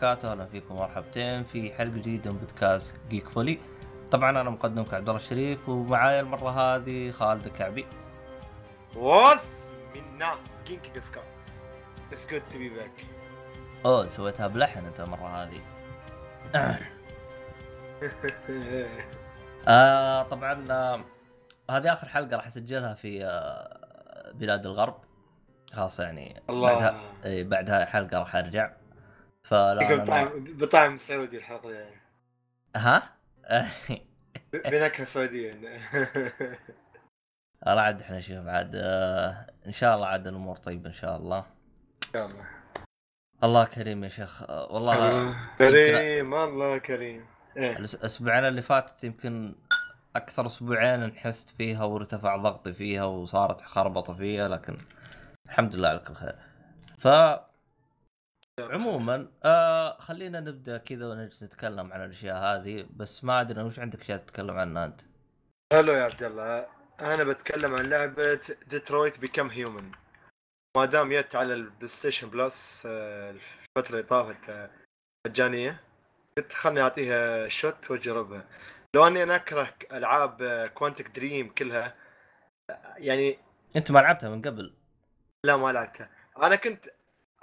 وبركاته. أهلا فيكم مرحبتين في حلقة جديدة من بودكاست Geek Fully طبعا أنا مقدمك عبد الله الشريف ومعايا المرة هذه خالد الكعبي. What みんな元気ですか It's good to be back. اوه سويتها بلحن أنت المرة هذه. آه طبعا آه هذه آخر حلقة راح أسجلها في آه بلاد الغرب. خلاص يعني الله. بعدها اي بعدها حلقه راح أرجع. فلا بطعم بطعم سعودي الحلقة يعني. ها؟ بنكهة سعودية. والله عاد إحنا نشوف عاد آه إن شاء الله عاد الأمور طيبة إن شاء الله. إن شاء الله. الله كريم يا شيخ. والله كريم الله كريم. الأس- الاسبوعين اللي فاتت يمكن أكثر أسبوعين انحست فيها وارتفع ضغطي فيها وصارت خربطة فيها لكن الحمد لله على كل خير. ف عموما آه خلينا نبدأ كذا ونجلس نتكلم عن الأشياء هذه بس ما أدري وش عندك أشياء تتكلم عنها أنت؟ هلو يا عبد الله. أنا بتكلم عن لعبة Detroit Become Human ما دام جت على ال PlayStation Plus آه، الفترة اللي طافت آه، مجانية قلت خلني أعطيها shot وأجربها. لو أني أنا أكره ألعاب Quantic Dream كلها آه، يعني أنت ما لعبتها من قبل؟ لا ما لعبتها. أنا كنت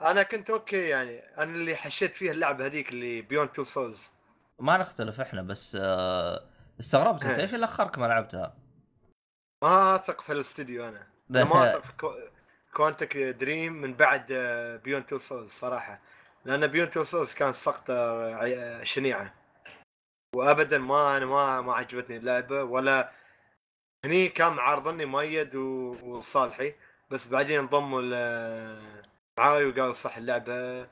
أنا كنت okay يعني. أنا اللي حشيت فيها اللعبه هذيك اللي Beyond Two Souls ما نختلف إحنا بس آه استغربت أنت إيه. إيش اللي اخرك ما لعبتها؟ ما أثق في الاستديو أنا. أنا ما أثق في كو- Quantic Dream من بعد Beyond Two Souls صراحة. لأن Beyond Two Souls كان سقطة عي- شنيعة. وابدا ما أنا ما ما عجبتني اللعبة. ولا هني كان معارضني مؤيد وصالحي. بس بعدين انضموا معاي وقالوا صح اللعبة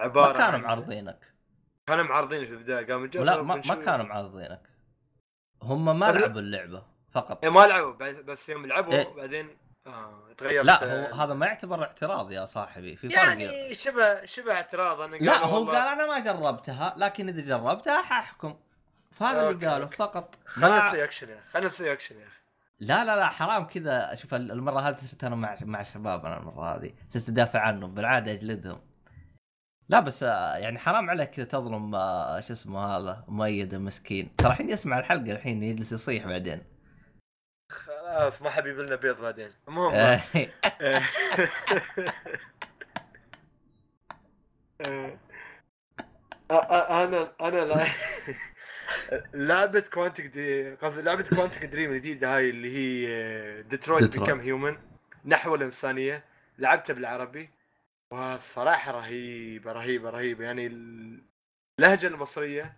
عبارة ما كانوا معارضينك كانوا معارضين في البداية قاموا لا ما, ما. كانوا معارضينك هم ما لا. لعبوا اللعبة فقط إيه ما لعبوا بس يوم لعبوا إيه. بعدين آه تغيرت لا هو هذا ما يعتبر اعتراض يا صاحبي في فرق يعني شبه شبه اعتراض أنا لا هو والله- قال أنا ما جربتها لكن إذا جربتها حاحكم فهذا اللي قاله. فقط خلينا ما... نسوي أكشن يا أخي خلينا نسوي أكشن يا أخي لا لا لا حرام كذا. شوف المرة هذه صرت أنا مع مع شباب أنا المرة هذه. صرت أدافع عنهم بالعادة أجلدهم. لا بس آه، يعني حرام عليك كذا تظلم آه، شو اسمه هذا مؤيد المسكين. ترى الحين يسمع الحلقة الحين يجلس يصيح بعدين. خلاص ما حبيب لنا بيض بعدين. المهم آه، آه، أنا أنا لا. لعبة Quantic D قصدي لعبة Quantic Dream الجديدة هاي اللي هي Detroit. Become Human نحو الإنسانية. لعبتها بالعربي. والصراحة رهيبة رهيبة رهيبة. يعني اللهجة المصرية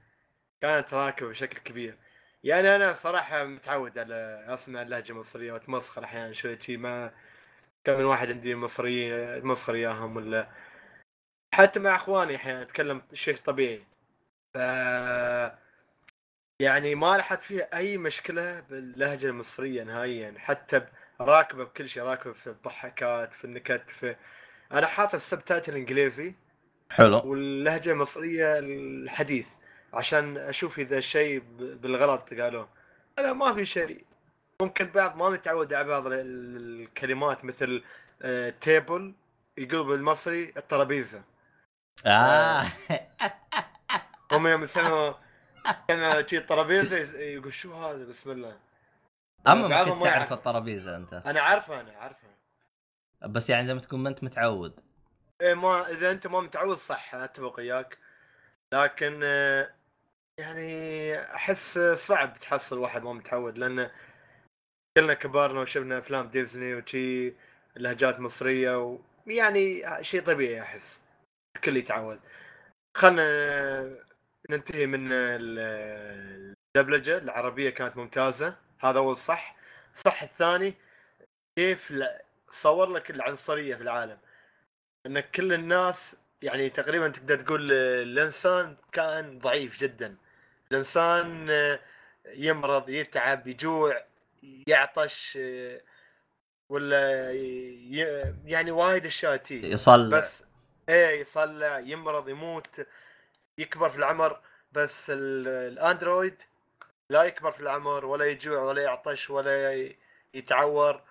كانت راكبة بشكل كبير. يعني أنا صراحة متعود على أسمع اللهجة المصرية وأتمسخر أحيانا شوي شي. ما كم من واحد عندي مصريين أتمسخر إياهم ولا. حتى مع إخواني أحيانا أتكلم شيء طبيعي. ف يعني ما لاحظت فيها أي مشكلة باللهجة المصرية نهائيا حتى راكبة بكل شيء راكبة في الضحكات في النكت في أنا حاطط السبتايتل الإنجليزي حلو. واللهجة المصرية الحديث عشان أشوف إذا شيء بالغلط قالوه لا ما في شيء. ممكن بعض ما متعود على بعض ال- الكلمات مثل تيبل يقول بالمصري الترابيزة. آه. هم يوم يسمعوا كلمه شي الترابيزه يز- يقول شو هذا؟ بسم الله. أما ما كنت تعرف يعرف. الترابيزه أنت. أنا عارفه أنا عارفه بس يعني زي ما تكون ما أنت متعود. إيه ما إذا أنت ما متعود صح أتفق وياك لكن آه، يعني أحس صعب تحصل واحد ما متعود لأن كلنا كبرنا وشفنا أفلام ديزني وشي لهجات مصرية ويعني شيء طبيعي أحس. الكل يتعود. خلنا ننتهي من ال- الدبلجة. العربية كانت ممتازة. هذا اول صح الصح الثاني كيف صور لك العنصرية في العالم. إن كل الناس يعني تقريبا تقدر تقول الإنسان كان ضعيف جدا. الإنسان يمرض يتعب يجوع يعطش ولا يعني وايد أشياء تي يصلع. بس إيه يصلع يمرض يموت. يكبر في العمر بس ال- الـ android لا يكبر في العمر ولا يجوع ولا يعطش ولا يتعور.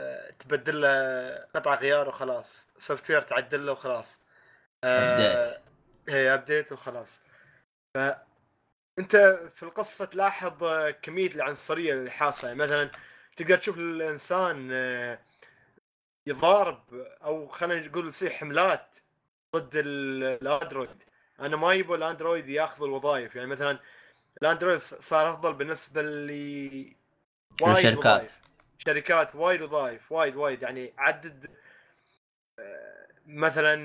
آه، تبدل له قطع غيار وخلاص. software تعدل له وخلاص. update هي update وخلاص. ف أنت في القصة تلاحظ آه، كمية العنصرية اللي حاصلة. يعني مثلا تقدر تشوف الإنسان آه، يضارب أو خلينا نقول يصير حملات ضد ال- الـ android. أنا ما يبغى الـ android ياخذ الوظائف يعني مثلا الـ android صار أفضل بالنسبة لي وايد للشركات. وظائف. شركات وايد وظائف وايد وايد يعني عدد مثلا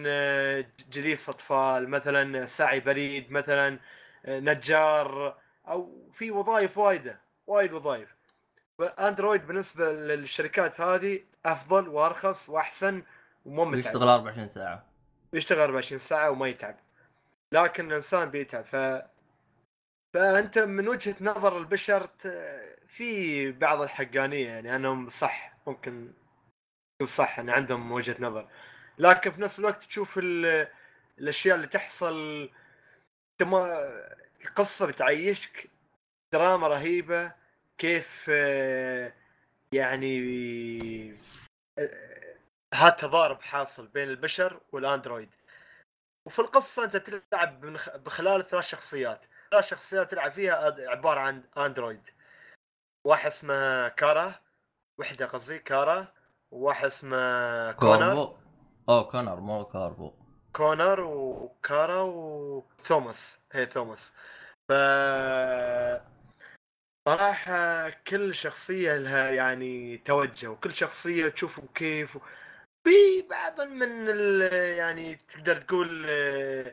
جليس أطفال مثلا ساعي بريد مثلا نجار أو في وظائف وايدة وايد وظائف اندرويد بالنسبة للشركات هذه أفضل وأرخص وأحسن وممتع يشتغل 24 ساعة يشتغل 24 ساعة وما يتعب لكن الإنسان بيتعب. ف فأنت من وجهة نظر البشر ت... في بعض الحقانية يعني أنهم صح ممكن تكون صح ان عندهم وجهة نظر. لكن في نفس الوقت تشوف ال... الأشياء اللي تحصل انت ما القصة بتعيشك دراما رهيبة كيف يعني هذا تضارب حاصل بين البشر والأندرويد. وفي القصة أنت تلعب من خ- بخلال ثلاث شخصيات. ثلاث شخصيات تلعب فيها عبارة عن أندرويد. واحد اسمه كارا وحدة قصدي كارا. وواحد اسمه كونر. اوه Connor مو Corvo Connor وكارا وثوماس هي ثوماس. ف صراحة كل شخصية لها يعني توجه وكل شخصية تشوف كيف في بعض من ال يعني تقدر تقول آه،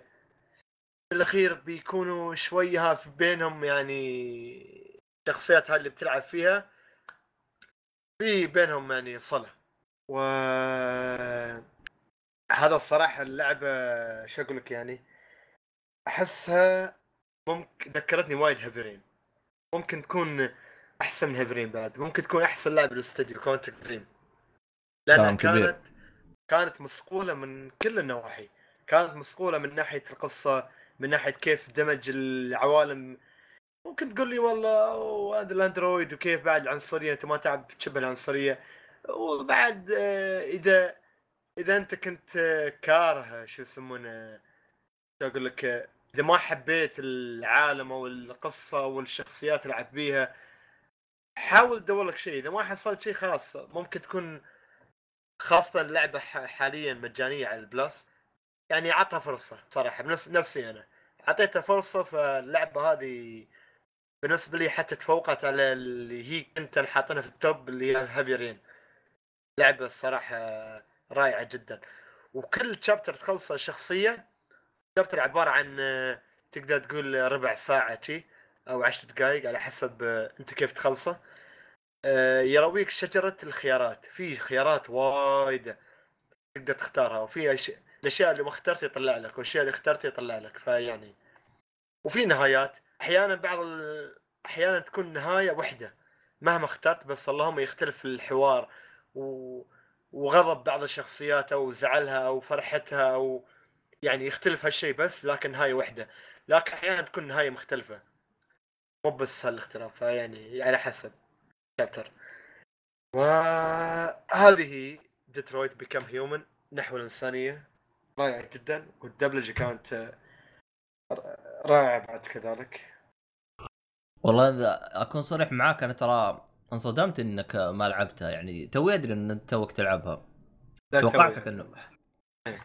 في الأخير بيكونوا شوية ها في بينهم يعني الشخصيات هاي اللي بتلعب فيها. في بينهم يعني صلة. و هذا الصراحة اللعبة شو أقول لك يعني أحسها ممكن ذكرتني وايد هيفرين. ممكن تكون أحسن من هيفرين بعد. ممكن تكون أحسن لعبة للاستوديو كونتك دريم. لأنها كلام كبير. كانت مصقولة من كل النواحي. كانت مصقولة من ناحية القصة من ناحية كيف دمج العوالم. ممكن تقول لي والله أوه، هذا الأندرويد وكيف بعد العنصرية؟ أنت ما تعب تشبه العنصرية. وبعد آه، إذا إذا أنت كنت آه، كاره شو يسمونه؟ شو أقول لك؟ إذا ما حبيت العالم أو القصة أو الشخصيات اللي بيها حاول تدور لك شيء. إذا ما حصلت شيء خلاص ممكن تكون خاصة اللعبة ح- حاليا مجانية على البلس. يعني عطها فرصة صراحة بنفس نفسي أنا. أعطيتها فرصة فاللعبة هذه بالنسبة لي حتى تفوقت على اللي هي كنت أنا حاطينها في الـ top اللي هي Heavy Rain لعبة الصراحة رائعة جدا. وكل chapter تخلصه شخصية chapter عبارة عن تقدر تقول ربع ساعة شي أو عشر دقائق على حسب أنت كيف تخلصه. آه، يرويك شجرة الخيارات. في خيارات وايدة تقدر تختارها وفي أش... الأشياء اللي ما اخترت يطلع لك والأشياء اللي اخترت يطلع لك. فيعني وفي نهايات. أحيانا بعض ال... أحيانا تكون نهاية واحدة مهما اخترت بس اللهم يختلف الحوار و... وغضب بعض الشخصيات أو زعلها أو فرحتها أو يعني يختلف هالشيء بس لكن نهاية واحدة لكن أحيانا تكون نهاية مختلفة. مو بس هالاختلاف فيعني على حسب. chapter وهذه Detroit Become Human نحو الإنسانية. رائعة جدا. والدبلجة كانت آه، رائعة بعد كذلك. والله إذا أكون صريح معاك أنا ترى انصدمت إنك ما لعبتها. يعني توي أدري إن أنت توك تلعبها. توقعتك توي. إنه-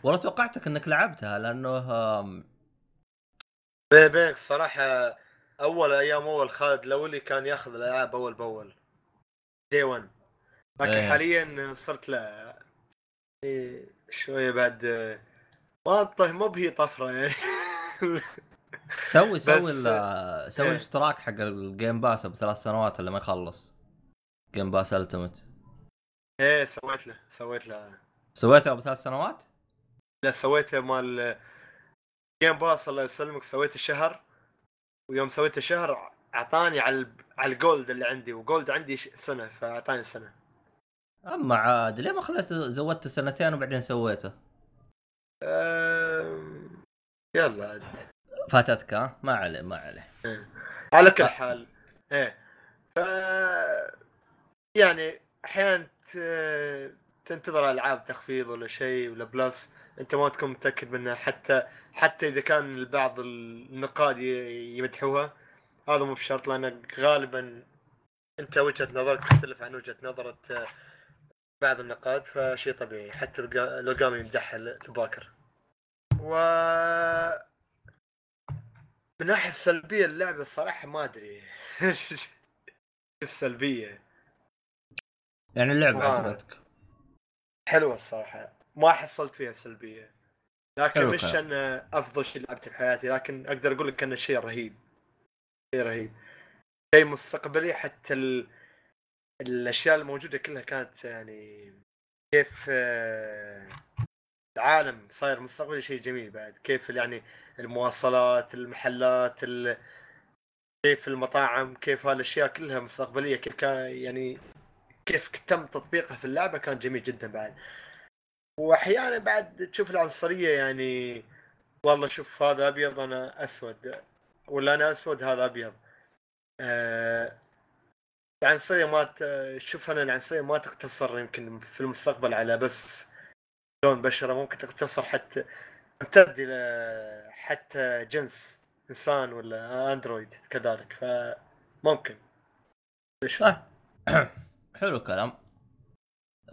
والله توقعتك إنك لعبتها لأنه آم، بي- بيك صراحة أول أيام أول خالد الاولي كان ياخذ الألعاب أول بأول. دي 1 لكن إيه. حاليا صرت لا. إيه، شوية بعد آه، ما طيب مو بهي طفرة يعني. سوي سوي ال- سوي إيه. الاشتراك حق الجيم باس بثلاث سنوات اللي ما يخلص. جيم باس التمت إيه سويت له سويت له. سويتها بثلاث سنوات؟ لا سويته مال Game Pass الله يسلمك سويته شهر. ويوم سويته شهر أعطاني على على الـ Gold اللي عندي و Gold عندي سنة فأعطاني سنة أما عاد ليه ما خليت زودت سنتين وبعدين سويته؟ أم... يلا عاد فاتتك ها؟ ما عليه ما عليه على كل. حال إيه ف يعني أحيانا ت... تنتظر ألعاب تخفيض ولا شيء ولا بلس أنت ما تكون متأكد منها حتى حتى إذا كان بعض النقاد يمدحوها هذا مو بشرط لأن غالبا أنت وجهة نظرك تختلف عن وجهة نظرة آه، بعض النقاد فشيء طبيعي. حتى لو قا- لو قام يمدحها لباكر. و من ناحية السلبيه اللعبة الصراحة ما أدري. السلبيه يعني اللعبه آه. عجبتك. حلوة الصراحة. ما حصلت فيها سلبية. لكن مش. انه أفضل شيء لعبته في حياتي لكن أقدر أقول لك انه شيء رهيب. شيء رهيب شيء مستقبلي حتى ال... الأشياء الموجودة كلها كانت يعني كيف آه، العالم صاير مستقبلي شيء جميل بعد. كيف يعني المواصلات المحلات ال... كيف المطاعم كيف هالأشياء كلها مستقبلية كيف كان يعني كيف تم تطبيقها في اللعبة كان جميل جدا بعد. واحيانا بعد تشوف العنصرية يعني والله شوف هذا أبيض أنا أسود. ولا أنا أسود هذا أبيض. آه العنصرية ما. شوف أنا العنصرية ما تقتصر يمكن في المستقبل على بس لون بشرة ممكن تقتصر حتى تمتد إلى حتى جنس إنسان ولا android كذلك فممكن؟ طيب حلو الكلام.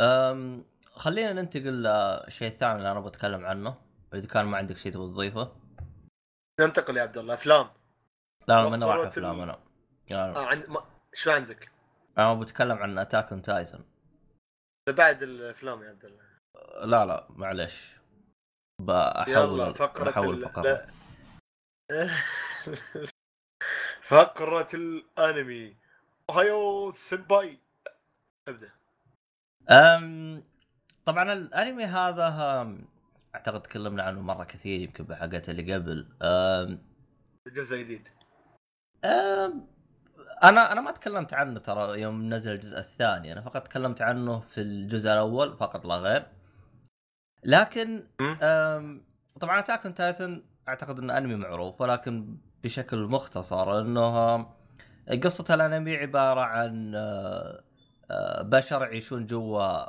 أم خلينا ننتقل للشيء الثاني اللي أنا بتكلم عنه إذا كان ما عندك شيء تبغى تضيفه. ننتقل يا عبد الله أفلام. لا من راح وقرة أفلام أنا. يعني آه عند ما... شو عندك؟ أنا بتكلم عن Attack on Titan بعد الأفلام يا عبد الله. لا لا معلش بحول يلا فقرة بحول. فقرة. فقرة الأنمي. هايو سنباي ابدأ. أم طبعا الأنمي هذا هم، أعتقد تكلمنا عنه مرة كثير يمكن بحلقات اللي قبل. أم الجزء الجديد أم أنا أنا ما تكلمت عنه ترى يوم نزل الجزء الثاني. أنا فقط تكلمت عنه في الجزء الأول فقط لا غير. لكن طبعا Attack Titan أعتقد إنه أنمي معروف ولكن بشكل مختصر إنه قصة الأنمي عبارة عن آه، بشر يعيشون جوا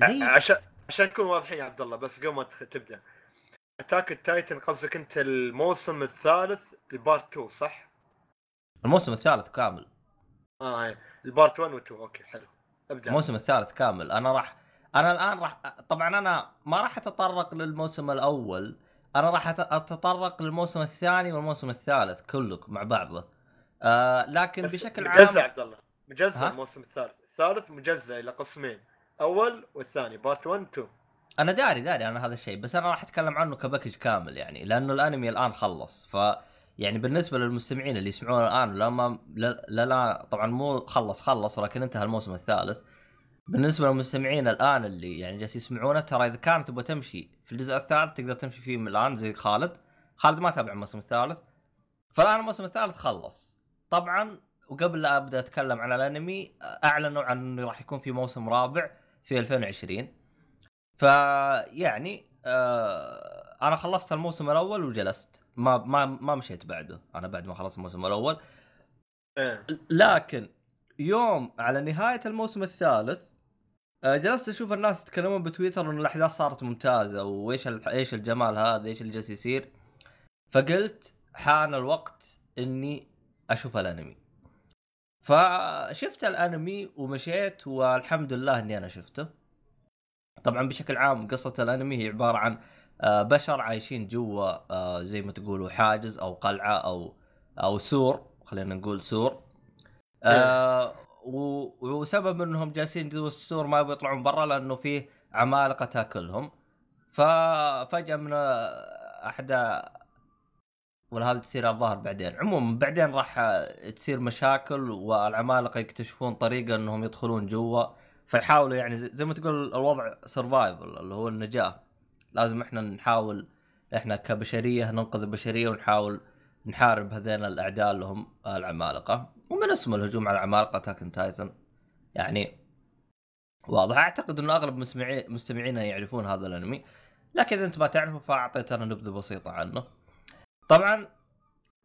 زي عشان عشان نكون واضحين يا عبد الله بس قبل ما تبدأ. Attack الـ Titan قصدك أنت الموسم الثالث ل part 2 صح؟ الموسم الثالث كامل. آه هي. الـ part 1 و 2 okay حلو. أبدأ. الموسم الثالث كامل. أنا راح أنا الآن راح طبعا أنا ما راح أتطرق للموسم الأول. أنا راح أتطرق للموسم الثاني والموسم الثالث كله مع بعضه. آه لكن بشكل مجزء عام عبد الله مجزء؟ الموسم الثالث. الثالث مجزء إلى قسمين. أول والثاني part 1 2 أنا داري داري أنا هذا الشيء. بس أنا راح أتكلم عنه ك package كامل يعني لأنه الأنمي الآن خلص. ف يعني بالنسبة للمستمعين اللي يسمعون الآن لما لا لا, لا طبعا مو خلص خلص ولكن انتهى الموسم الثالث. بالنسبة للمستمعين الآن اللي يعني جالس يسمعونه ترى إذا كانت تبغى تمشي في الجزء الثالث تقدر تمشي فيه من الآن زي خالد. خالد ما تابع الموسم الثالث. فالآن الموسم الثالث خلص. طبعا وقبل لا أبدأ أتكلم عن الأنمي أعلنوا عن إنه راح يكون في موسم رابع في 2020 فيعني آه أنا خلصت الموسم الأول وجلست. ما ما ما مشيت بعده. أنا بعد ما خلصت الموسم الأول. إيه. لكن يوم على نهاية الموسم الثالث آه، جلست أشوف الناس يتكلمون بتويتر إن الأحداث صارت ممتازة وإيش إيش الجمال هذا إيش اللي جالس يصير. فقلت حان الوقت إني أشوف الأنمي. فشفت الأنمي ومشيت والحمد لله إني أنا شفته. طبعا بشكل عام قصة الأنمي هي عبارة عن بشر عايشين جوا آه، زي ما تقولوا حاجز أو قلعة أو أو سور خلينا نقول سور. آه و- وسبب إنهم جالسين جوا السور ما يبغوا يطلعون برا لأنه فيه عمالقة تأكلهم. ففجاه من آه، احدى ولا هذا تصير الظاهر بعدين. عموما بعدين راح آه، تصير مشاكل والعمالقة يكتشفون طريقة إنهم يدخلون جوا. فيحاولوا يعني زي ما تقول الوضع survival اللي هو النجاه لازم إحنا نحاول إحنا كبشرية ننقذ البشرية ونحاول نحارب هذين الأعداء اللي هم العمالقة. ومن اسمه الهجوم على العمالقة تاكن تايتن يعني واضح. أعتقد إنه أغلب مستمعي مستمعينا يعرفون هذا الأنمي. لكن إذا أنت ما تعرفه فاعطيت أنا نبذة بسيطة عنه. طبعا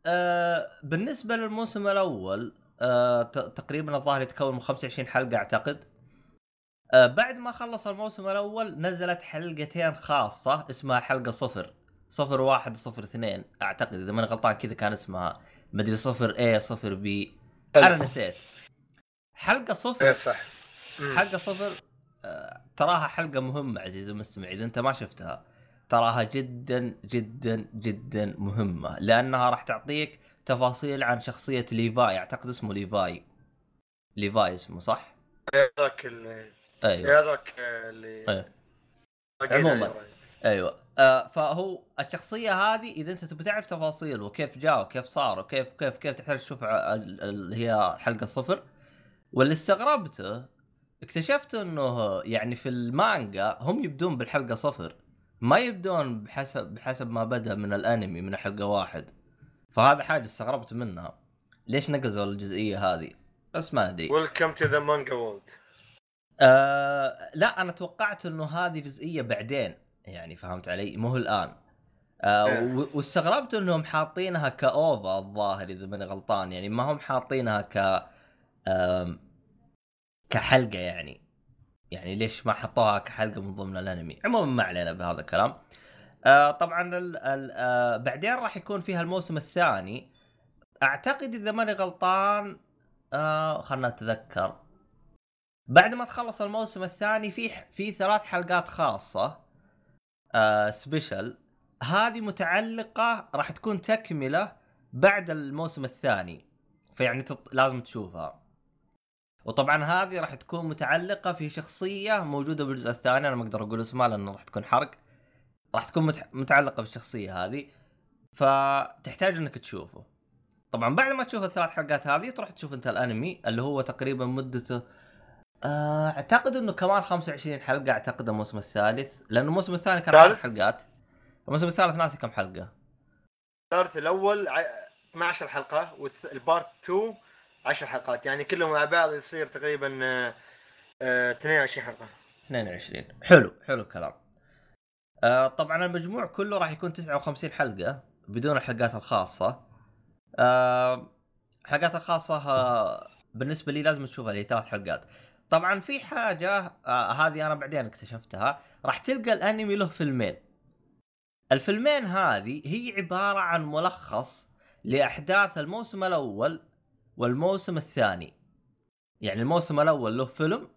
آه بالنسبة للموسم الأول آه تقريبا الظاهر يتكون من 25 حلقة أعتقد. بعد ما خلص الموسم الأول نزلت حلقتين خاصة اسمها حلقة صفر. صفر واحد صفر اثنين. أعتقد إذا ماني غلطان كذا كان اسمها مدري صفر A صفر B أنا نسيت. حلقة إيه صفر صح. مم. حلقة صفر آه، تراها حلقة مهمة عزيزي المستمع إذا أنت ما شفتها تراها جدا جدا جدا مهمة لأنها راح تعطيك تفاصيل عن شخصية ليفاي. أعتقد اسمه ليفاي. ليفاي اسمه صح؟ هذاك اللي أيوه. هذاك اللي أيوة. عموماً. أيوة. أيوه. آه فهو الشخصية هذه إذا أنت تبي تعرف تفاصيل وكيف جاء وكيف صار وكيف كيف كيف تحتاج تشوف اللي هي حلقة صفر واللي استغربته اكتشفت إنه يعني في المانجا هم يبدون بالحلقة صفر ما يبدون بحسب بحسب ما بدأ من الأنمي من حلقة واحد. فهذا حاجة استغربت منها. ليش نقزوا الجزئية هذه؟ بس ما أدري. welcome to the manga world آه لا أنا توقعت إنه هذه جزئية بعدين يعني فهمت علي؟ مو الآن. آه إيه. واستغربت إنهم حاطينها كاوفا الظاهر إذا ماني غلطان يعني ما هم حاطينها ك كحلقة يعني. يعني ليش ما حطوها كحلقة من ضمن الأنمي؟ عموما ما علينا بهذا الكلام. آه طبعا ال ال آه بعدين راح يكون فيها الموسم الثاني. أعتقد إذا ماني غلطان آه خلنا نتذكر. بعد ما تخلص الموسم الثاني في في ثلاث حلقات خاصة آه سبيشل هذه متعلقة راح تكون تكملة بعد الموسم الثاني. فيعني تط... لازم تشوفها. وطبعا هذه راح تكون متعلقة في شخصية موجودة بالجزء الثاني. أنا ما أقدر أقول اسمها لأنه راح تكون حرق. راح تكون مت... متعلقة بالشخصيه هذه. فتحتاج إنك تشوفه. طبعا بعد ما تشوف الثلاث حلقات هذه تروح تشوف أنت الأنمي اللي هو تقريبا مدته أعتقد إنه كمان 25 حلقة أعتقد الموسم الثالث لأنه الموسم الثاني كان 10 ثالث؟ حلقات. الموسم الثالث ناسي كم حلقة. الثالث الأول ع- 12 حلقة والبارت 2 10 حلقات. يعني كلهم مع بعض يصير تقريبا آه، آه، 22 حلقة. 22 حلو حلو الكلام. آه طبعا المجموع كله راح يكون 59 حلقة بدون الحلقات الخاصة. آه الحلقات الخاصة آه بالنسبة لي لازم تشوفها اللي هي ثلاث حلقات. طبعا في حاجة آه هذه أنا بعدين اكتشفتها. راح تلقى الأنمي له فيلمين. الفيلمين هذه هي عبارة عن ملخص لأحداث الموسم الأول والموسم الثاني. يعني الموسم الأول له فيلم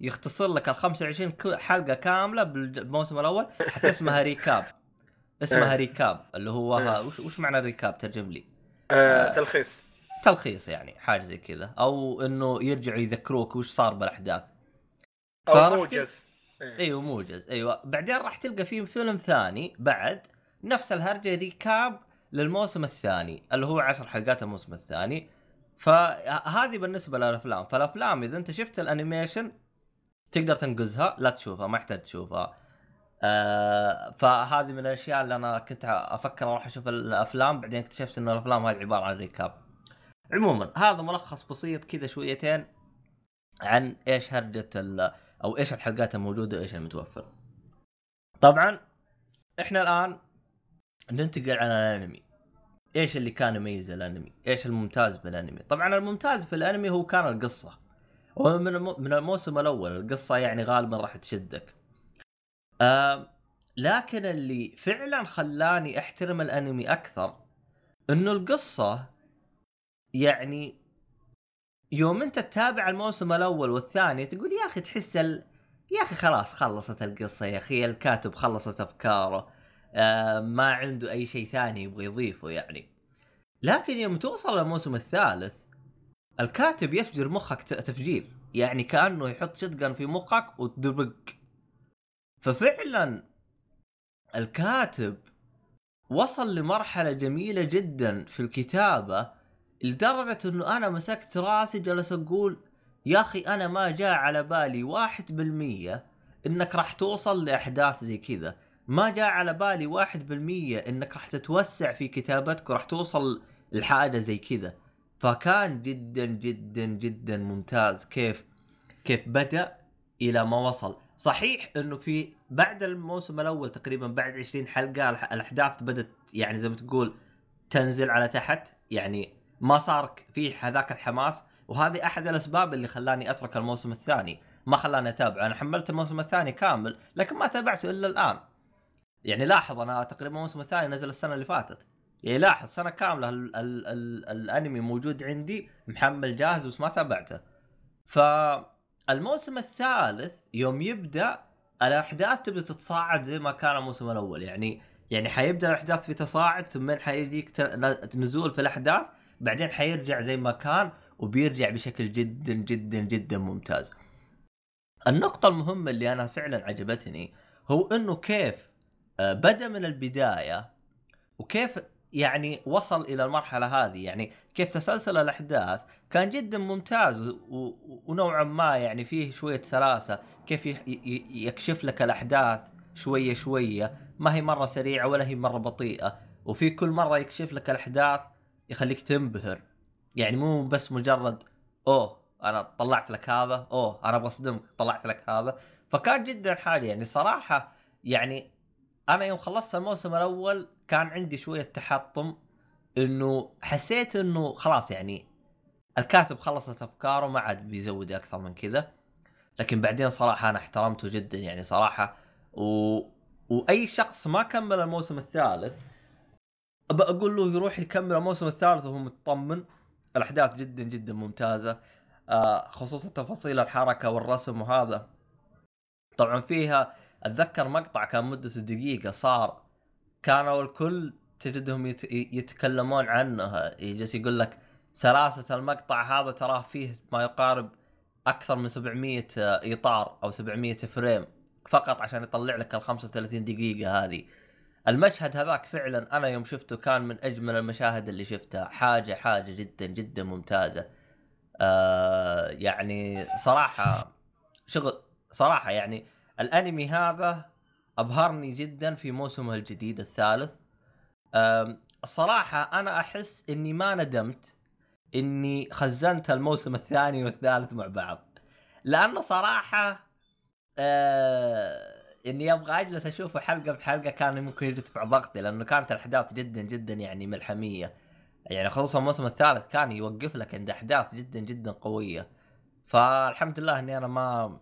يختصر لك ال 25 ك- حلقة كاملة بالموسم الأول حتى اسمها recap. اسمها إيه. recap اللي هو. ها وش وش معنى ال recap؟ ترجم لي. آه، تلخيص. تلخيص يعني حاجة زي كذا. أو إنه يرجعوا يذكروك وش صار بالأحداث. أو موجز. إيه. إيوه موجز. أيوه. بعدين راح تلقى فيه فيلم ثاني بعد نفس الهرجة recap للموسم الثاني اللي هو عشر حلقات الموسم الثاني. فهذه بالنسبة للأفلام. فالأفلام إذا أنت شفت ال animation تقدر تنقزها لا تشوفها ما يحتاج تشوفها. آه فهذه من الأشياء اللي أنا كنت أفكر أروح أشوف الأفلام. بعدين اكتشفت إن الأفلام هذه عبارة عن recap. عموما هذا ملخص بسيط كذا شويتين عن إيش هرجه ال- أو إيش الحلقات الموجودة وإيش المتوفر طبعا إحنا الآن ننتقل على الأنمي. إيش اللي كان يميز الأنمي؟ إيش الممتاز بالأنمي؟ طبعا الممتاز في الأنمي هو كان القصة. ومن من الموسم الأول القصة يعني غالبا راح تشدك. آه لكن اللي فعلا خلاني أحترم الأنمي أكثر إنه القصة يعني يوم انت تتابع الموسم الأول والثاني تقول يا أخي تحس ال... يا أخي خلاص خلصت القصة يا أخي الكاتب خلصت أفكاره آه ما عنده أي شيء ثاني يبغى يضيفه يعني. لكن يوم توصل للموسم الثالث الكاتب يفجر مخك تفجير يعني كأنه يحط شتقن في مخك وتدبق. ففعلا الكاتب وصل لمرحلة جميلة جدا في الكتابة لدرجة إنه أنا مسكت راسي جلس أقول يا أخي أنا ما جاء على بالي واحد بالمية إنك راح توصل لأحداث زي كذا. ما جاء على بالي واحد بالمية إنك راح تتوسع في كتابتك وراح توصل لحاجة زي كذا. فكان جدا جدا جدا ممتاز كيف كيف بدأ إلى ما وصل. صحيح إنه في بعد الموسم الأول تقريبا بعد 20 حلقة الأحداث بدأت يعني زي ما تقول تنزل على تحت يعني ما صار في هذاك الحماس وهذه أحد الأسباب اللي خلاني أترك الموسم الثاني. ما خلاني أتابعه. أنا حملت الموسم الثاني كامل لكن ما تابعته إلا الآن. يعني لاحظ أنا تقريبا الموسم الثاني نزل السنة اللي فاتت. يعني لاحظ سنة كاملة ال ال ال الأنمي موجود عندي محمل جاهز بس ما تابعته. فالموسم الثالث يوم يبدأ الأحداث تبدأ تتصاعد زي ما كان الموسم الأول. يعني يعني حيبدأ الأحداث في تصاعد ثم حيجيك نزول في الأحداث. بعدين حيرجع زي ما كان وبيرجع بشكل جدا جدا جدا ممتاز. النقطة المهمة اللي أنا فعلا عجبتني هو إنه كيف آه، بدأ من البداية وكيف يعني وصل إلى المرحلة هذه. يعني كيف تسلسل الأحداث كان جدا ممتاز ونوعا ما يعني فيه شوية سلاسة. كيف يكشف لك الأحداث شوية شوية. ما هي مرة سريعة ولا هي مرة بطيئة. وفي كل مرة يكشف لك الأحداث يخليك تنبهر. يعني مو بس مجرد أوه أنا طلعت لك هذا أوه أنا بصدمك طلعت لك هذا. فكان جدا حالي. يعني صراحة يعني أنا يوم خلصت الموسم الأول كان عندي شوية تحطم إنه حسيت إنه خلاص يعني الكاتب خلصت أفكاره ما عاد بيزود أكثر من كذا. لكن بعدين صراحة أنا احترمته جدا يعني صراحة. و... وأي شخص ما كمل الموسم الثالث بقول له يروح يكمل الموسم الثالث وهو مطمن الأحداث جدا جدا ممتازة. آه خصوصا تفاصيل الحركة والرسم وهذا. طبعا فيها أتذكر مقطع كان مدته دقيقة صار. كانوا الكل تجدهم يت... يتكلمون عنه. يجلس يقول لك سلاسة المقطع هذا تراه فيه ما يقارب أكثر من 700 إطار أو 700 فريم فقط عشان يطلع لك ال 35 دقيقة هذه. المشهد هذاك فعلا أنا يوم شفته كان من أجمل المشاهد اللي شفتها. حاجة حاجة جدا جدا ممتازة. آه يعني صراحة شغل صراحة يعني الأنمي هذا أبهرني جدا في موسمه الجديد الثالث. آم، الصراحه أنا أحس إني ما ندمت إني خزنت الموسم الثاني والثالث مع بعض. لأنه صراحة آه إني أبغى أجلس أشوفه حلقة بحلقة كان ممكن يرتفع ضغطي لأنه كانت الأحداث جدا جدا يعني ملحمية. يعني خصوصا الموسم الثالث كان يوقف لك عند أحداث جدا جدا قوية. فالحمد لله إني أنا ما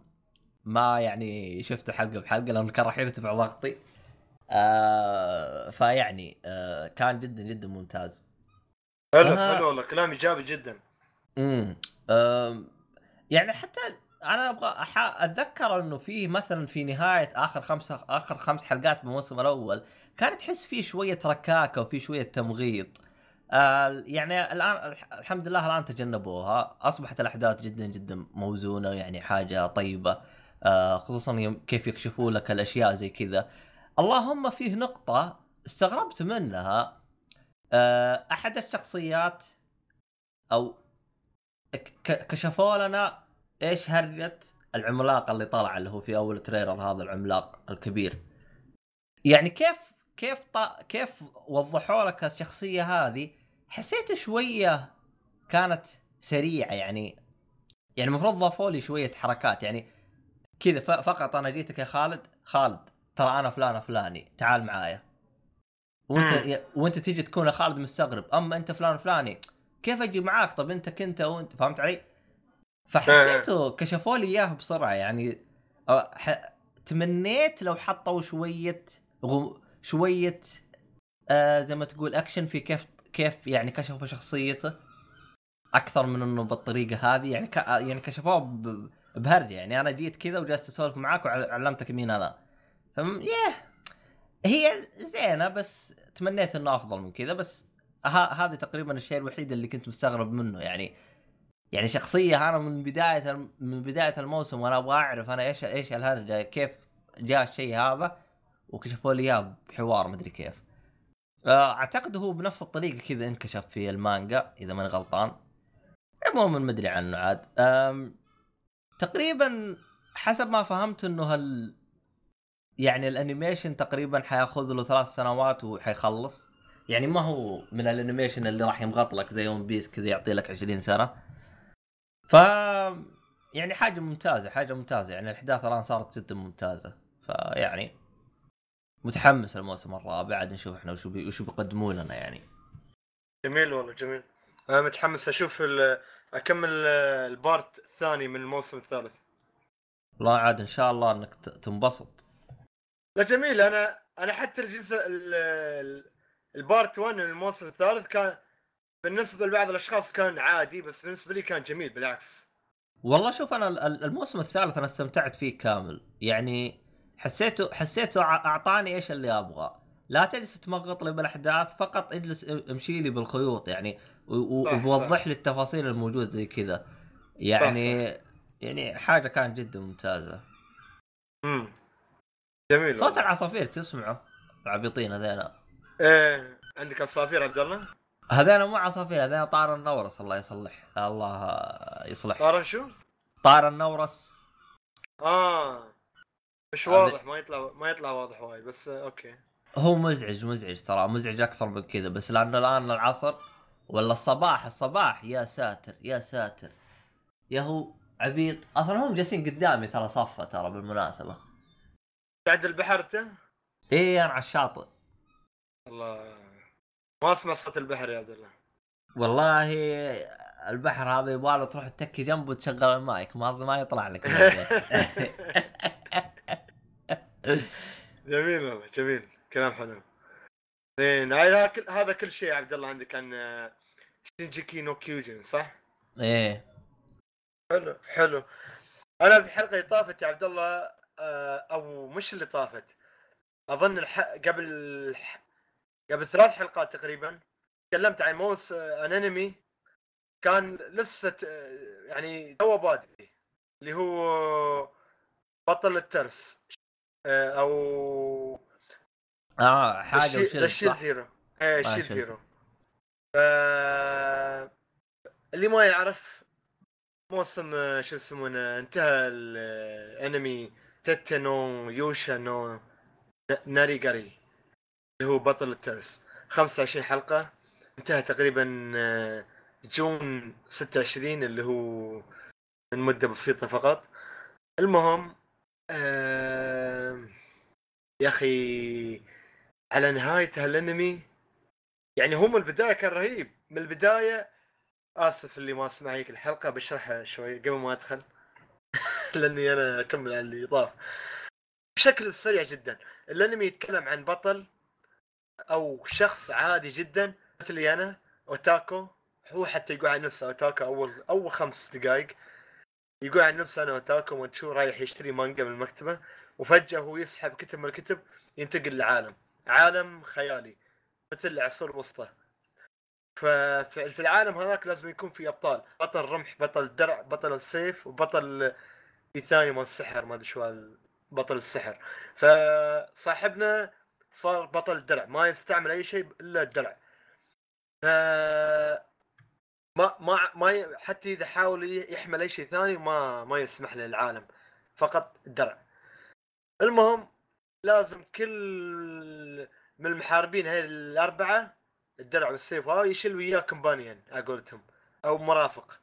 ما يعني شفته حلقة بحلقة لأنه كان راح يرتفع ضغطي. آه فيعني آه كان جدا جدا ممتاز. حلو آه. حلو والله كلام إيجابي جدا. امم أم، يعني حتى أنا أبغى أح- أتذكر إنه في مثلا في نهاية آخر خمسه آخر خمس حلقات من الموسم الأول كان تحس فيه شوية ركاكة وفي شوية تمغيط. آه يعني الآن الح- الحمد لله الآن تجنبوها. أصبحت الأحداث جدا جدا موزونة يعني حاجة طيبة. آه خصوصا كيف يكشفوا لك الأشياء زي كذا. اللهم فيه نقطة استغربت منها. آه أحد الشخصيات أو كشفوا لنا إيش هرجة العملاق اللي طلع اللي هو في أول تريلر هذا العملاق الكبير؟ يعني كيف كيف ط... كيف وضحوا لك الشخصية هذه؟ حسيت شوية كانت سريعة يعني يعني المفروض ضافوا لي شوية حركات يعني كذا ف... فقط أنا جيتك يا خالد خالد ترى أنا فلان فلاني تعال معايا. وأنت وأنت تيجي تكون يا خالد مستغرب أما أنت فلان فلاني كيف أجي معاك؟ طب أنت كنت وأنت فهمت علي؟ فحسيته كشفوا لي اياه بسرعة يعني ح... تمنيت لو حطوا شوية غو... شوية آه زي ما تقول اكشن في كيف كيف يعني كشفوا شخصيته أكثر من إنه بالطريقة هذه يعني ك... يعني كشفوه ب... بهرجه يعني أنا جيت كذا وجلست أسولف معاك وعلمتك مين أنا فم ياه هي زينة بس تمنيت إنه أفضل من كذا بس ه... هذا تقريبا الشيء الوحيد اللي كنت مستغرب منه يعني يعني شخصية أنا من بداية من بداية الموسم وأنا أبغى أعرف أنا إيش إيش الهرجة كيف جاء الشيء هذا وكشفوا لي إياه بحوار مدري كيف. آه، أعتقد هو بنفس الطريقة كذا انكشف في المانجا إذا ماني غلطان. عموما مدري عنه عاد. تقريبا حسب ما فهمت إنه هال يعني ال animation تقريبا حيأخذ له ثلاث سنوات وحيخلص. يعني ما هو من ال animation اللي راح يمغط لك زي One Piece كذا يعطي لك 20 سنة. ف يعني حاجة ممتازة حاجة ممتازة. يعني الأحداث الآن صارت جدا ممتازة. فيعني متحمس الموسم الرابع. عاد نشوف إحنا وشو بي... وشو بيقدموا لنا يعني. جميل والله جميل. أنا متحمس أشوف ال- أكمل ال part الثاني من الموسم الثالث. والله عاد إن شاء الله إنك ت- تنبسط. لا جميل. أنا أنا حتى الجزء ال- ال- ال part 1 من الموسم الثالث كان بالنسبة لبعض الأشخاص كان عادي بس بالنسبة لي كان جميل بالعكس. والله شوف أنا ال- ال- الموسم الثالث أنا استمتعت فيه كامل. يعني حسيته حسيته أعطاني إيش اللي ابغاه لا تجلس تمغط لي بالأحداث فقط اجلس امشي لي بالخيوط يعني ووضح. لي التفاصيل الموجود زي كذا. يعني يعني حاجة كانت جدا ممتازة. امم جميل صوت والله. العصافير تسمعه؟ العبيطين هذينا. إيه عندك عصافير عبد الله؟ هذينا مو عصافير هذينا طار النورس الله يصلح الله يصلح. طارن شو؟ طار النورس. آه مش واضح ما يطلع ما يطلع واضح وايد بس آه، أوكي. هو مزعج مزعج ترى مزعج أكثر من كذا بس لأنه الآن العصر ولا الصباح الصباح يا ساتر يا ساتر. يا هو عبيط. أصلا هم جالسين قدامي ترى صفة ترى بالمناسبة. عند البحر انت؟ إيه أنا على الشاطئ. الله. ما صوت البحر يا عبد الله. والله البحر هذا يبغى له تروح تتكي جنبه وتشغل المايك. ما ما يطلع لك جميل والله جميل. كلام حلو. زين هذا كل شيء يا عبد الله عندك عن آه، شينجيكي نو كيوجن صح؟ إيه. حلو حلو. أنا في الحلقة اللي طافت يا عبد الله آه، أو مش اللي طافت. أظن الح... قبل قبل ثلاث حلقات تقريبا تكلمت عن موس آه، ان أنمي. كان لسه آه، يعني تو بادئ اللي هو بطل الترس آه، أو آه حاجة وشيل صح؟ هيرو إيه آه، شيلد. هيرو ف... اللي ما يعرف موسم آه، شو يسمونه انتهى الانمي تيتنو يوشا نو ن- ناريغاري. اللي هو بطل الترس. 25 حلقة. انتهى تقريبا آه، جون 26 اللي هو من مدة بسيطة فقط. المهم آه، يا أخي على نهاية هالأنمي يعني هو من البداية كان رهيب. من البداية آسف اللي ما سمع هيك الحلقة بشرحها شوي قبل ما أدخل. لأني أنا أكمل على اللي طاف بشكل سريع جدا. الأنمي يتكلم عن بطل أو شخص عادي جدا مثلي أنا أوتاكو. هو حتى يقول عن نفسه أوتاكو أول أول خمس دقائق يقول عن نفسه أنا أوتاكو وتشو رايح يشتري مانجا من المكتبة. وفجأة هو يسحب كتب من الكتب ينتقل لعالم. عالم خيالي مثل العصور الوسطى. ففي في العالم هذاك لازم يكون في أبطال. بطل رمح بطل درع بطل السيف وبطل في ثاني مال السحر ما أدري شو بطل السحر. فصاحبنا صار بطل الدرع ما يستعمل أي شيء إلا الدرع. ف ما ما ما حتى إذا حاول يحمل أي شيء ثاني ما ما يسمح له العالم فقط الدرع. المهم لازم كل من المحاربين هاي الأربعة الدرع والسيف هاي يشيل وياه companion على قولتهم أو مرافق.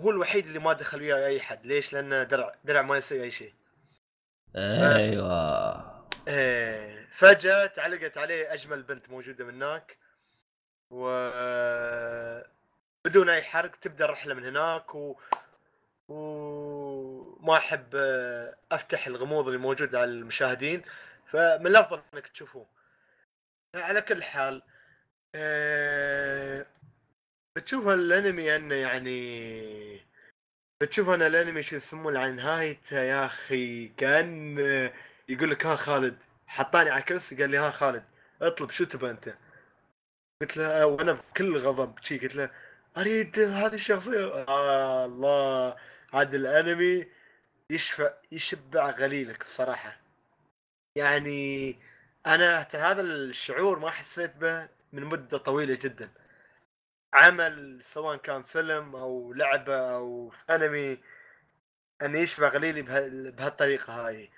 هو الوحيد اللي ما دخل وياه أي حد. ليش؟ لأنه درع درع ما يسوي أي شيء. أيوه. إيه، فجأة تعلقت عليه أجمل بنت موجودة من هناك و بدون أي حرق تبدأ الرحلة من هناك و وما أحب آه، أفتح الغموض اللي موجود على المشاهدين فمن الأفضل إنك تشوفوه. على كل حال بتشوف الأنمي أنه يعني بتشوف أنا الأنمي شو يسمونه على نهايته يا أخي كأن يقول لك ها خالد حطاني على كرسي قال لي ها خالد اطلب شو تبى أنت؟ قلت له وأنا بكل غضب شي قلت له أريد هذه الشخصية. آه الله هذا الأنمي يشفع يشبع غليلك الصراحة. يعني أنا هذا الشعور ما حسيت به من مدة طويلة جدا. عمل سواء كان فيلم أو لعبة أو أنمي أن يشبع غليلي بها- بهالطريقة هاي.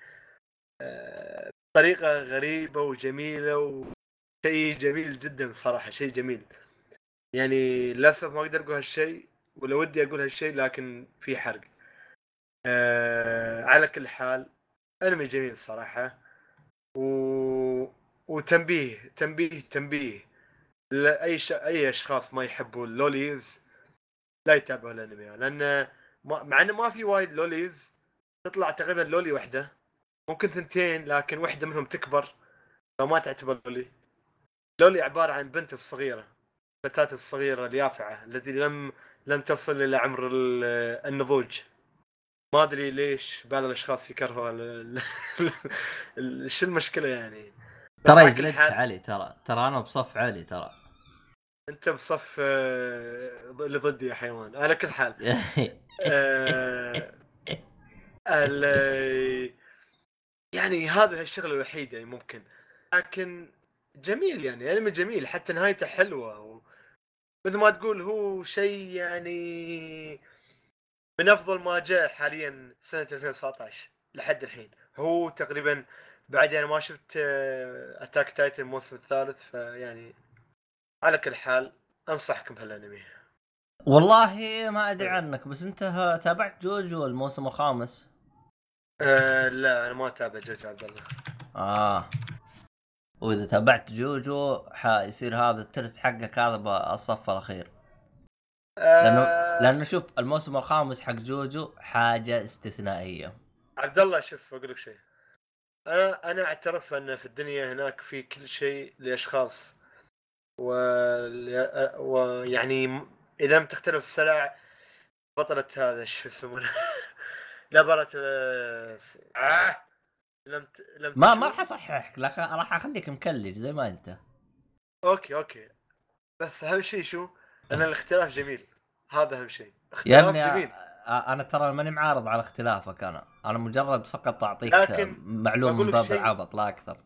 طريقة غريبة وجميلة وشيء جميل جدا صراحة شيء جميل. يعني للأسف ما أقدر أقول هالشيء ولا ودي أقول هالشيء لكن في حرق. آه على كل حال أنمي جميل صراحة. و... وتنبيه تنبيه تنبيه لأي ش... أي أشخاص ما يحبوا اللوليز لا يتابعوا الأنمي لأن ما... مع إنه ما في وايد لوليز تطلع تقريبا لولي واحدة ممكن ثنتين لكن واحدة منهم تكبر فما تعتبر لولي لولي عبارة عن بنت الصغيرة الفتاة الصغيرة اليافعة التي لم لم تصل إلى عمر ال- النضوج. ما أدري ليش بعض الأشخاص يكرهوا شو المشكلة يعني؟ ترى يجلدك حال- علي ترى ترى أنا بصف علي ترى. أنت بصف آه، اللي ضدي يا حيوان. على كل حال. آه، يعني هذا الشغله الوحيده يعني ممكن. لكن جميل يعني انمي جميل حتى نهايته حلوة و... مثل ما تقول هو شيء يعني من أفضل ما جاء حاليا سنة 2019 لحد الحين. هو تقريبا بعد يعني ما شفت Attack Titan الموسم الثالث فيعني على كل حال أنصحكم بهالأنمي. والله ما أدري عنك بس أنت تابعت جوجو الموسم الخامس؟ أه لا أنا ما أتابع جوج عبد الله. آه. وإذا تابعت جوجو حيصير هذا الترس حقك هذا بالصف الأخير. لأنه آه، لأنه شوف الموسم الخامس حق جوجو حاجة استثنائية. عبد الله شوف أقول لك شيء. أنا أنا أعترف أن في الدنيا هناك في كل شيء لأشخاص. و... ويعني إذا لم تختلف السلع بطلة هذا شو يسمونه؟ لا آه... آه! لم ت... لم ما تشوف- ما راح أصححك راح أخليك مكلج زي ما أنت. أوكي أوكي. بس أهم شيء شو؟ إن الاختلاف جميل. هذا أهم شيء. اختلاف ابني جميل. أنا ترى ماني معارض على اختلافك أنا. أنا مجرد فقط أعطيك لكن معلومه من باب شيء- العبط لا أكثر.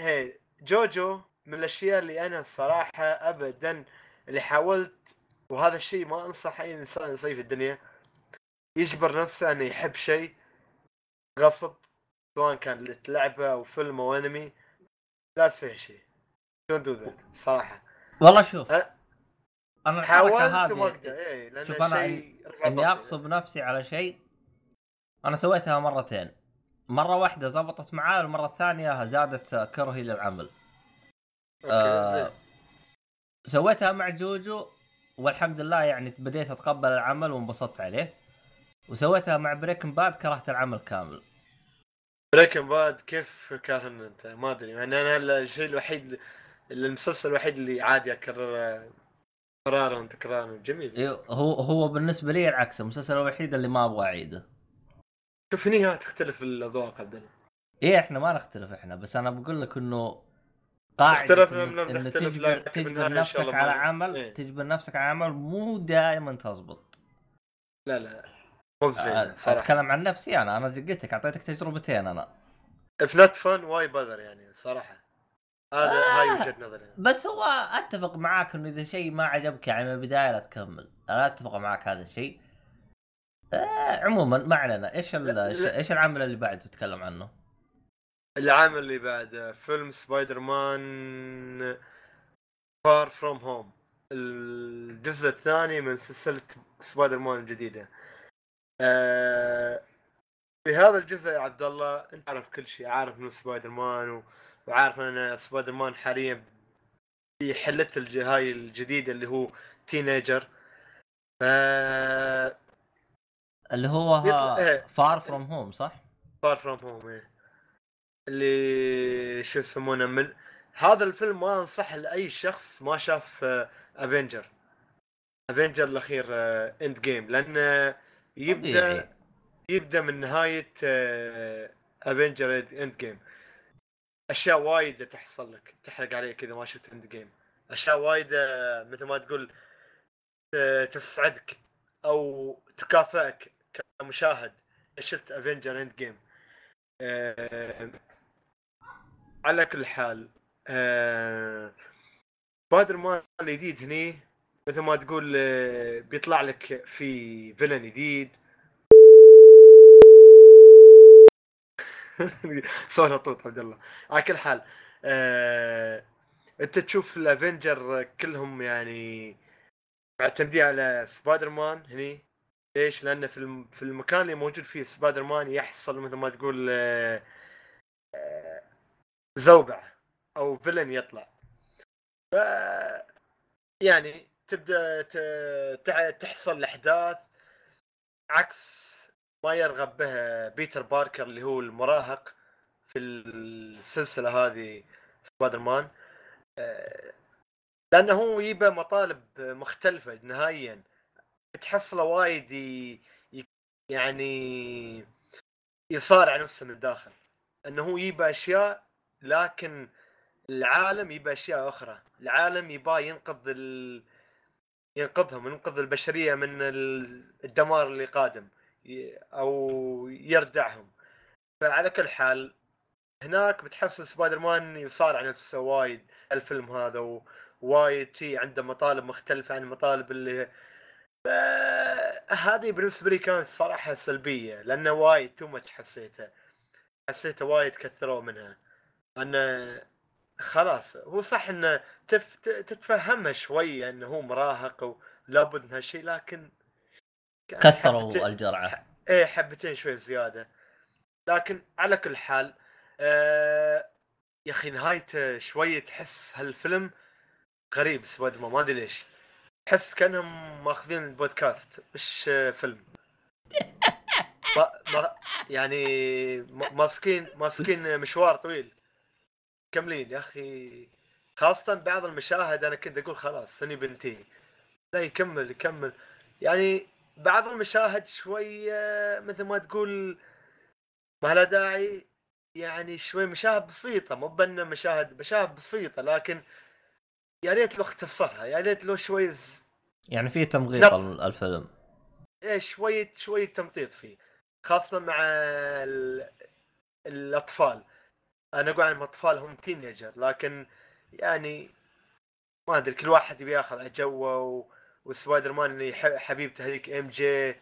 هي جوجو من الأشياء اللي أنا الصراحه ابدا اللي حاولت وهذا الشيء ما انصح أي إنسان يسويه في الدنيا يجبر نفسه إنه يحب شيء غصب سواء كان لعبه أو فيلم أو أنمي لا تسوي شيء. don't do that صراحة. والله شوف أنا- أنا حاولت وما هذه أقدر اي لأن شوف رفع إني ضغطي. أغصب نفسي على شيء أنا سويتها مرتين. مرة واحدة زبطت معاي والمرة الثانية زادت كرهي للعمل. okay آه، سويتها مع جوجو والحمد لله يعني بديت أتقبل العمل وانبسطت عليه. وسويتها مع Breaking Bad كرهت العمل كامل. Breaking Bad كيف كاهن أنت؟ ما أدري يعني أنا الشيء الوحيد المسلسل الوحيد اللي عادي أكرره تكرارا تكرارا جميل. إيه، هو هو بالنسبة لي العكس المسلسل الوحيد اللي ما أبغى أعيده. شوف هني تختلف الأذواق عبد الله. إيه إحنا ما نختلف إحنا بس أنا بقول لك إنه لم إنه نختلف، تجبر, تجبر إن نفسك على عمل إيه. تجبر نفسك على عمل مو دائما تزبط. لا لا. مو بزين صراحة. أتكلم عن نفسي أنا. أنا جدتك أعطيتك تجربتين أنا. if not fun why bother يعني صراحة. هذا آه. هاي وجهة نظري. بس هو أتفق معاك إنه إذا شيء ما عجبك يعني من البداية لا تكمل. أنا أتفق معاك هذا الشيء. آه عموما ما علينا. إيش. إيش العمل اللي بعده تتكلم عنه؟ العمل اللي بعده فيلم Spider-Man Far From Home الجزء الثاني من سلسلة سبايدر مان الجديدة. آه، في هذا الجزء يا عبد الله أنت عارف كل شيء عارف إنه سبايدر مان و... وعارف إن سبايدر مان حاليا في الج... هاي الجديدة اللي هو teenager ف اللي هو. Far From Home صح؟ Far From Home. اللي شو يسمونه من هذا الفيلم ما أنصح لأي شخص ما شاف Avengers Avengers الأخير Endgame لأنه يبدأ طبيعي. يبدأ من نهاية Avengers Endgame أشياء وايدة تحصل لك تحرق عليك إذا ما شفت Endgame أشياء وايدة مثل ما تقول ت- تسعدك أو تكافئك كمشاهد شفت Avengers Endgame على كل حال آه، سبايدر مان الجديد هني مثل ما تقول آه، بيطلع لك في villain جديد. صوت طوط عبد الله. على كل حال آه، انت تشوف ال Avengers كلهم يعني معتمدين على سبايدر مان هني. ليش؟ لأن في في المكان اللي موجود فيه سبايدر مان يحصل مثل ما تقول آه، زوبعه أو villain يطلع. ف يعني تبدأ تحصل الاحداث عكس ما يرغب به بيتر باركر اللي هو المراهق في السلسلة هذه سبايدر مان آه، لأنه هو يبى مطالب مختلفة نهائيا. تحصله وايد. يعني يصارع نفسه من الداخل. إنه هو يبى أشياء لكن العالم يبى أشياء أخرى. العالم يبى ينقذ ال... ينقذهم ينقذ البشرية من الدمار اللي قادم أو يردعهم. فعلى كل حال هناك بتحصل سبايدر مان يصارع نفسه وايد الفيلم هذا ووايد شيء عنده مطالب مختلفة عن المطالب اللي هذه بالنسبة لي كانت صراحة سلبية لأنه وايد too much حسيته. حسيته وايد كثروا منها. انه خلاص هو صح انه تف... تتفهمها شوية انه هو مراهق ولابد من هالشيء لكن كثروا حبتين... الجرعة. إيه حبتين شوي زيادة. لكن على كل حال آه... يا أخي نهايته شوية تحس هالفيلم غريب Spider ما أدري ليش. تحس كأنهم ماخذين البودكاست مش فيلم. ما ما يعني ماسكين ماسكين مشوار طويل. كملين يا أخي. خاصة بعض المشاهد أنا كنت أقول خلاص سني بنتي. لا يكمل يكمل. يعني بعض المشاهد شوية مثل ما تقول ما لها داعي يعني شوي مشاهد بسيطة مو بأنه مشاهد مشاهد بسيطة لكن يا ريت لو اختصرها يا ريت لو شوي ز... يعني في تمغيط نب... الفيلم. إيه شوية شوية تمطيط فيه خاصة مع ال... الأطفال. أنا أقول عن الأطفال هم teenager لكن يعني ما أدري كل واحد يبي يأخذ على جوه. وسبايدر مان حبيبته هذيك MJ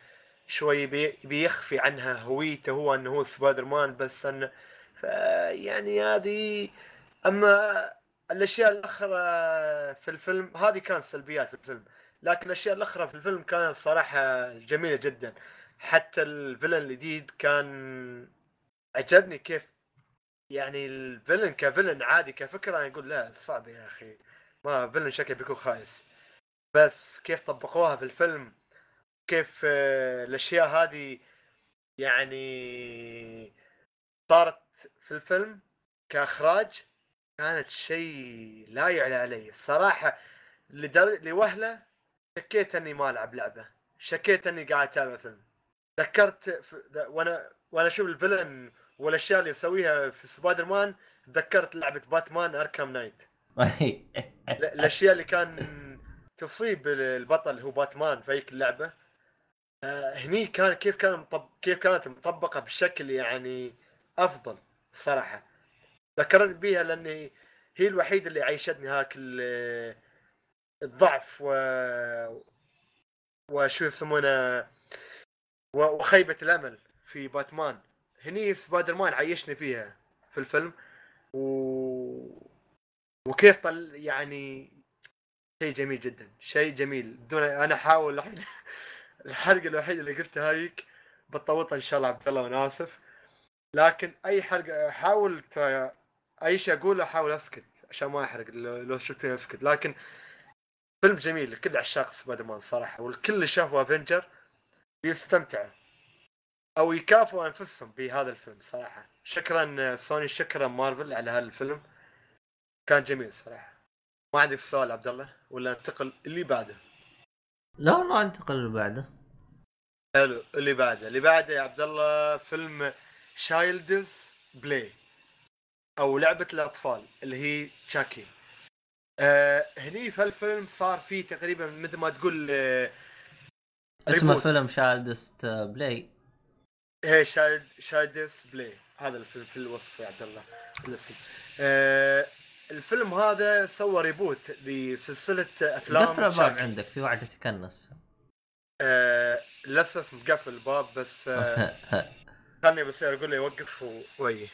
شوي بيخفي عنها هويته هو إنه هو سبايدر مان بس انه يعني هذه أما الأشياء الأخرى في الفيلم هذه كانت سلبيات في الفيلم لكن الأشياء الأخرى في الفيلم كانت صراحة جميلة جدا حتى الفيلن الجديد كان عجبني كيف يعني الفيلن كفيلن عادي كفكرة أنا أقول لا صعب يا أخي. ما فيلن شكله بيكون خايس. بس كيف طبقوها في الفيلم؟ كيف آه، الأشياء هذه يعني صارت في الفيلم كإخراج كانت شيء لا يعلى عليه. الصراحة لدر... لوهلة شكيت اني ما ألعب لعبة. شكيت اني قاعد أتابع فيلم. ذكرت ف... وأنا وأنا أشوف ال villain والأشياء اللي يسويها في سبايدر مان تذكرت لعبة Batman Arkham Knight. الأشياء اللي كان تصيب البطل هو باتمان في هيك اللعبه آه هني كان كيف كان مطب... كيف كانت مطبقة بشكل يعني أفضل صراحة. ذكرت بيها لأني هي الوحيدة اللي عيشتني هاك الضعف و وشو يسمونه وخيبة الأمل في باتمان. هني سبايدر مان عيشني فيها في الفيلم. و وكيف طل يعني شيء جميل جدا شيء جميل. بدون أنا أحاول الحلقة الوحيدة اللي قلتها هيك بطوطها إن شاء الله عبد الله وأنا آسف. لكن أي حلقة أحاول ترى أي شيء أقوله أحاول أسكت عشان ما أحرق لو شفتني أسكت. لكن فيلم جميل لكل عشاق سبايدر مان صراحة والكل اللي شافوا Avengers بيستمتعوا أو يكافئوا أنفسهم بهذا الفيلم صراحة. شكرا سوني شكرا مارفل على هذا الفيلم كان جميل صراحة. ما عندك سؤال عبد الله؟ ولا انتقل اللي بعده؟ لا والله انتقل اللي بعده. حلو اللي بعده. اللي بعده يا عبد الله فيلم Child's Play أو لعبة الأطفال اللي هي تشاكي آه هني في الفيلم صار فيه تقريبا مثل ما تقول آه اسمه فيلم Child's Play إيه Child Child's Play هذا الفيلم في الوصف يا عبد الله الاسم. آه الفيلم هذا سوى reboot لسلسلة أفلام قفل الباب عندك في واحد يتكنس آه للأسف مقفل الباب بس آه خلني بس أقول له يوقف وي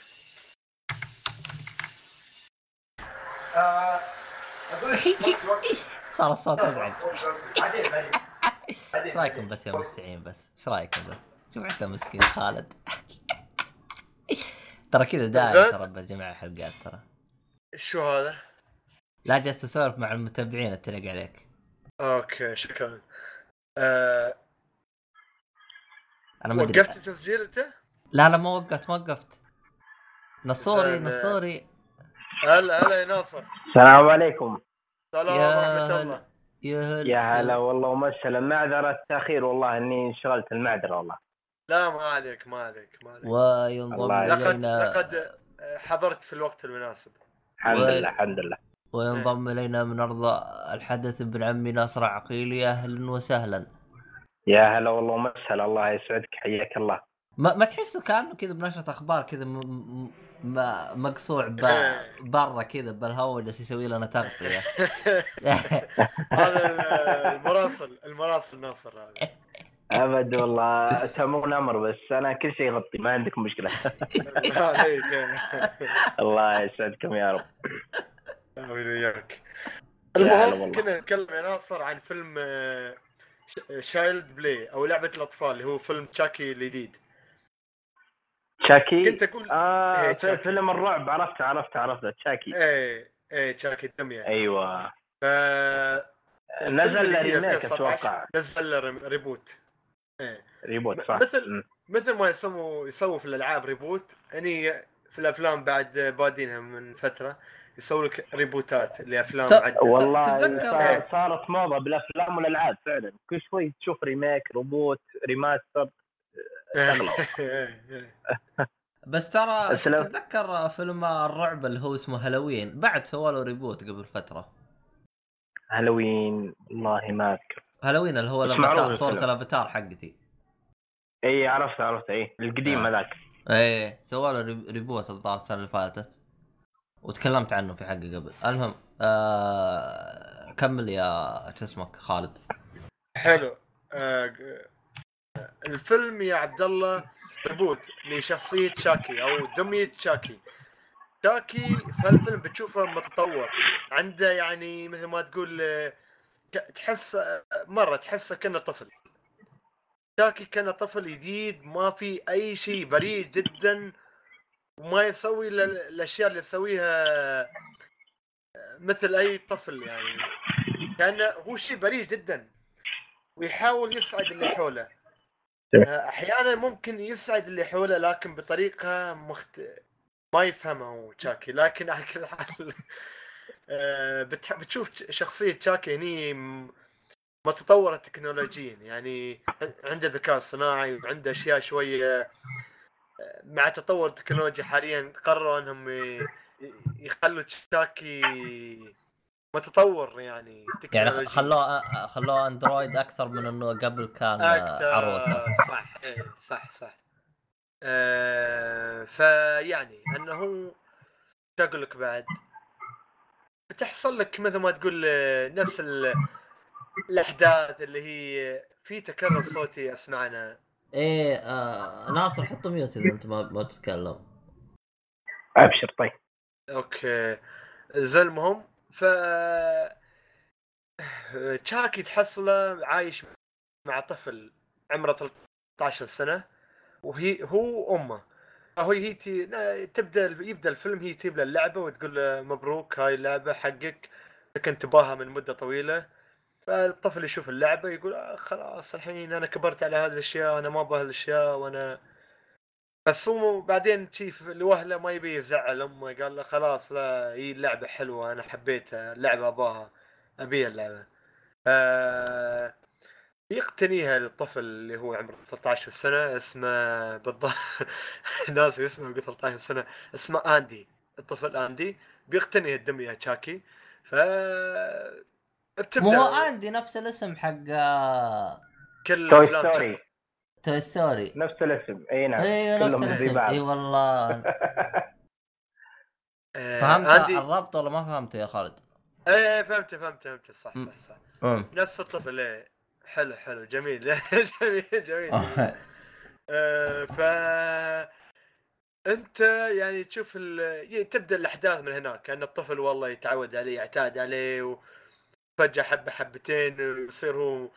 صار الصوت أزعج. إيش رايكم بس يا مستعين بس؟ إيش رايكم بس؟ شوف انت مسكين خالد؟ ترى كذا دائما ترى بجميع الحلقات ترى. شو هذا؟ لا جالس أسولف مع المتابعين أتريق عليك. أوكي شكرا. آه... أنا ما أدري. وقفت التسجيل أنت؟ لا لا ما وقفت ما وقفت. نصوري. نصوري. هلا هلا يا ناصر. السلام عليكم. سلام يا ورحمة هلا. الله. يا هلا يا هلا والله ومسهلا معذرة التأخير والله إني انشغلت المعذرة والله. لا ما عليك ما عليك ما عليك. وينضم الله لقد الينا لقد حضرت في الوقت المناسب. الحمد لله الحمد لله. وينضم إلينا من أرض الحدث ابن عمي ناصر عقيلي أهلا وسهلا. يا هلا والله ومسهلا الله يسعدك حياك الله. ما, ما تحسه كأنه كذا بنشرة أخبار كذا م... م... م- مقصوع ب... برا كذا بالهواء جالس يسوي لنا تغطية. هذا المراسل المراسل ناصر هذا. أبد والله. تمون أمر بس أنا كل شيء يغطي ما عندك عليك الله يسعدكم يا رب. آمين وياك. المهم. كنا نتكلم يا ناصر عن فيلم آه، Child Play أو لعبة الأطفال اللي هو فيلم تشاكي الجديد. تشاكي؟ كنت أقول آه إيه، في تشاكي. فيلم الرعب. عرفت عرفت عرفت تشاكي. إيه إيه تشاكي الدميه أيوه. ف نزل remake 2019 أتوقع نزل ريبوت. ريبوت صح. مثل-. مثل ما يسووا يسووا في الألعاب reboot يعني في الأفلام بعد بادينها من فترة يسووا لك reboot ات لأفلام ت- عدة. والله تتذكر- صار- صارت موضة بالأفلام والألعاب فعلا. كل شوي تشوف ريميك روبوت ريماستر. بس ترى تتذكر فيلم الرعب اللي هو اسمه هالوين بعد سووا له reboot قبل فترة. هالوين والله ما أذكر. هالوين اللي هو الافاتار معروف صورة. الأفاتار حقتي. إي عرفت عرفت إي القديم آه. هذاك. إيه سووا له reb- reboot الظاهر السنة اللي فاتت. وتكلمت عنه في حلقه قبل. المهم آه... كمل يا شو اسمك خالد. حلو. آه، الفيلم يا عبد الله reboot لشخصية تشاكي أو دمية تشاكي. شاكي في الفيلم بتشوفه متطور. عنده يعني مثل ما تقول آه، تحس مرة تحسه كأنه طفل. شاكي كان طفل جديد ما في أي شيء بريء جدا وما يسوي ال- الأشياء اللي يسويها مثل أي طفل يعني. كأن هو شيء بريء جدا ويحاول يسعد اللي حوله. أحيانا ممكن يسعد اللي حوله لكن بطريقة مخت... ما يفهمها هو تشاكي لكن على كل حال. بتشوف شخصية تشاكي هني متطورة تكنولوجيا. يعني عنده ذكاء صناعي وعنده أشياء شوية آه، مع تطور التكنولوجيا حاليا قرروا إنهم يخلوا تشاكي متطور يعني يعني. خلوه خلوه أندرويد أكثر من إنه قبل كان آه، أكثر عروسة. صح إيه، صح صح. آه فيعني إنه شو أقول لك بعد؟ بتحصل لك مثل ما تقول آه، نفس ال- الأحداث اللي هي في تكرر صوتي أسمعنا. إيه آه ناصر حط ميوت إذا أنت ما ما تتكلم. أبشر طيب. أوكي. زي المهم ف تشاكي تحصله عايش مع طفل عمره 13 سنة وهي هو امه هو هي تي... تبدأ يبدأ الفيلم هي تجيب له اللعبة وتقول له مبروك هاي اللعبة حقك. كنت تباها من مدة طويلة. فالطفل يشوف اللعبة يقول آه خلاص الحين أنا كبرت على هذه الأشياء أنا ما أبغى هالأشياء وأنا بس هو بعدين شيف لوهله ما يبي يزعل أمه قال له خلاص لا هي اللعبة حلوة أنا حبيتها اللعبة أباها أبيها اللعبة. آه يقتنيها الطفل اللي هو عمره 13 سنة اسمه بالضبط ناسي اسمه يقول 13 سنة اسمه آندي. الطفل آندي بيقتني الدميه تشاكي. ف بتبدأ مو هو عندي نفس الاسم حق آه، كل Toy Story. Toy Story. نفس الاسم. إي نعم. أيوه نفس الاسم. إي والله. آه، فهمت أندي- الربط ولا ما فهمته يا خالد؟ إيه فهمت فهمت فهمت. صح. صح صح. نفس الطفل إيه حلو حلو جميل. جميل جميل. آه، ف انت يعني تشوف ال... تبدأ الأحداث من هناك كأن الطفل والله يتعود عليه يعتاد عليه وفجأة حبة حبتين ويصير هو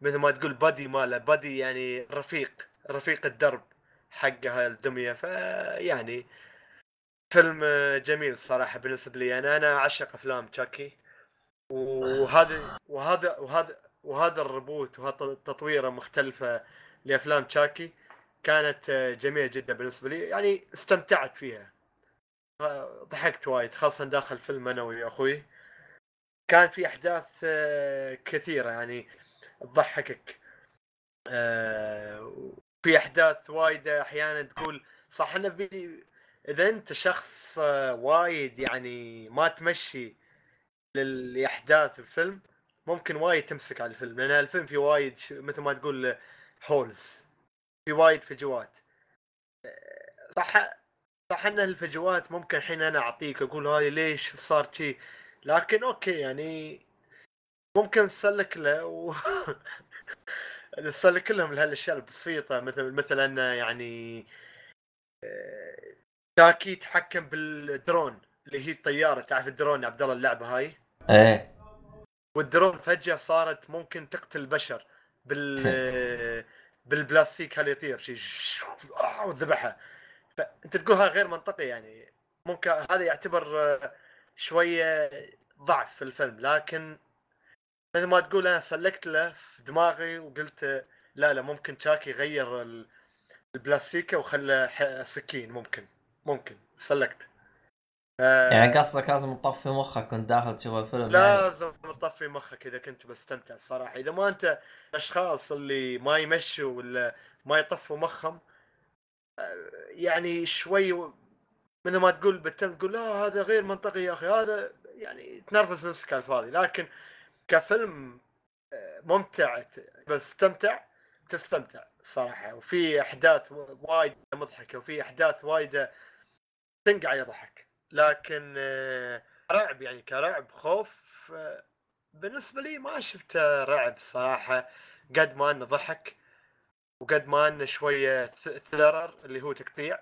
مثل ما تقول بادي ماله بادي يعني رفيق رفيق الدرب حقها الدميه فيعني فيلم جميل الصراحة بالنسبة لي. أنا أنا اعشق أفلام تشاكي وهذا وهذا وهذا وهذا الربوت وهذا مختلفه لأفلام تشاكي كانت آه، جميلة جدا بالنسبة لي. يعني استمتعت فيها. ضحكت وايد خاصة داخل الفيلم أنا ويا أخوي. كانت في أحداث آه، كثيرة يعني تضحكك. آه، في أحداث وايدة أحيانا تقول صح أنا بي إذا أنت شخص وايد يعني ما تمشي للأحداث الفيلم ممكن وايد تمسك على الفيلم لأن الفيلم فيه وايد مثل ما تقول holes في وايد فجوات. آه، صح صح إن الفجوات ممكن الحين أنا أعطيك أقول هاي ليش صار شي. لكن أوكي يعني ممكن نسلك له و... نسلك لهم لهالاشياء البسيطة مثل مثلا يعني آه، تاكي يتحكم بالدرون اللي هي الطيارة تعرف الدرون عبد الله اللعبة هاي؟ إيه. والدرون فجأة صارت ممكن تقتل البشر بال بالبلاستيك هل يطير شيء آه، وذبحها. فأنت تقول هذا غير منطقي يعني. ممكن هذا يعتبر آه، شوية ضعف في الفيلم لكن مثل ما تقول أنا سلكت له في دماغي وقلت آه، لا لا ممكن تشاكي يغير ال- البلاستيكة وخلى سكين ممكن ممكن سلكت. يعني قصدك لازم تطفي مخك وانت داخل تشوف الفيلم يعني. لازم تطفي مخك إذا كنت بستمتع الصراحه إذا ما أنت أشخاص اللي ما يمشوا ولا ما يطفوا مخهم آه، يعني شوي مثل ما تقول بالتم تقول لا هذا غير منطقي يا أخي هذا يعني تنرفز نفسك على الفاضي. لكن كفيلم آه، ممتع بس تستمتع تستمتع الصراحه وفي أحداث وايد مضحكة وفي أحداث وايد تنقع يضحك لكن آه، رعب يعني كرعب خوف آه، بالنسبة لي ما شفته رعب صراحة قد ما إنه ضحك وقد ما إنه شوية ثرر اللي هو تقطيع.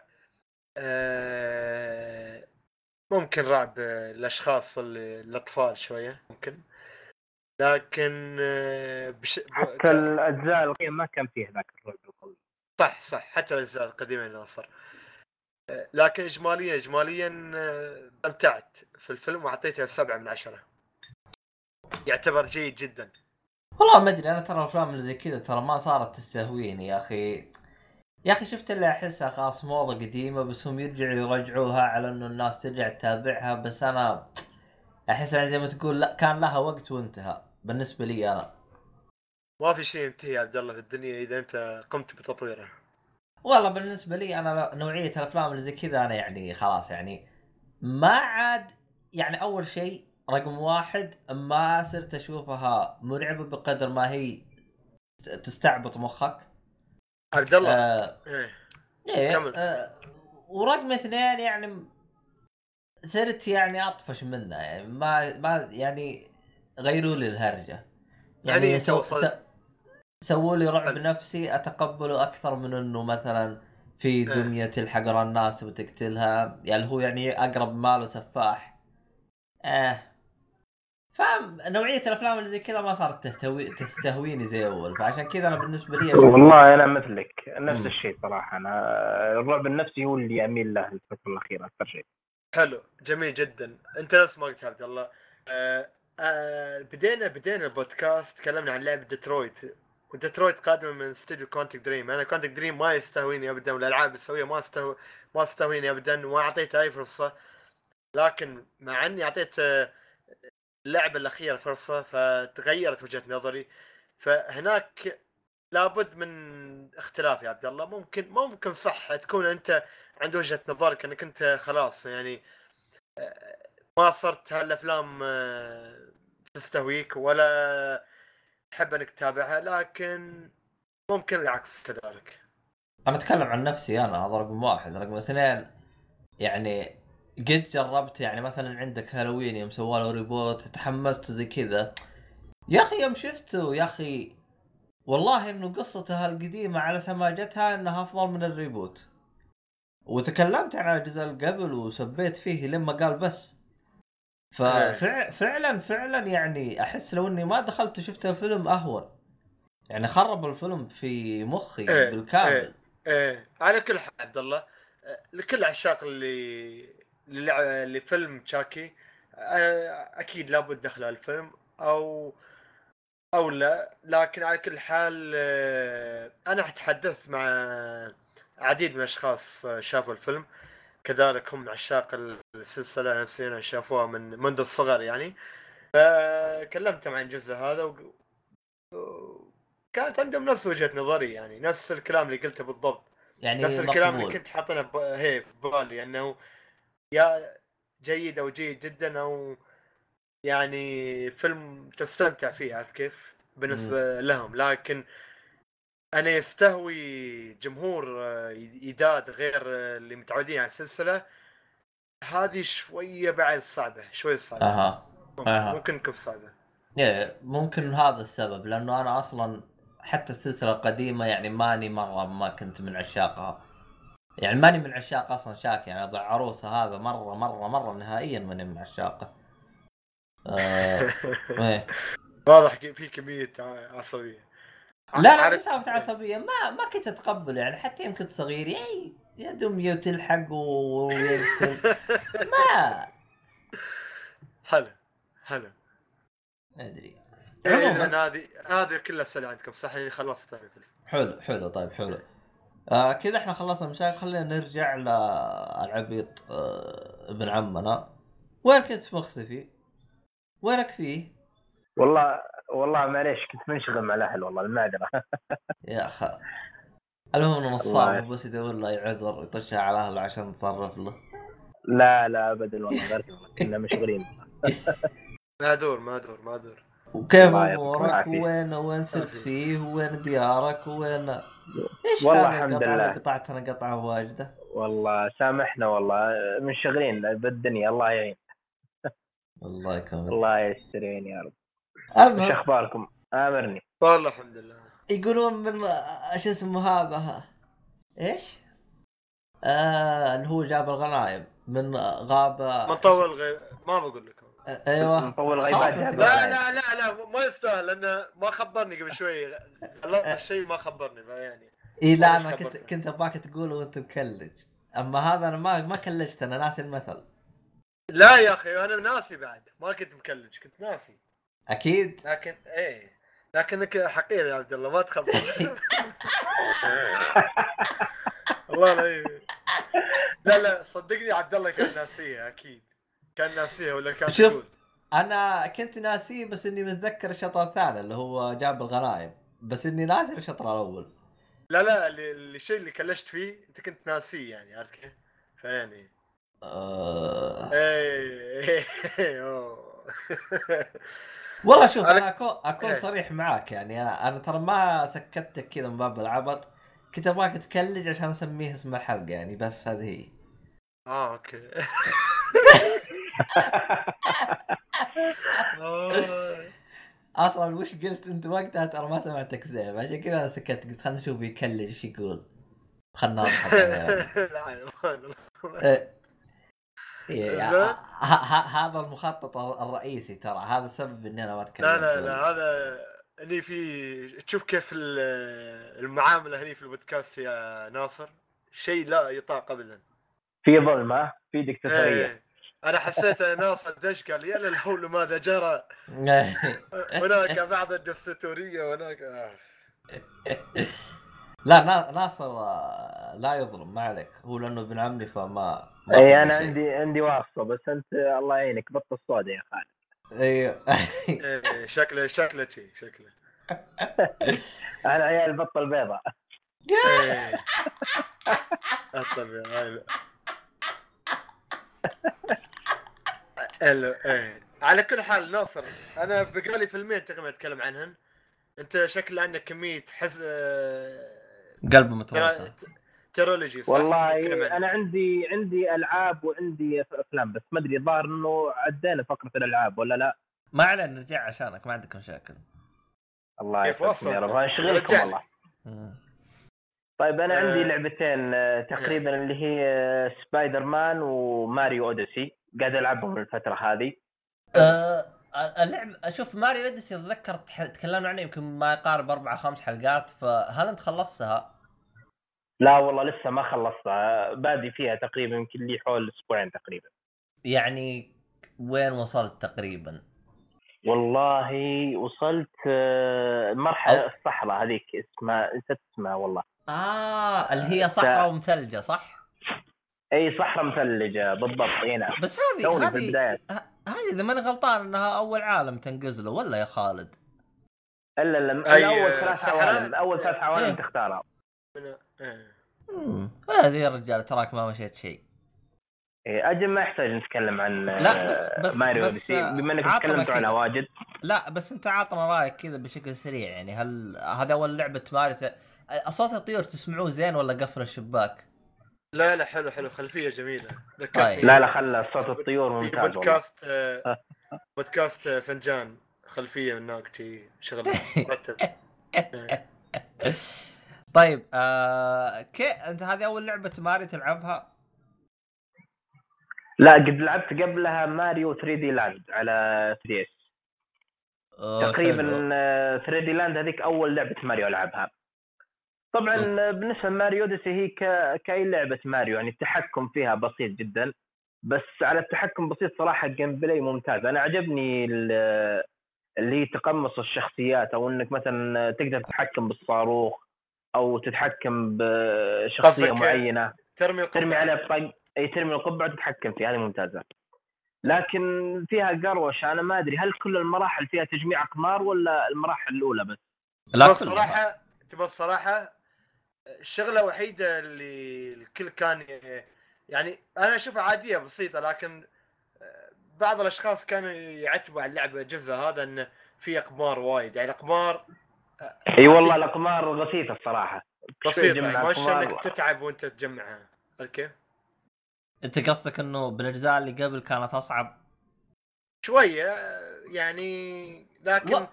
آه، ممكن رعب الأشخاص اللي الأطفال شوية ممكن. لكن بش... حتى الأجزاء القديمة ما كان فيه ذاك الرعب القوي. صح صح حتى الأجزاء القديمة اللي ناصر لكن اجماليا اجماليا آه، استمتعت في الفيلم واعطيته سبعة من عشرة. يعتبر جيد جدا. والله ما أدري أنا ترى الأفلام اللي زي كذا ترى ما صارت تستهويني يا أخي. يا أخي شفت اللي أحسها خلاص موضة قديمة بس هم يرجعوا يرجعوها على إنه الناس ترجع تتابعها بس أنا أحس يعني زي ما تقول لا كان لها وقت وانتهى بالنسبة لي أنا. ما في شيء ينتهي يا عبد الله في الدنيا إذا أنت قمت بتطويره والله بالنسبة لي أنا نوعية الأفلام اللي زي كذا أنا يعني خلاص يعني ما عاد يعني أول شيء رقم واحد ما صرت أشوفها مرعبة بقدر ما هي تستعبط مخك عبد الله آه إيه. إيه كمل. آه ورقم اثنين يعني صرت يعني أطفش منها يعني ما ما يعني غيروا لي الهرجة يعني يعني سو وصلت- س- سووا لي رعب. نفسي أتقبله أكثر من إنه مثلا في. دميه تلحق على الناس وتقتلها. يعني هو يعني أقرب ماله سفاح. آه فاهم نوعية الأفلام اللي زي كذا ما صارت تهتوي تستهويني زي أول. فعشان كذا أنا بالنسبة لي والله أنا مثلك نفس. الشيء صراحة. أنا الرعب النفسي هو اللي اميل له الفترة الأخيرة أكثر شيء. حلو جميل جدا. أنت نفس ما قلت عبد الله. آه آه بدينا بدينا البودكاست تكلمنا عن لعبة ديترويت وديترويت قادمة من استوديو كوانتيك دريم. أنا كوانتيك دريم ما يستهويني ابدا والألعاب اللي تسويها ما استهو ما تستهويني ابدا وما اعطيتها أي فرصة. لكن مع إني أعطيت آه، اللعبة الأخيرة فرصة فتغيرت وجهة نظري. فهناك لابد من اختلاف يا عبد الله. ممكن ممكن صح تكون أنت عند وجهة نظرك إنك أنت خلاص يعني آه، ما صرت هالأفلام آه، تستهويك ولا تحب انك تتابعها لكن ممكن العكس كذلك. أنا أتكلم عن نفسي أنا هذا رقم واحد. رقم اثنين يعني قد جربت يعني مثلا عندك هالوين يوم سووا له reboot تحمست زي كذا. يا أخي يوم شفته يا أخي والله إنه قصته القديمه على سماجتها إنها أفضل من ال reboot. وتكلمت عن الجزء اللي قبل وسبيت فيه لما قال بس ففعلا فعلا يعني أحس لو إني ما دخلت وشفت الفيلم أهون. يعني خرب الفيلم في مخي إيه، بالكامل. إيه على كل حال عبد الله آه، لكل العشاق اللي اللي لفيلم تشاكي آه، أكيد لابد دخل الفيلم أو أو لا. لكن على كل حال آه، أنا تحدثت مع عديد من الأشخاص شافوا الفيلم. كذلك هم عشاق السلسلة نفسيا شافوها من منذ الصغر يعني فكلمتهم عن الجزء هذا و... كانت عندهم نفس وجهة نظري يعني نفس الكلام اللي قلته بالضبط يعني نفس الكلام اللي مقبول. كنت حاطينه ب... هي ببالي إنه يا جيد أو جيد جدا أو يعني فيلم تستمتع فيه عرفت كيف؟ بالنسبة لهم لكن أنا يستهوي جمهور آه، يداد غير آه، اللي متعودين على السلسلة. هذه شوية بعد صعبة شوي صعبة. أها. أها. ممكن تكون صعبة. إيه، ممكن هذا السبب لأنه أنا أصلا حتى السلسلة القديمة يعني ماني مرة ما كنت من عشاقها يعني ماني من عشاق أصلا شاكي يعني ضع عروسة هذا مرة مرة مرة نهائيا ماني من عشاقه. آه إيه. واضح في كمية عصبية. لا لا سالفه عصبية. ما ما كنت أتقبل يعني حتى يوم كنت صغير يا يا دميه وتلحق و- ويقتل. ما. حلو حلو. أدري. اذا عموما. هذه هذه كل الاسئله عندكم صح اني خلصت الفيلم. حلو حلو طيب حلو. آه كذا إحنا خلصنا المشاكل خلينا نرجع للعبيط آه ابن عمنا. وين كنت مختفي؟ وينك فيه؟ والله والله معليش كنت منشغل مع الأهل والله المعذره يا اخ المهم إنه نصاب. بس يدور له يعذر يطشها على أهله عشان نتصرف له. لا لا ابدا والله غير كنا مشغولين. ما ادور ما ادور ما ادور وكيف أمورك. وين وين صرت فيه؟ وين ديارك؟ وين؟ إيش والله الحمد لله. اللي قطعتنا قطعة واجدة. والله سامحنا والله منشغلين بالدنيا الله يعين. الله يكون الله يسترين يا رب. إيش أخباركم؟ آمرني. والله الحمد لله. يقولون من آه، شو اسمه هذا؟ إيش؟ آه اللي هو جاب الغنايم من غابه مطول غير ما بقول لكم. آه، أيوه مطول غيبات. لا لا لا لا ما يستاهل لأنه ما خبرني قبل شوي. خلصت الشيء ما خبرني فيعني اي لا أنا كنت؟ كنت أبغاك تقوله وأنت مكلج. أما هذا أنا ما ما كلجت أنا ناسي المثل. لا يا أخي أنا ناسي بعد. ما كنت مكلج كنت ناسي. أكيد لكن إيه لكنك حقير يا عبد الله ما تخبر والله لا. لا لا صدقني عبد الله كان ناسيها أكيد كان ناسيها ولا كان شوف. أنا كنت ناسيه بس إني متذكر الشطر الثاني اللي هو جاب الغنايم بس إني ناسي الشطر الأول لا لا الشيء اللي كلشت فيه أنت كنت ناسيه يعني عرفت كيف؟ فيعني آه... إيه إيه، أوه. والله شوف أنا- أنا اكون أكون إيه. صريح معاك يعني أنا, أنا ترى ما سكتك كذا من باب العبط. كنت أبغاك تكلج عشان أسميه اسم الحلقة يعني بس هذه هي. آه أوكي. آه. أصلا وش قلت أنت وقتها؟ ترى ما سمعتك زين عشان كذا أنا سكت قلت خلينا نشوف يكلج إيش يقول. خلنا نضحك يعني. لا حيوان. إيه. إيه، زين. ه- ه- هذا المخطط الرئيسي ترى هذا السبب إني أنا ما أتكلم لا لا لا هذا هني في تشوف كيف ال- المعاملة هني في البودكاست يا ناصر شيء لا يطاق ابدا في ظلم ها في دكتاتوريه إيه. أنا حسيت إن ناصر دش قال يا للحول ماذا جرى إيه. هناك بعض الدستوريه وهناك آه. لا نا- ناصر آه، لا يظلم ما عليك. هو لأنه ابن عمي فما ما اي أنا شيء. عندي عندي واسطة بس أنت الله يعينك بط الصودا يا خالد. أيوه إيه، شكله شكله شيء شكله. أنا عيال البطه البيضاء إيه. على كل حال ناصر أنا بقالي فيلمين تقريبا أتكلم عنهن. أنت شكل عندك كمية حز آه، قلبه متروسه ترا- ترولوجي صح؟ والله. أنا عندي عندي ألعاب وعندي أفلام بس ما أدري الظاهر إنه عدينا فقرة الألعاب ولا لا ما عليه نرجع عشانك ما عندك مشاكل الله وصلت؟ يا رب اشغلكم. والله. طيب أنا عندي آه. لعبتين آه، تقريبا اللي هي آه، سبايدر مان وماريو أوديسي قاعد ألعبهم الفترة هذه آه، اللعب أشوف ماريو أوديسي أتذكر تكلمنا عنه يمكن ما يقارب أربع خمس حلقات فهل أنت خلصتها؟ لا والله لسه ما خلصتها بادي فيها تقريبا يمكن لي حول أسبوعين تقريبا يعني وين وصلت تقريبا؟ والله وصلت آه، المرحله أو- الصحراء هذيك اسمها نسيت اسمها والله آه اللي هي صحراء ومثلجة صح؟ اي صحراء مثلجه بالضبط اي نعم بس هذه هذه هذه إذا ماني غلطان إنها أول عالم تنقز له ولا يا خالد؟ إلا إلا أي اول ثلاث. عوالم اول ثلاث إيه. عوالم تختارها من... إيه. امم هذه يا رجال تراك ما مشيت شيء إيه، أجل ما يحتاج نتكلم عن لا، بس- آه، بس- ماريو بس، بما إنك تكلمتوا عنها كذا. واجد لا بس أنت عاطنا رأيك كذا بشكل سريع يعني هل هذا أول لعبة ماريو أصوات الطيور تسمعوه زين ولا قفل الشباك؟ لا لا حلو حلو خلفية جميلة ذكرني طيب. لا لا خلى صوت الطيور ممتاز بودكاست آه، بودكاست آه، فنجان خلفية من هناك شي شغل مرتب. طيب okay انت هذه أول لعبة ماريو تلعبها؟ لا قد لعبت قبلها ماريو 3D Land على 3DS آه،. تقريبا 3D Land هذيك أول لعبة ماريو ألعبها طبعا بالنسبة ل Mario Odyssey هي ك... كأي لعبه ماريو يعني التحكم فيها بسيط جدا. بس على التحكم بسيط صراحة ال gameplay ممتاز. أنا عجبني ال- اللي هي تقمص الشخصيات أو إنك مثلا تقدر تتحكم بالصاروخ أو تتحكم بشخصية معينة. ترمي القبعة. ترمي عليه طق إي ترمي القبعة وتتحكم فيها هذه ممتازة. لكن فيها قروش أنا ما أدري هل كل المراحل فيها تجميع أقمار ولا المراحل الأولى بس؟ لا بس كلها. صراحة تبى الصراحة الشغلة الوحيده اللي الكل كان يعني أنا أشوفها عادية بسيطة لكن بعض الأشخاص كانوا يعتبوا على اللعبة جزء هذا انه في إقمار وايد يعني إقمار إي والله الإقمار غثيثه الصراحة بسيطة يعني ما. إنك تتعب وأنت تجمعها كيف؟ أنت قصدك إنه بالأجزاء اللي قبل كانت أصعب؟ شوية يعني لكن و-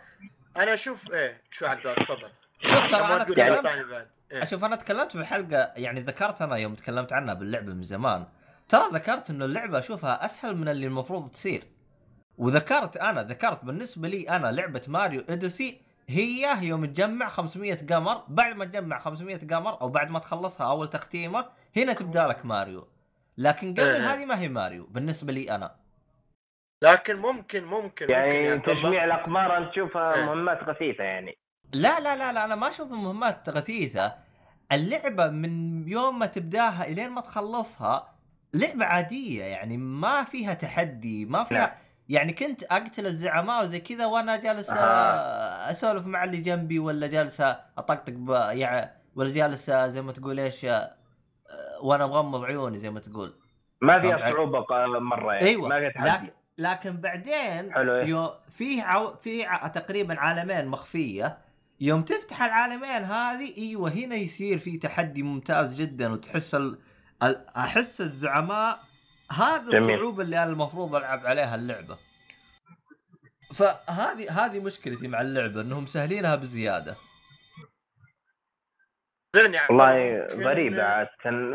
أنا أشوف إيه شو عبد الله تفضل شوف ترى ما أنا تكلمت إيه. أشوف أنا تكلمت بالحلقة يعني ذكرت أنا يوم تكلمت عنها باللعبة من زمان ترى ذكرت إنه اللعبة أشوفها أسهل من اللي المفروض تصير وذكرت أنا ذكرت بالنسبة لي أنا لعبة ماريو أوديسي هي يوم تجمع 500 قمر بعد ما تجمع 500 قمر أو بعد ما تخلصها أول تختيمة هنا تبدأ لك ماريو لكن قبل إيه. هذه ما هي ماريو بالنسبة لي أنا لكن ممكن ممكن يعني ممكن عبد الله. تجميع الأقمار انت تشوفها إيه. مهمات غثيثه يعني لا لا لا لا أنا ما أشوف مهمات غثيثة اللعبة من يوم ما تبداها إلين ما تخلصها لعبة عادية يعني ما فيها تحدي ما فيها نعم. يعني كنت أقتل الزعماء وزي كذا وأنا جالس آه. أسولف مع اللي جنبي ولا جالس أطقطق. يعني ولا جالس زي ما تقول إيش وأنا مغمض عيوني زي ما تقول ما فيها ق- مرة يعني أيوه ما فيها لكن تحدي لكن بعدين حلو إيه. فيه عو... في ع... تقريبا عالمين مخفية يوم تفتح العالمين هذه إيوه هنا يصير في تحدي ممتاز جدا وتحس ال... ال... أحس الزعماء هذا. الصعوبة اللي أنا المفروض ألعب عليها اللعبة فهذه هذه مشكلتي مع اللعبة إنهم مسهلينها بزيادة عبد والله غريبة عادة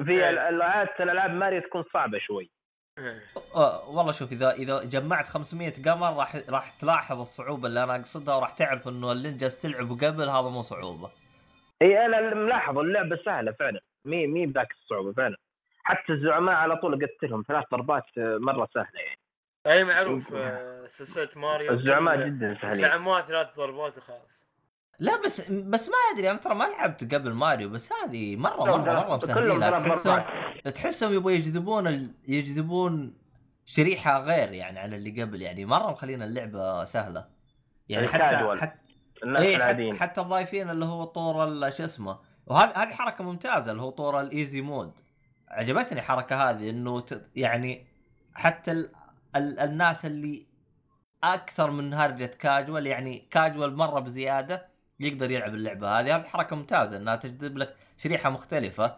في إيه. ال- عادة الألعاب ماريو تكون صعبة شوي إيه. والله شوف اذا إذا جمعت 500 قمر راح راح تلاحظ الصعوبة اللي أنا أقصدها وراح تعرف إنه اللي انت جالس تلعبه قبل هذا مو صعوبة. إي أنا ملاحظ اللعبة سهلة فعلا مي مي بذاك الصعوبة فعلا. حتى الزعماء على طول قتلهم ثلاث ضربات آه، مرة سهلة يعني. أي معروف آه، سلسلة ماريو الزعماء جدا سهلين. الزعماء ثلاث ضربات وخلاص. لا بس بس ما أدري أنا ترى ما لعبت قبل ماريو بس هذه مره مره مرة كلهم مسهلينها ثلاث تحسهم تحسهم يبغوا يجذبون ال... يجذبون شريحة غير يعني عن اللي قبل يعني مرة مخلين اللعبة سهلة. يعني حتى. حتى الناس إيه العاديين. حتى, الضايفين اللي هو طور شو اسمه وهذه هذه حركة ممتازة اللي هو طور ال easy mode عجبتني الحركة هذه إنه ت... يعني حتى ال... ال... الناس اللي أكثر من هرجة كاجوال يعني كاجوال مرة بزيادة يقدر يلعب اللعبة هذه. هذه حركة ممتازة إنها تجذب لك شريحة مختلفة.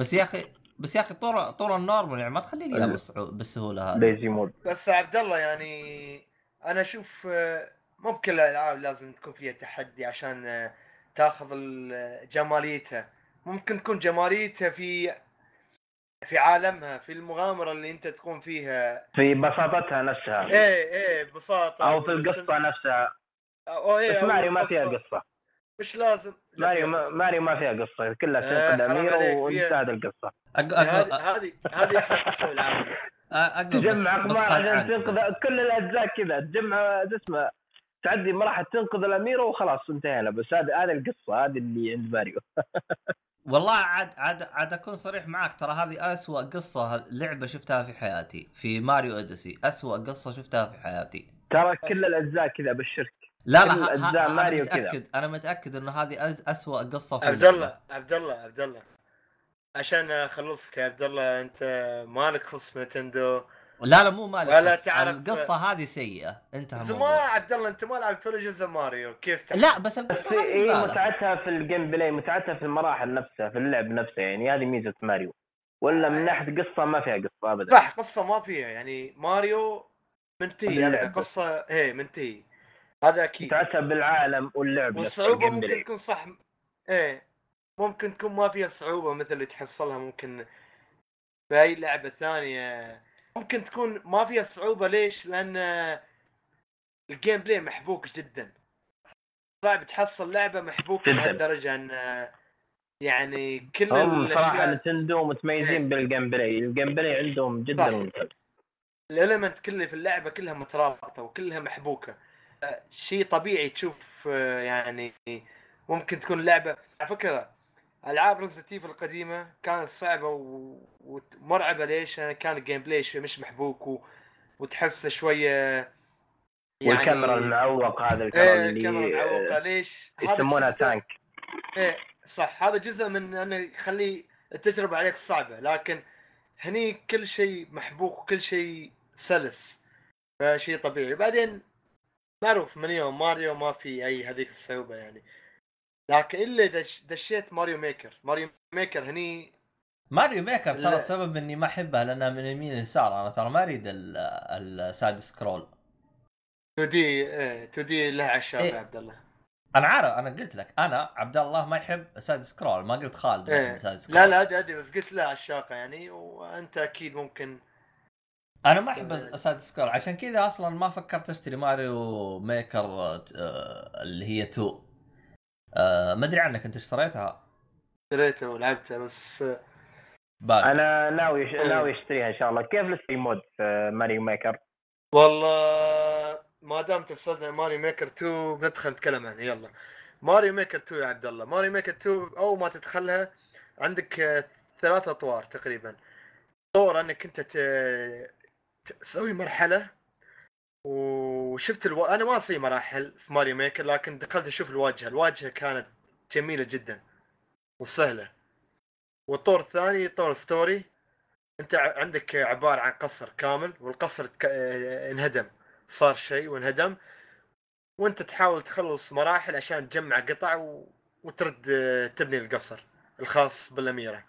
بس يا أخي بس يا أخي طور طور ال normal يعني ما تخلي لي بالسهولة هذه. ذا easy mode. بس عبد الله يعني أنا أشوف آه، مو بكل الألعاب لازم تكون فيها تحدي عشان آه، تأخذ ال- جماليتها. ممكن تكون جماليتها في في عالمها في المغامرة اللي أنت تكون فيها. في بساطتها نفسها. إيه إيه ببساطه أو في القصة نفسها. أو إيه بس ماريو ما فيها. قصة. مش لازم لا ماريو ما. ماريو ما فيها قصة كلها آه، تنقذ حرام اميره وانتهت القصة. هذه. هذه أحلى قصة بالعالم بس تجمع اقمار عشان تنقذ. كل الأجزاء كذا تجمع شو اسمه تعدي مراحل تنقذ الاميره وخلاص انتهينا بس هذه هذه القصة هذه اللي عند ماريو والله عاد عاد عاد أكون صريح معاك ترى هذه أسوأ قصة لعبة شفتها في حياتي في ماريو أوديسي أسوأ قصة شفتها في حياتي ترى كل الأجزاء كذا بالشرك لا لا أنا ماريو كذا. متأكد أنا متأكد انه هذه أز اسوء قصة في عبد اللعبة. الله عبد الله عبد الله عشان أخلصك يا عبد الله أنت مالك خص نتندو لا لا مو مالك ولا تعرف- القصة هذه سيئة انتهى ما عبد الله أنت ما لعبت ولا جزء ماريو كيف تعرف؟ لا بس بس هي زبالة. متعتها في ال gameplay متعتها في المراحل نفسها في اللعب نفسه يعني هذه ميزة ماريو ولا من ناحية قصة ما فيها قصة ابدا صح قصة ما فيها يعني ماريو منتهي. هذا قصة إيه منتهي هذا أكيد. متعتها بالعالم واللعب والصعوبة ممكن تكون صح. إيه. ممكن تكون ما فيها صعوبة مثل اللي تحصلها ممكن في اي لعبة ثانية. ممكن تكون ما فيها صعوبة ليش؟ لأن ال gameplay محبوك جدا. صعب تحصل لعبة محبوكة جداً. لهالدرجة إن يعني كل هم صراحة الاشياء نتندو. متميزين بال gameplay. ال gameplay عندهم جدا. ممتاز. ال element كله في اللعبة كلها مترابطة وكلها محبوكة. شيء طبيعي تشوف آه، يعني ممكن تكون لعبة على فكرة ألعاب Resident Evil القديمة كانت صعبة و- ومرعبه ليش؟ كان ال gameplay شوي مش محبوك و... وتحسه شوية يعني والكاميرا المعوق هذا الكاميرا إيه الكاميرا اللي معوقه ليش؟ يسمونها tank إيه صح هذا جزء من إنه يخلي التجربة عليك صعبة لكن هني كل شيء محبوك وكل شيء سلس فشيء طبيعي بعدين معروف من يوم ماريو ما في أي هذيك الصعوبة يعني لكن إلا دش- دشيت Mario Maker Mario Maker هني Mario Maker ترى لا. السبب إني ما أحبها لأنها من يمين يسار أنا ترى ما أريد ال- side scroll 2D 2D لها عشاق إيه. يا عبد الله أنا عارف أنا قلت لك أنا عبد الله ما يحب ال side scroll ما قلت خالد ما إيه. يحب ال side scroll لا لا أدري ادري بس قلت لها عشاقة يعني وأنت أكيد ممكن أنا ما أحب. ال side scroll عشان كذا أصلا ما فكرت أشتري Mario Maker آه، اللي هي 2 آه، ما أدري عنك أنت اشتريتها؟ اشتريته ولعبته بس باقي. أنا ناوي إيه. ناوي أشتريها إن شاء الله. كيف ال story mode في Mario Maker؟ والله ما دام تصدق Mario Maker 2 بندخل نتكلم عنها يلا. Mario Maker 2 يا عبد الله. Mario Maker 2 أول ما تدخلها عندك ثلاث أطوار تقريبا. طور أنك أنت ت- تسوي مرحلة وشفت ألو... أنا ما أسوي مراحل في Mario Maker لكن دخلت أشوف الواجهة الواجهة كانت جميلة جدا وسهلة. والطور الثاني طور story أنت عندك عبارة عن قصر كامل والقصر انهدم صار شيء وانهدم وأنت تحاول تخلص مراحل عشان تجمع قطع و... وترد تبني القصر الخاص بالأميرة.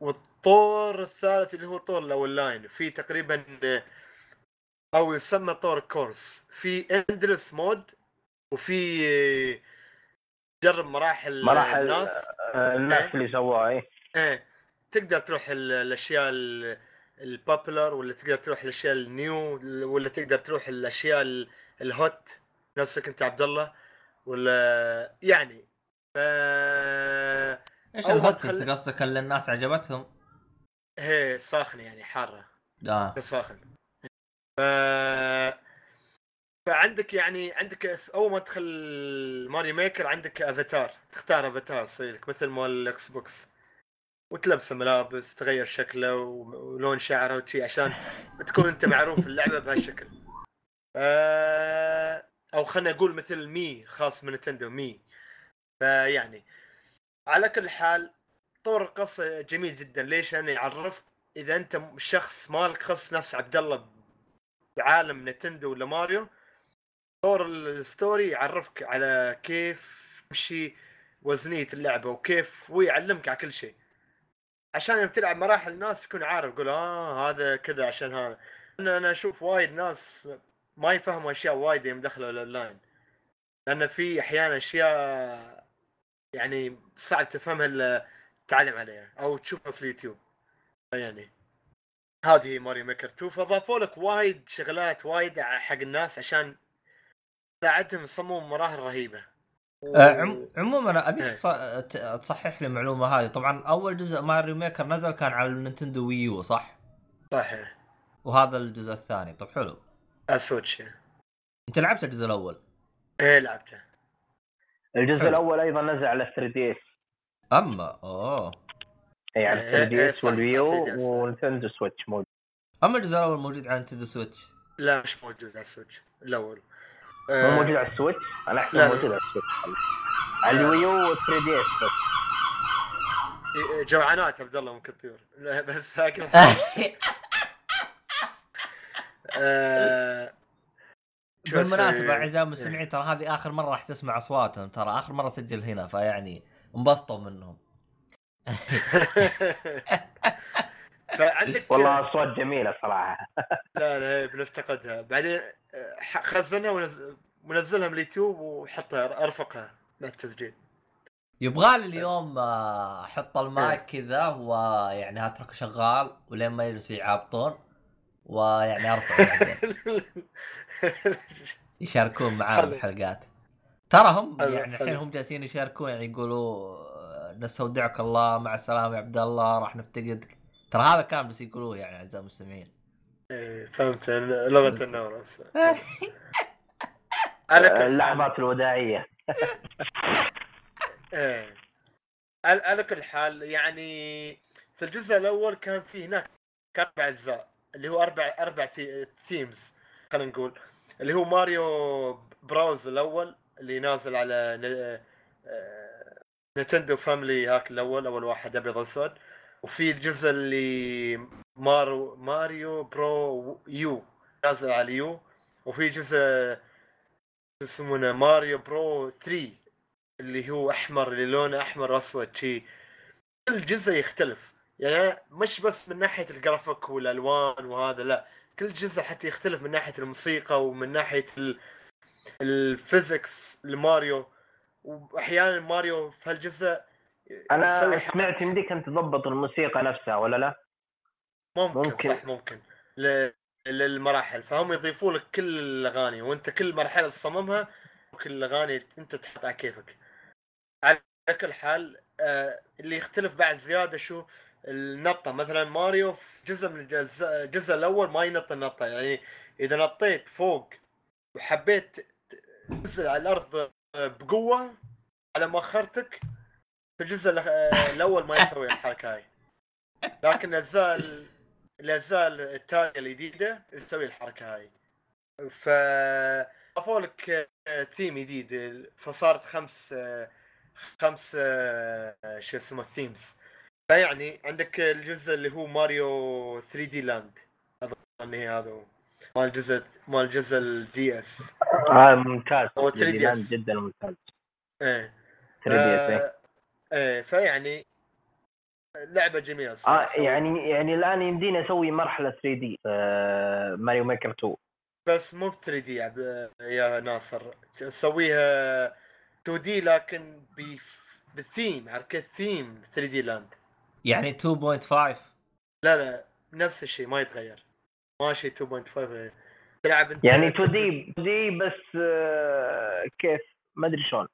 والطور الثالث اللي هو طور الاونلاين في تقريبا أو يسمى طور course في endless mode وفي جرب مراحل مراحل الناس. آه، الناس إيه. اللي سووها إيه. إيه. تقدر تروح ال- الأشياء ال- popular ولا تقدر تروح الأشياء ال new ولا تقدر تروح الأشياء ال- hot نفسك أنت عبد الله ولا يعني. ف إيش ال hot أنت قصدك؟ اللي الناس عجبتهم؟ هي ساخنة يعني حارة. آه. ساخن ف فعندك يعني عندك في أول ما تدخل Mario Maker عندك أفاتار. تختار أفاتار يصير لك مثل مال ال Xbox. وتلبسه ملابس تغير شكله ولون شعره وشي عشان تكون أنت معروف في اللعبة بهالشكل. أو خلينا نقول مثل Mii خاص من نتندو Mii. فيعني على كل حال طور القصة جميل جدا. ليش؟ لأنه يعرفك إذا أنت شخص مالك خص نفس عبد الله بعالم نتندو ولا ماريو طور ال story يعرفك على كيف تمشي وزنية اللعبة وكيف ويعلمك على كل شيء. عشان يوم تلعب مراحل الناس تكون عارف يقول آه هذا كذا عشان هذا. أنا أشوف وايد ناس ما يفهموا أشياء وايد يوم دخلوا الأونلاين. لأن في أحيانا أشياء يعني صعب تفهمها إلا تتعلم عليها أو تشوفها في اليوتيوب. يعني هذه هي Mario Maker 2 فاضافوا لك وايد شغلات وايد حق الناس عشان تساعدهم يصمموا مراحل رهيبة. و... آه، عم... عموما أبيك إيه. تص- تصحح لي المعلومة هذه. طبعا أول جزء Mario Maker نزل كان على ال Nintendo Wii U صح؟ صحيح. وهذا الجزء الثاني. طب حلو. ال Switch أنت لعبت الجزء الأول؟ إيه لعبته. الجزء حلو. الأول أيضا نزل على 3DS اما اوه اي على إيه، 3 دي إيه، اس صح، والفيو 3DS. ونتندو سويتش موجود. اما الجزء الأول موجود على Nintendo Switch؟ لا مش موجود على ال Switch الأول. مو آه، موجود على ال Switch؟ أنا أحسب لا. موجود على ال Switch. على ال Wii U 3DS بس. إيه، جوعنات عبد الله ممكن لا، بس هكذا آه، شو بالمناسبة أسوي؟ اعزائي المستمعين ترى هذه آخر مرة راح تسمع أصواتهم ترى آخر مرة سجل هنا فيعني انبسطوا منهم. فعندك والله أصوات جميلة صراحة. لا لا هي بنفتقدها. بعدين آه، خزنها ونز- ونزلها من اليوتيوب وحطها أرفقها مع التسجيل. يبغى لي اليوم آه، أحط المايك كذا ويعني اتركه شغال ولين ما يجلسوا يعابطون. ويعني أرفع. يشاركون معانا حلو. بالحلقات ترى هم يعني الحين. هم جالسين يشاركون يعني يقولوا نستودعك الله مع السلامة يا عبد الله راح نفتقدك. ترى هذا كان بس يقولوه يعني أعزائي المستمعين. إيه، فهمت. لغة النور بس على كل حال- اللحظات الوداعيه إيه. على كل حال يعني في الجزء الأول كان في هناك أربع أجزاء. اللي هو أربع أربع ثي- ثيمز خلينا نقول. اللي هو ماريو براوز الأول اللي نازل على آه، نينتندو فاميلي هاك الأول أول واحد ابيض اسود وفي الجزء اللي مارو ماريو برو يو نازل على يو. وفي جزء يسمونه ماريو برو 3 اللي هو أحمر اللي لونه أحمر واسود شي. كل جزء يختلف. يعني مش بس من ناحية الجرافيك والألوان وهذا لا كل جزء حتى يختلف من ناحية الموسيقى ومن ناحية ال... الفيزكس لماريو. وأحيانا ماريو في هالجزء أنا سمعت يمديك انت تضبط الموسيقى نفسها ولا لا؟ ممكن, ممكن. صح ممكن. ل... للمراحل. فهم يضيفوا لك كل الأغاني وأنت كل مرحلة تصممها وكل الأغاني أنت تحط على كيفك. على كل حال آه اللي يختلف بعد زيادة شو؟ النطة مثلا ماريو في جزء من الجزء الجزء الأول ما ينط النطة يعني إذا نطيت فوق وحبيت تنزل على الأرض بقوة على مؤخرتك في الجزء الأول ما يسوي الحركة هاي. لكن الأجزاء ال- الأجزاء الثانية الجديدة تسوي الحركة هاي. ف أضافوا لك ثيم جديد فصارت خمس خمس شو اسمه themes فيعني عندك الجزء اللي هو Mario 3D Land. اظن هذا مال الجزء مال الجزء ال DS آه ممتاز. هو 3DS. D Land جدا ممتاز. إيه. 3DS آه، إيه. فيعني لعبة جميلة آه الصراحة. يعني يعني الآن يمديني أسوي مرحلة 3D Mario Maker 2 بس مو ب 3D يا ناصر. تسويها 2 دي لكن بالثيم عرفت كيف ثيم 3 دي لاند. يعني 2.5 لا لا نفس الشيء ما يتغير. ماشي 2.5 تلعب انت يعني 2 دي 2 دي بس آه كيف؟ ما أدري شلون.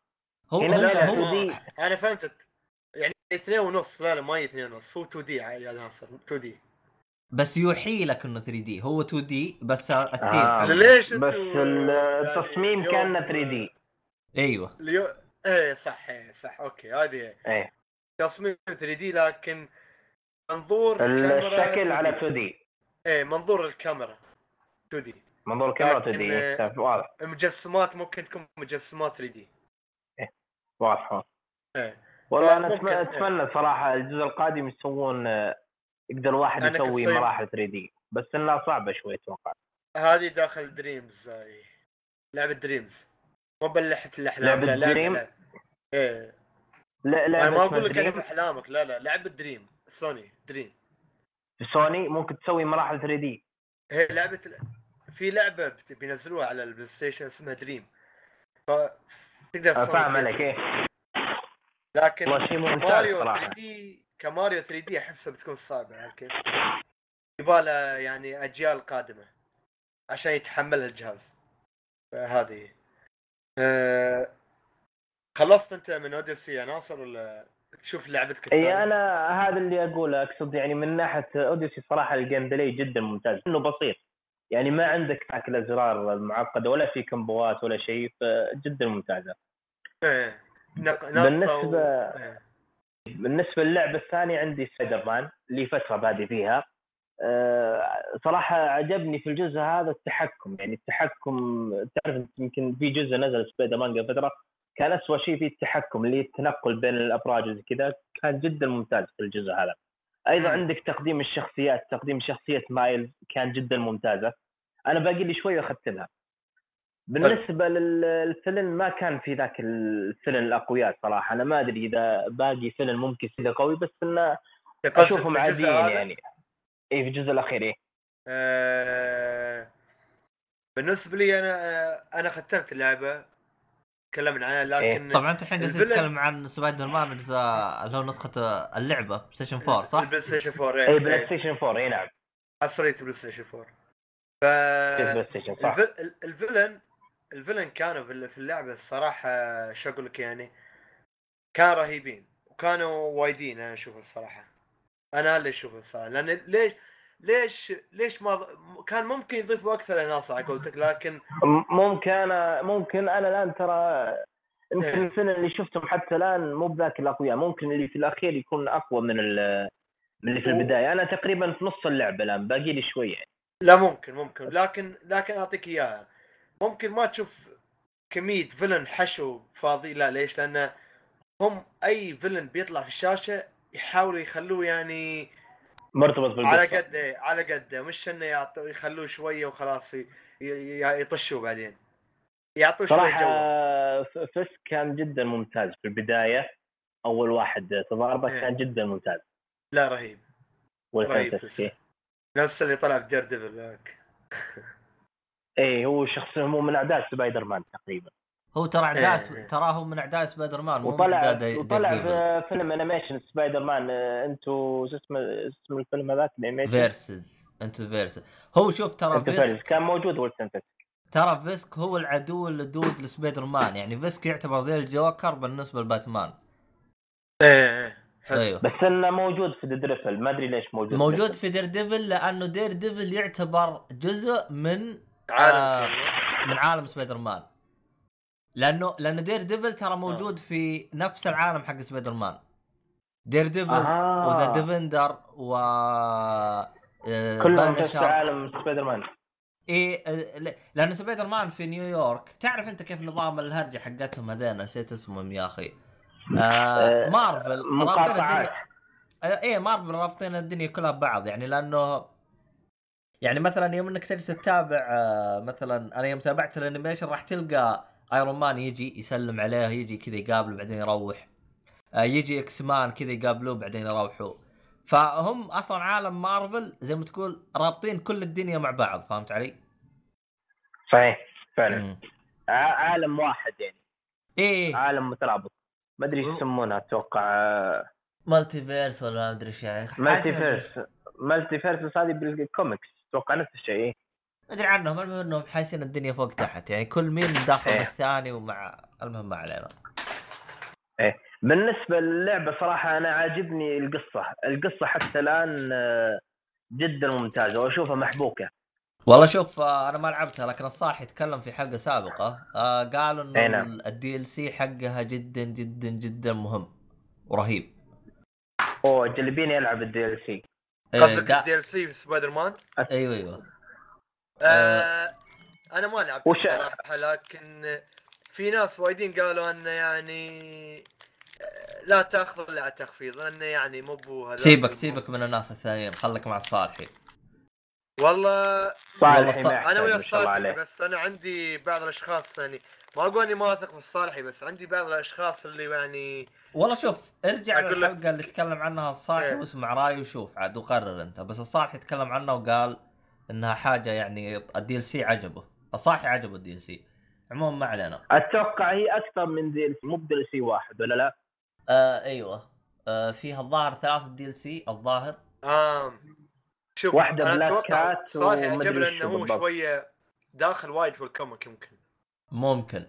هو هنا هو, لا لا هو ما- أنا فهمت يعني اثنين ونص. لا لا ما هي اثنين ونص. هو 2 دي يا ناصر. 2 دي بس يوحي لك إنه 3D هو 2D بس الثيم آه. ليش بس يعني التصميم اليوم- كان 3D أيوه. اليوم إيه صح إيه صح. أوكي هذه. إيه. تصميم 3D لكن منظور الكاميرا الشكل 2D. على 2D. إيه منظور الكاميرا 2 دي. منظور الكاميرا لكن- 2D واضح. المجسمات ممكن تكون مجسمات 3D. واضح إيه والله أنا أتم- إيه. أتمنى صراحة الجزء القادم يسوون آه، يقدر الواحد يسوي مراحل 3D بس إنها صعبة شوي أتوقع. هذه داخل Dreams هاي. لعبة Dreams. مو بلح في الأحلام لعبة لا Dream؟ لعبه إيه. لا لا ما أقول لك في أحلامك لا لا لعبه Dream Sony Dream في سوني ممكن تسوي مراحل 3 دي. هي لعبة في لعبة بينزلوها على ال PlayStation اسمها Dream ف تقدر تسوي فاهم عليك. إيه. لكن صراحة. 3 دي كماريو 3 دي أحسها بتكون صعبة عارف كيف؟ يبالها يعني أجيال قادمة عشان يتحملها الجهاز. فهذه. أه خلصت انت من Odyssey يا ناصر ولا تشوف لعبتك إي؟ أنا هذا اللي أقوله أقصد يعني من ناحية Odyssey صراحة ال gameplay جدا ممتاز إنه بسيط يعني ما عندك ذاك الازرار المعقده ولا في combo ات ولا شيء فجدا ممتازة إيه. نق... نقطة بالنسبة- إيه. بالنسبة للعبة الثانية عندي سبايدر مان لي فترة بادي فيها أه صراحة عجبني في الجزء هذا التحكم يعني التحكم تعرف يمكن في جزء نزل سبايدر مان قبل فترة كان اسوء شيء فيه التحكم اللي التنقل بين الأبراج وزي كذا كان جدا ممتاز في الجزء هذا. أيضا. عندك تقديم الشخصيات تقديم شخصية Miles كان جدا ممتازة. أنا باقي لي شوي واختمها بالنسبة لل villain ما كان في ذاك ال villain الأقوياء صراحة. أنا ما أدري إذا باقي villain ممكن يصير قوي بس انه أشوفهم في عاديين؟ يعني. اي في الجزء الأخير إيه. آه، بالنسبة لي أنا أنا ختمت اللعبة. تكلمنا عنها لكن طبعا أنت الحين ال villain- تتكلم عن سبايدر مان جزء اللي هو نسخة اللعبة PlayStation 4 صح؟ ال PlayStation 4 اي إيه، Play إيه، Station 4 اي نعم. حصرية PlayStation 4 ف Play ال- ال villain ال villain كانوا في في اللعبة الصراحة شو أقول لك يعني كانوا رهيبين وكانوا وايدين أنا أشوف الصراحة. أنا اللي أشوفه الصراحة لأن ليش؟ ليش ليش ما كان ممكن يضيفوا أكثر عناصر على قولتك لكن ممكن أنا ممكن. أنا الآن ترى يمكن إيه. ال villain اللي شفتهم حتى الآن مو بذاك الأقوياء ممكن اللي في الأخير يكون أقوى من من اللي في البداية. أنا تقريبا في نص اللعبة الآن باقي لي شوي يعني لا ممكن ممكن. لكن لكن أعطيك إياها. ممكن ما تشوف كمية villain حشو فاضي لا ليش؟ لأن هم أي villain بيطلع في الشاشة يحاولوا يخلوه يعني مرتبط بالقصة على قد إيه، على قده مش إنه يعطوا يخلوه شوية وخلاص ي- ي- يطشوا بعدين. يعطوه شوية جو ف- فيس كان جدا ممتاز في البداية أول واحد تضاربه إيه. كان جدا ممتاز. لا رهيب. رهيب. إيه. نفس اللي طلع في Daredevil إيه هو شخص هو من أعداء سبايدر مان تقريبا. هو ترى اعداء إيه، إيه. ترى هو من اعداء سبايدر مان وطلع وطلع Daredevil. في فيلم animation Spider-Man آه، Into شو اسمه اسم الفيلم هذاك؟ ال animation Verse Into Verse هو شوف ترى Into Fisk كان موجود Wilson Fisk ترى Fisk هو العدو اللدود لسبايدر مان يعني Fisk يعتبر زي الجوكر بالنسبة لباتمان. إيه إيه حلو. أيوه. بس إنه موجود في Daredevil ما أدري ليش موجود موجود في Daredevil لأنه Daredevil يعتبر جزء من عالم آه. من عالم سبايدر مان لأنه لأنه Daredevil ترى موجود في نفس العالم حق Spider-Man Daredevil آه. وذا Defenders و آه، كلهم في Punisher. عالم سبايدر مان آه، ل- لأن سبايدر مان في نيويورك تعرف أنت كيف نظام الهرجة حقتهم هذين؟ نسيت اسمهم يا أخي. آه آه، مارفل رابطين مقاطعات. الدنيا. آه، إيه مارفل رابطين الدنيا كلها ببعض. يعني لأنه يعني مثلا يوم إنك تجلس تتابع آه، مثلا أنا يوم تابعت ال animation راح تلقى Iron Man يجي يسلم عليه يجي كذا يقابله بعدين يروح. آه، يجي X-Men كذا يقابلوه بعدين يروحوا. فهم أصلا عالم مارفل زي ما تقول رابطين كل الدنيا مع بعض فهمت علي؟ صحيح فعلا. ع- عالم واحد يعني. إيه عالم مترابط. ما أدري إيش يسمونها أتوقع. آه، multiverse ولا ما أدري إيش يعني. multiverse multiverse هذه بالكوميكس أتوقع نفس الشيء إيه. أدري عنهم المهم إنهم حاسين الدنيا فوق تحت يعني كل مين داخل إيه. بالثاني ومع المهم ما علينا. بالنسبة للعبة صراحة أنا عاجبني القصة القصة حتى الآن آه، جدا ممتازة وأشوفها محبوكة. والله شوف آه، أنا ما لعبتها لكن الصالحي تكلم في حلقة سابقة آه قالوا إنه نعم. ال DLC حقها جدا جدا جدا مهم ورهيب. أوه جلبين يلعب ال DLC. إيه، قصدك ال DLC في سبايدر مان؟ أيوه أيوه. آه أنا ما لعبت وش- صراحة لكن في ناس وايدين قالوا انه يعني آه، لا تأخذ الا على تخفيض لأنه يعني مو بو سيبك سيبك من الناس الثانيين خليك مع الصالحي والله والله صالح ص- ما أنا ويا الصالحي عليه. بس أنا عندي بعض الأشخاص يعني ما أقول إني ما اثق في الصالحي بس عندي بعض الأشخاص اللي يعني والله شوف ارجع للحلقه اللي تكلم عنها الصالحي إيه. واسمع رأيه وشوف عاد وقرر أنت. بس الصالحي تكلم عنها وقال إنها حاجة يعني ال DLC عجبه. الصالحي عجبه ال DLC عموما ما علينا. أتوقع هي أكثر من DLC مو ب DLC واحد ولا لا؟ آه أيوه. آه فيها الظاهر ثلاث DLC الظاهر. آه شوف واحدة أنا Black Cat صالحي ومدري عجبنا وش إنه هو. شوية داخل وايد في ال comic يمكن. ممكن.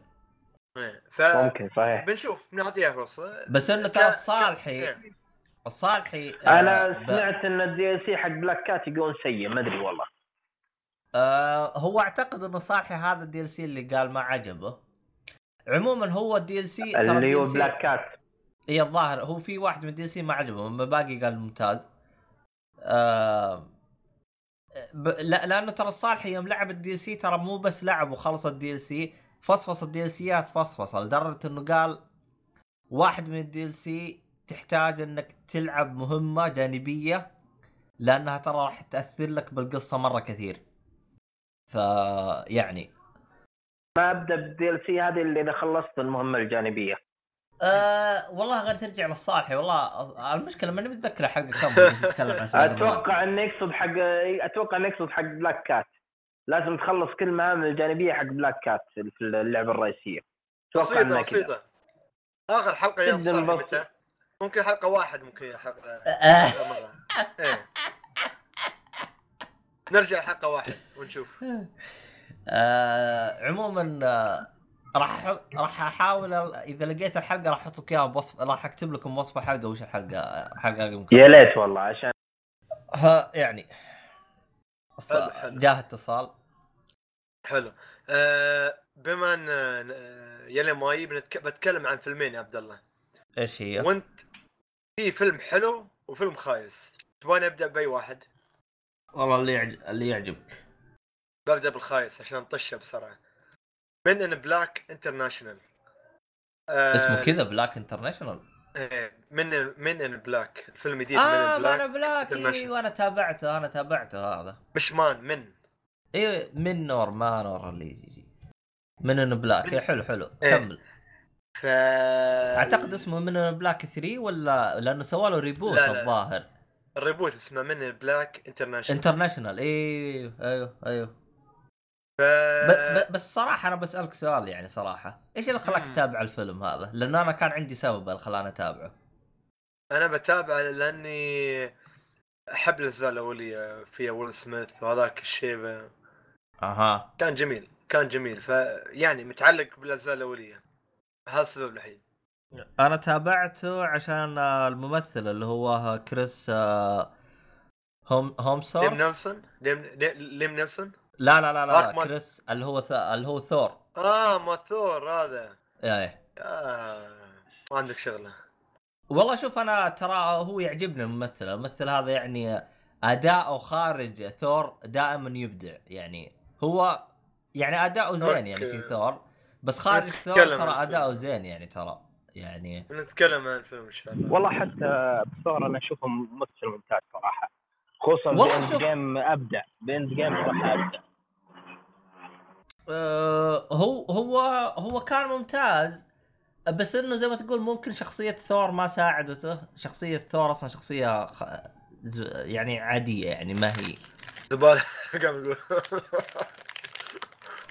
إيه، ممكن صحيح. فبنشوف نعطيها فرصة. بس إنه ترى الصالحي إيه. الصالحي آه أنا ب- سمعت إن ال DLC حق Black Cat يقولون سيء ما أدري والله. آه هو اعتقد انه صالحي هذا ال DLC اللي قال ما عجبه. عموما هو ال DLC اللي هو Black Cat إي الظاهر هو في واحد من ال DLC ما عجبه أما باقي قال ممتاز. آه ب... لا لأنه ترى الصالحي يوم لعب ال DLC ترى مو بس لعب وخلص ال DLC فصفص ال DLC ات فصفص لدرجة إنه قال واحد من ال DLC تحتاج إنك تلعب مهمة جانبية لأنها ترى راح تأثر لك بالقصة مرة كثير. فيعني ما أبدأ بالدي ال سي هذه اللي إذا خلصت المهمة الجانبية. أه والله غير ترجع للصالحي والله المشكلة ماني متذكر حق كم بس اتكلم عن. أتوقع انه يقصد حق أتوقع انه يقصد حق بلاك كات لازم تخلص كل المهام الجانبية حق بلاك كات في اللعبة الرئيسية. أتوقع بسيطة آخر صالح بسيط. متى؟ ممكن حلقة واحد ممكن حلقة. أه. مرة. إيه. نرجع حلقة واحد ونشوف. آه. عموما آه راح راح أحاول إذا لقيت الحلقة راح أحط لك إياها بوصف راح أكتب لكم وصف الحلقة وش الحلقة حلقه يمكن يا ليت والله عشان ها يعني. جاه اتصال. حلو. آه بما إن آه، يلي ماي بنتك... بتكلم عن فيلمين يا عبد الله. إيش هي؟ وانت في فيلم حلو وفيلم خايس. تبغاني أبدأ بأي واحد؟ والله اللي يعجب اللي يعجبك. ببدا بالخايس عشان نطشه بسرعة. Men in Black International آه اسمه كذا Black International إيه، من Men in Black الفيلم الجديد آه Men in Black. أيوه أنا تابعته أنا تابعته هذا. مش مان من. أيوه من نور ما نور اللي يجي Men in Black من- إيه حلو حلو. إيه. كمل. ف أعتقد اسمه Men in Black 3 ولا لأنه سوى له reboot. الظاهر. ال reboot اسمه Men Black International International أيوه أيوه أيوه. ف... ب... ب... بس صراحة أنا بسألك سؤال يعني صراحة. إيش اللي خلاك. تتابع الفيلم هذا؟ لأنه أنا كان عندي سبب اللي خلاني أتابعه. أنا بتابع لأني أحب الأجزاء الأولية فيها ويل سميث وهذاك الشيبه أها. كان جميل كان جميل. فيعني متعلق بالأجزاء الأولية. هذا السبب الوحيد. أنا تابعته عشان آه، الممثل اللي هو كريس آه، هوم ليم هيمسورث نيلسون؟ ليم ليم- ليم نيلسون؟ لا لا لا لا, مال- كريس اللي هو. اللي هو ثور. آه ما ثور هذا. إيه آه ما عندك شغلة. والله شوف أنا ترى هو يعجبني الممثل. الممثل هذا يعني أداؤه خارج ثور دائما يبدع. يعني هو يعني أداؤه زين يعني في. ثور بس خارج ثور ترى أداؤه. زين يعني ترى. يعني. نتكلم عن الفيلم إن شاء الله. والله حتى بثور أنا اشوفه ممثل ممتاز صراحة. خصوصا والله بـ End شوف- Game أبدع. بـ End Game صراحة أبدع. آه، هو هو هو كان ممتاز بس إنه زي ما تقول ممكن شخصية ثور ما ساعدته، شخصية ثور أصلا شخصية خ... ز- يعني عادية يعني ما هي. زبالة قام يقول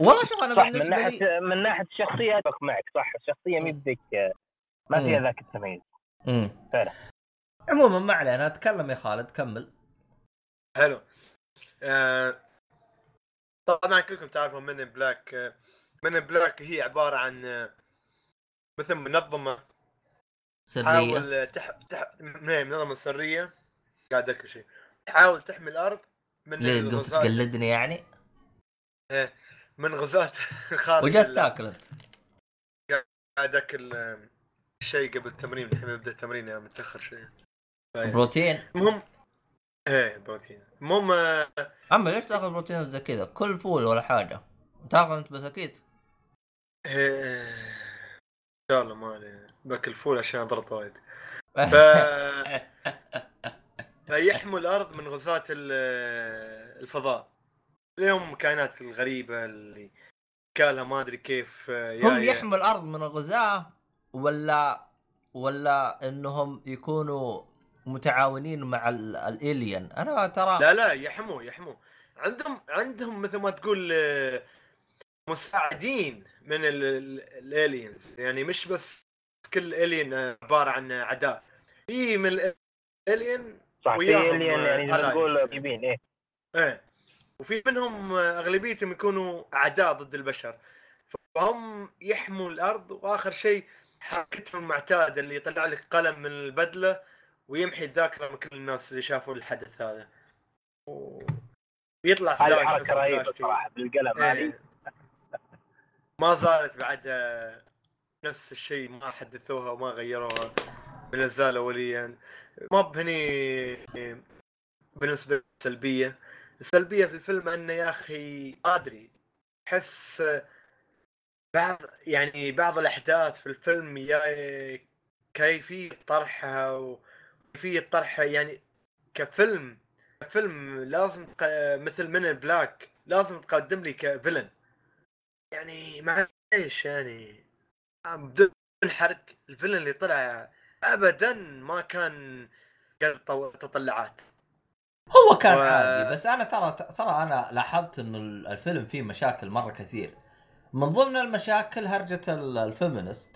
والله شوف أنا صح من بالنسبة لي ناحيه من ناحية الشخصية أتفق معك صح. الشخصية مي بذيك ما فيها. ذاك التمييز. مم. فعلا. عموما ما علينا أتكلم يا خالد كمل. حلو. آه طبعا كلكم تعرفوا Men in Black Men in Black هي عبارة عن آه، مثل منظمة سرية. تحاول تح... تح... من- منظمة سرية. قاعد أذكر شيء. تحاول تحمي الأرض من ليه قمت تقلدني يعني؟ من غزاة خارج وجالس ال- تاكل انت قاعد اكل شيء قبل التمرين الحين ببدا التمرين يعني متأخر شوي بروتين؟ المهم إيه بروتين. المهم آه، أما ليش تأخذ بروتين زي كذا؟ كل فول ولا حاجة؟ تأخذ أنت بسكيت إيه، إن شاء الله ما عليه باكل فول عشان اضرط وايد. ف... فيحموا الأرض من غزاة ال- الفضاء. اليوم الكائنات الغريبة اللي كالها ما أدري كيف آه، هم. يحموا الأرض من الغزاة؟ ولا ولا انهم يكونوا متعاونين مع ال- الالين أنا ترى لا لا يحموا يحموا. عندهم عندهم مثل ما تقول آه، مساعدين من الالينز يعني مش بس كل الين عبارة عن اعداء في من الالين صح في الين آه، يعني. تقول قريبين إيه. إيه. وفي منهم آه، أغلبيتهم يكونوا اعداء ضد البشر. فهم يحموا الأرض وآخر شيء حركتهم المعتاده اللي يطلع لك قلم من البدلة ويمحي الذاكرة من كل الناس اللي شافوا الحدث هذا. ويطلع هذه فلاش حركة رهيبة صراحة بالقلم هذه إيه. ما زالت بعد آه، نفس الشيء ما حدثوها وما غيروها بنزال اوليا ما بهني بالنسبة لي سلبيه السلبية في الفيلم أنه يا أخي ما أدري أحس بعض يعني بعض الأحداث في الفيلم يا كيفية طرحها وكيفية طرحها يعني كفيلم كفيلم لازم مثل من بلاك لازم تقدم لي كفيلن. يعني معليش يعني بدون حرق الفيلن اللي طلع ابدا ما كان تطلعات. هو كان و- عادي بس أنا ترى ترى أنا لاحظت إنه الفيلم فيه مشاكل مرة كثير. من ضمن المشاكل هرجة ال- ال feminist.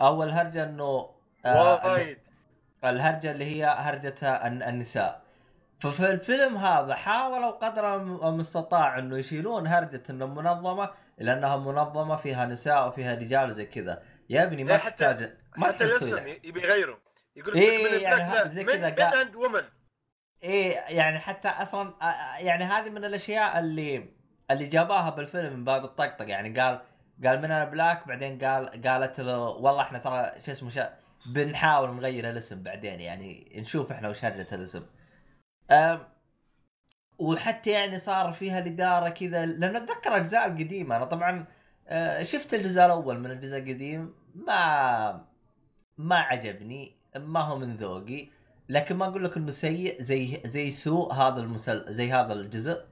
أو الهرجه إنه آه، وايد. الهرجة اللي هي هرجة الن- النساء. ففي الفيلم هذا حاولوا قدر الم- المستطاع إنه يشيلون هرجة إنه منظمة لانها منظمة فيها نساء وفيها رجال وزي كذا. يا ابني ما تحتاج ما حتى الاسم يبي يغيره. يقول إيه، من يعني زي كذا men and women إيه يعني حتى أصلا آه، يعني هذه من الأشياء اللي اللي جاباها بالفيلم من باب الطقطقه يعني قال قال من أنا بلاك بعدين قال قالت له والله إحنا ترى شو اسمه شا بنحاول نغير الاسم بعدين يعني نشوف إحنا وش هرجة الاسم. أم وحتى يعني صار فيها الاداره كذا لأن أتذكر أجزاء القديمة. أنا طبعا آه، شفت الجزء الأول من الجزء القديم ما ما عجبني ما هو من ذوقي. لكن ما أقول لك إنه سيء زي زي سوء هذا المسل زي هذا الجزء.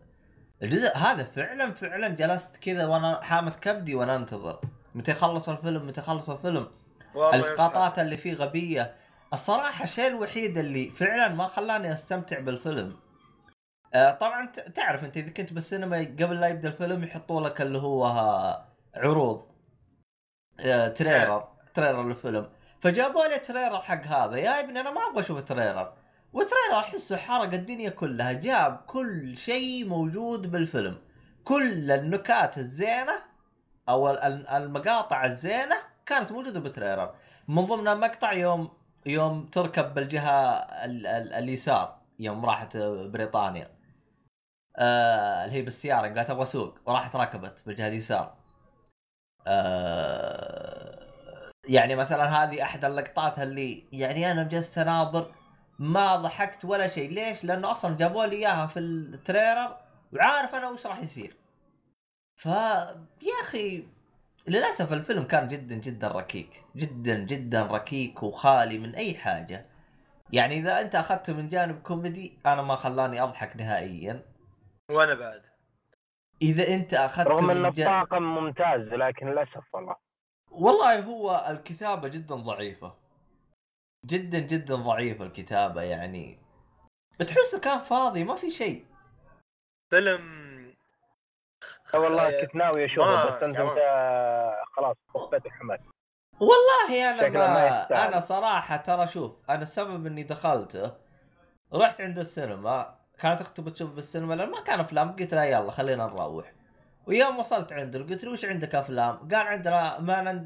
الجزء هذا فعلا فعلا جلست كذا وأنا حامت كبدي وأنا انتظر متى يخلص الفيلم متى يخلص الفيلم. الإسقاطات اللي فيه غبية. الصراحة الشيء الوحيد اللي فعلا ما خلاني أستمتع بالفيلم. آه، طبعا تعرف أنت إذا كنت بالسينما قبل لا يبدأ الفيلم يحطوا لك اللي هو آه، عروض. آه، trailer. trailer للفيلم. فجابوا لي trailer حق هذا. يا ابني أنا ما أبغى أشوف trailer. و trailer احسه حرق الدنيا كلها. جاب كل شيء موجود بالفيلم. كل النكات الزينة أو ال- ال- المقاطع الزينة كانت موجودة بال trailer. من ضمن مقطع يوم يوم تركب بالجهة ال- ال- اليسار يوم راحت بريطانيا. آه اللي هي بالسيارة قالت أبغى اسوق وراحت ركبت بالجهة اليسار. آه يعني مثلا هذه أحد اللقطات اللي يعني أنا جلست أناظر ما ضحكت ولا شيء. ليش؟ لأنه أصلا جابوا لي إياها في ال trailer وعارف أنا وش راح يصير. ف يا أخي للأسف الفيلم كان جدا جدا ركيك. جدا جدا ركيك وخالي من أي حاجة. يعني إذا أنت أخذته من جانب كوميدي أنا ما خلاني أضحك نهائيا. وأنا بعد. إذا أنت أخذته رغم ان من جانب الطاقم ممتاز لكن للأسف والله. والله هو الكتابة جدا ضعيفة. جدا جدا ضعيفة الكتابة يعني تحسه كان فاضي ما في شيء فيلم والله كنت ناوي أشوفه بس أنت انت خلاص طفيت الحماس والله أنا ما ما. أنا صراحة ترى شوف أنا السبب إني دخلته رحت عند السينما كانت أختي بتشوف بالسينما لأن ما كان أفلام قلت لها يلا خلينا نروح ويوم وصلت عنده قلت له وش عندك أفلام؟ قال عندنا ما عند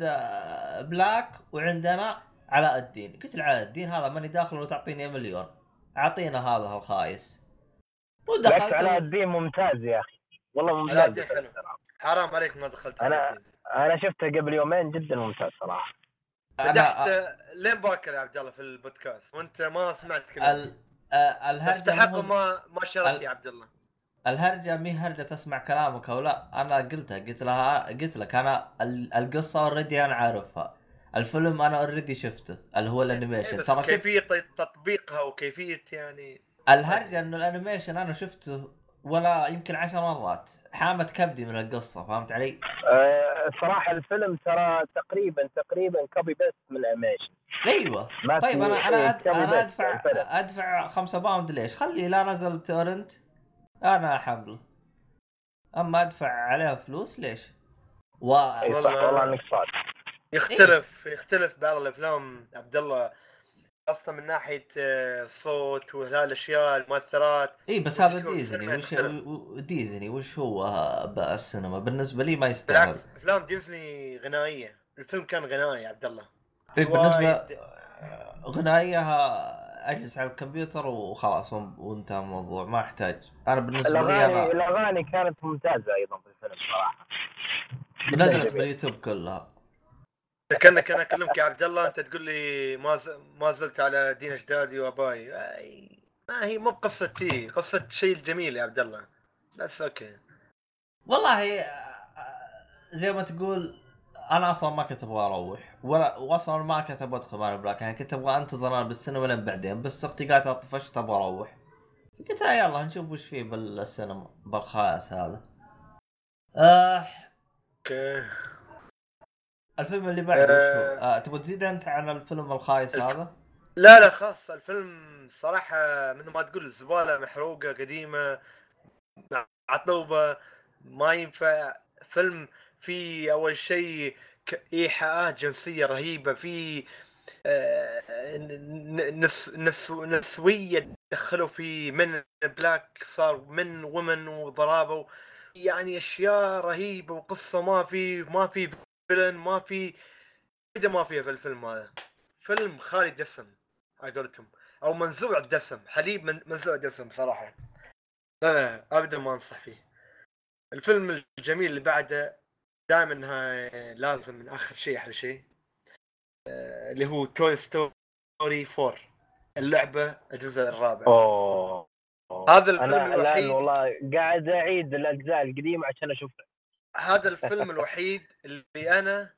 بلاك وعندنا علاء الدين. قلت له علاء الدين هذا ماني داخل لو تعطيني مليون. اعطينا هذا الخايس. ودخلت علاء الدين ممتاز يا أخي؟ والله علاء ممتاز. الدين حلو. حرام عليك ما دخلت أنا- أنا شفته قبل يومين جدا ممتاز صراحة. فتحت أنا لين باكر يا عبد الله في البودكاست وأنت ما سمعت كلام. ال... الهرجة مو- ما ما شربت ال- يا عبد الله. الهرجة مي هرجة تسمع كلامك أو لا؟ أنا قلتها قلت لها قلت لك أنا ال- القصة already أنا عارفها. الفيلم أنا already شفته اللي هو إيه ال animation بس ترى كيفية تطبيقها وكيفية يعني الهرجة إنه ال animation أنا شفته ولا يمكن عشر مرات حامت كبدي من القصة فهمت علي؟ أه صراحة الفيلم ترى تقريبا تقريبا copy paste من ال animation أيوه طيب أنا أنا أد... أنا ادفع. أدفع خمسة pound ليش؟ خلي لا نزل torrent أنا حمل أما أدفع عليها فلوس ليش؟ و... والله- والله إنك صادق يختلف يختلف بعض الأفلام. عبد الله خاصة من ناحية آه، الصوت وهالاشياء المؤثرات. اي إيه، بس هذا ديزني. وش ديزني وش هو السينما؟ بالنسبة لي ما يستاهل. بالعكس أفلام ديزني غنائية. الفيلم كان غنائي عبد الله. إيه بالنسبة وايد- غنائيها أجلس على الكمبيوتر وخلاص وانتهى الموضوع. ما أحتاج. أنا بالنسبة لي الاغاني أنا الأغاني كانت ممتازة أيضا في الفيلم صراحة. نزلت. باليوتيوب كلها. كأنك أنا أكلمك يا عبد الله أنت تقول لي ما. ما زلت على دين أجدادي وأباي. ما هي مو بقصه شيء قصة شيء الجميل يا عبد الله. بس okay. والله آه، زي ما تقول أنا أصلا ما كنت أبغى أروح ولا واصلا ما كنت أبغى أدخل Men in Black. يعني كنت أبغى أنتظر أنا بالسينما لين بعدين بس أختي قالت طفشت أبغى أروح. قلت لها يلا نشوف وش فيه بالسينما بالخايس هذا. آه okay. الفيلم اللي بعده وش هو؟ آه. تبغى تزيد أنت عن الفيلم الخايس الف- هذا؟ لا لا خلاص الفيلم صراحة مثل ما تقول زبالة محروقة قديمة عطوبة ما ينفع فيلم في أول شيء إيحاءات جنسية رهيبة في آه، نس نس نسوية دخلوا في من بلاك صار من ومن وضرابة يعني أشياء رهيبة وقصة ما في ما في فيلن ما في كذا ما فيها في الفيلم هذا. فيلم خالي دسم على قولتهم أو منزوع الدسم حليب من منزوع الدسم صراحة. لا لا ابدا ما أنصح فيه. الفيلم الجميل اللي بعده دائما إنها لازم من آخر شيء أحلى شيء. آه، اللي هو توي ستوري 4 اللعبة الجزء الرابع. أوه. هذا الفيلم الآن الوحيد والله قاعد أعيد الأجزاء القديمة عشان أشوفها. هذا الفيلم الوحيد اللي أنا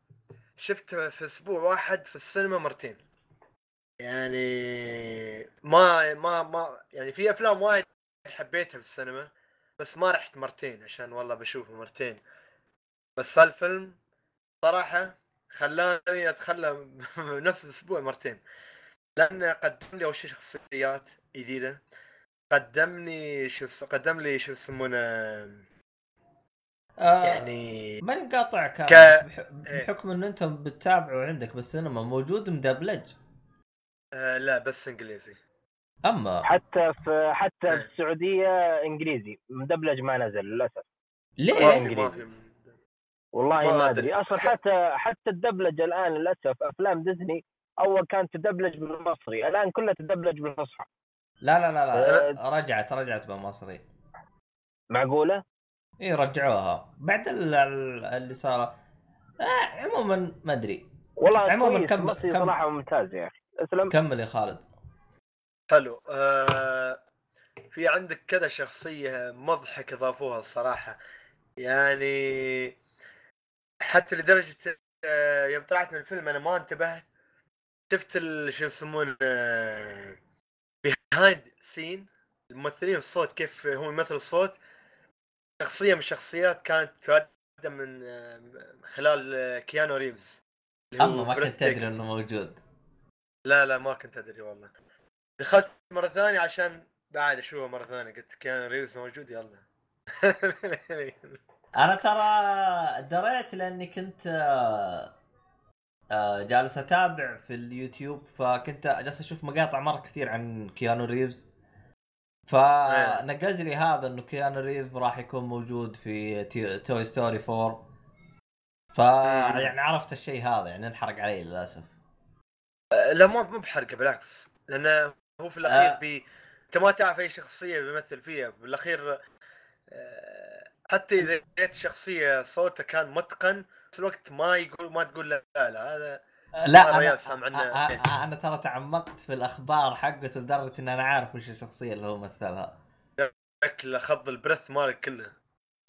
شفته في أسبوع واحد في السينما مرتين. يعني ما ما ما يعني في أفلام وايد حبيتها في السينما بس ما رحت مرتين عشان والله بشوفه مرتين. بس هالفيلم صراحة خلاني أتخلى نفس الأسبوع مرتين. لأنه قدم لي أول شيء شخصيات جديدة. قدمني شو اس- قدم لي شو يسمونه آه يعني ماني مقاطعك ك- إيه. بحكم انه أنتم بتتابعوا عندك بالسينما موجود مدبلج آه لا بس إنجليزي أما حتى في حتى إيه. في السعودية إنجليزي مدبلج ما نزل للأسف ليه؟ في والله ما. أدري أصلا حتى حتى الدبلجه الآن للأسف أفلام ديزني أول كانت تدبلج بالمصري الآن كلها تدبلج بالفصحى لا لا لا آه. لا رجعت رجعت بالمصري معقولة؟ إي رجعوها. بعد ال- ال- اللي صار آه عموما ما أدري. والله عموماً كويس كم- صراحة ممتاز يا أخي. اسلم. كمل يا خالد. حلو. آه في عندك كذا شخصية مضحك إضافوها الصراحة يعني حتى لدرجة آه يوم طلعت من الفيلم أنا ما انتبهت شفت ال- شو يسمونه behind scene الممثلين الصوت كيف هو يمثل الصوت. شخصية من الشخصيات كانت تقدم من آه، خلال آه، كيانو ريفز. أما ما كنت. تدري إنه موجود. لا لا ما كنت أدري والله. دخلت مرة ثانية عشان بعد أشوفه مرة ثانية قلت كيانو ريفز موجود يلا. أنا ترى دريت لأني كنت آه، جالس أتابع في اليوتيوب فكنت جالس أشوف مقاطع مرة كثير عن كيانو ريفز. فنقز لي هذا إنه كيانو ريف راح يكون موجود في تي- Toy Story 4 ف يعني عرفت الشيء هذا يعني انحرق علي للأسف. لا مو مو بحرقه بالعكس. لأنه هو في آه. الاخير بي أنت ما تعرف أي شخصية بيمثل فيها. بالاخير آه، حتى إذا جت شخصية صوته كان متقن بس الوقت ما يقول ما تقول لا, لا هذا لا هذا أنا يا سام عنا- أ- أ- أنا ترى تعمقت في الأخبار حقته لدرجة إن أنا عارف وش الشخصية اللي هو مثلها. شكله خض البرث مالك كله.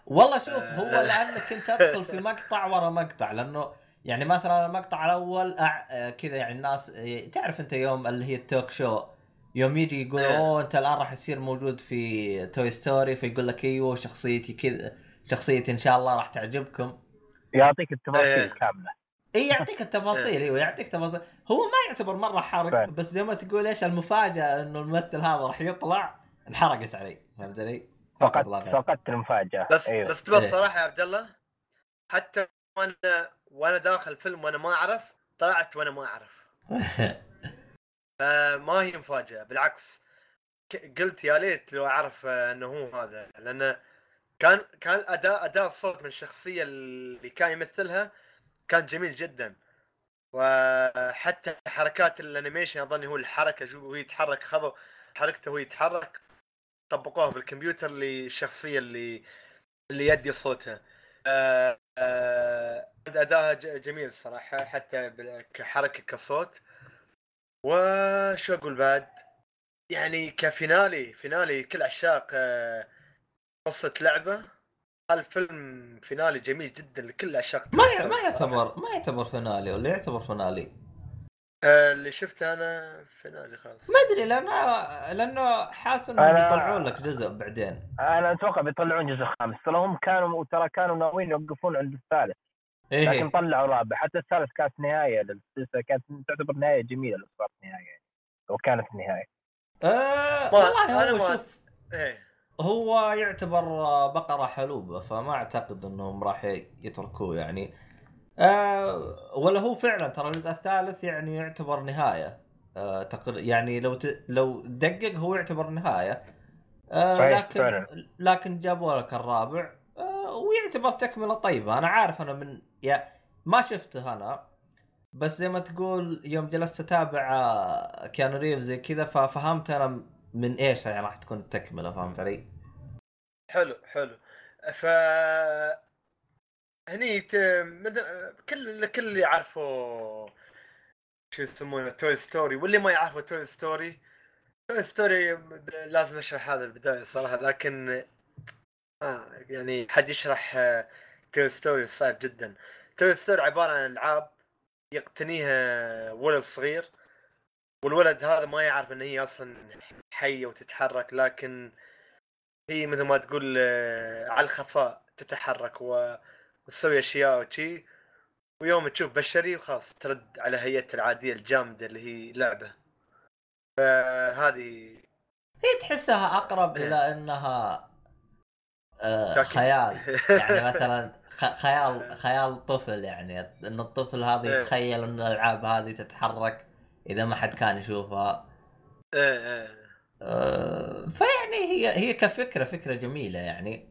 والله شوف هو آه. لأن كنت أدخل في مقطع ورا مقطع لأنه يعني مثلا المقطع الأول أع... آه، كذا يعني الناس آه، تعرف أنت يوم اللي هي التوك شو؟ يوم يجي يقول إيه. أوه أنت الآن راح تصير موجود في توي ستوري فيقول لك أيوه شخصيتي كذا شخصيتي إن شاء الله راح تعجبكم. يعطيك التفاصيل إيه. كاملة. اي يعطيك التفاصيل أيوه يعطيك تفاصيل هو ما يعتبر مرة حرق. بس زي ما تقول إيش المفاجأة إنه الممثل هذا راح يطلع انحرقت علي فهمت علي؟ فقدت. فقدت المفاجأة بس أيوه بس تبى إيه. الصراحه يا عبد الله حتى وأنا وأنا داخل فيلم وأنا ما أعرف طلعت وأنا ما أعرف فما هي مفاجأة بالعكس قلت يا ليت لو أعرف آه، إنه هو هذا لأن كان كان اداء أداء الصوت من الشخصية اللي كان يمثلها كان جميل جدا. وحتى حركات الانيميشن أظن هو الحركه شو هو يتحرك خذوا حركته وهو يتحرك طبقوها بالكمبيوتر للشخصية اللي اللي يدي صوتها. آه، آه، أداءها ج- جميل صراحة حتى كحركة كصوت. وشو أقول بعد؟ يعني كفينالي فينالي كل عشاق آه، قصة لعبة. الفيلم فينالي جميل جدا لكل عشاق ما ما. يعتبر ما يعتبر فينالي ولا يعتبر فينالي؟ آه، اللي شفته أنا فينالي خلاص. ما أدري لأنه لأنه حاسس إنهم أنا- بيطلعون لك جزء بعدين. أنا أتوقع بيطلعون جزء خامس. ترى هم كانوا ترى كانوا ناويين يوقفون عند الثالث. إيه. لكن طلعوا رابع. حتى الثالث كانت نهاية للسلسلة. كانت تعتبر نهاية جميلة لو صارت نهايه أو كانت نهاية. آه والله هو شوف. إيه. هو يعتبر بقرة حلوبة فما أعتقد إنهم راح يتركوه يعني. آه ولا هو فعلا ترى الجزء الثالث يعني يعتبر نهاية. آه تقر... يعني لو ت... لو دقق هو يعتبر نهاية. آه لكن فعلا. لكن جابوا لك الرابع. آه ويعتبر تكملة طيبة. أنا عارف أنا من يا ما شفته أنا. بس زي ما تقول يوم جلست أتابع آه، كيانو ريف زي كذا ففهمت أنا من إيش يعني راح تكون التكملة فهمت علي؟ حلو حلو. ف هني ت... كل كل اللي يعرفوا شو يسمونه Toy Story واللي ما يعرفوا Toy Story Toy Story لازم نشرح هذا البداية صراحة لكن آه يعني حد يشرح Toy Story صعب جدا. Toy Story عبارة عن ألعاب يقتنيها ولد صغير والولد هذا ما يعرف إن هي أصلا حيه وتتحرك لكن هي مثل ما تقول آه، على الخفاء تتحرك و- وتسوي أشياء وشي ويوم تشوف بشري وخلاص ترد على هيئتها العادية الجامدة اللي هي لعبة. فهذه هي تحسها أقرب إيه. إلى إنها آه خيال. يعني مثلا خيال خيال طفل يعني إن الطفل هذا إيه. يتخيل إن الألعاب هذه تتحرك إذا ما حد كان يشوفها. إيه إيه. فيعني هي هي كفكرة فكرة جميلة يعني.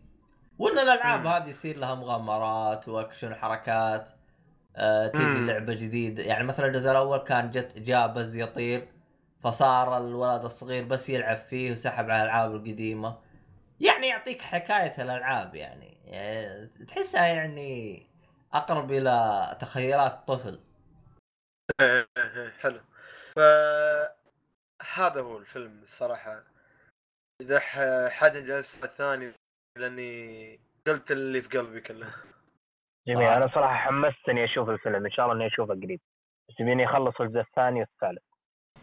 وإن الألعاب. هذه يصير لها مغامرات وأكشن حركات آه تيجي. لعبة جديدة. يعني مثلا الجزء الأول كان جت جاء بز يطير فصار الولد الصغير بس يلعب فيه وسحب على الألعاب القديمة. يعني يعطيك حكاية الألعاب يعني, يعني تحسها يعني أقرب إلى تخيلات طفل. حلو. ف هذا هو الفيلم الصراحة. إذا ح- حد جلس الثاني لأني قلت اللي في قلبي كله. جميل طبعاً. أنا صراحة حمستني أشوف الفيلم إن شاء الله إني أشوفه قريب. بس يبيني أخلص الجزء الثاني والثالث.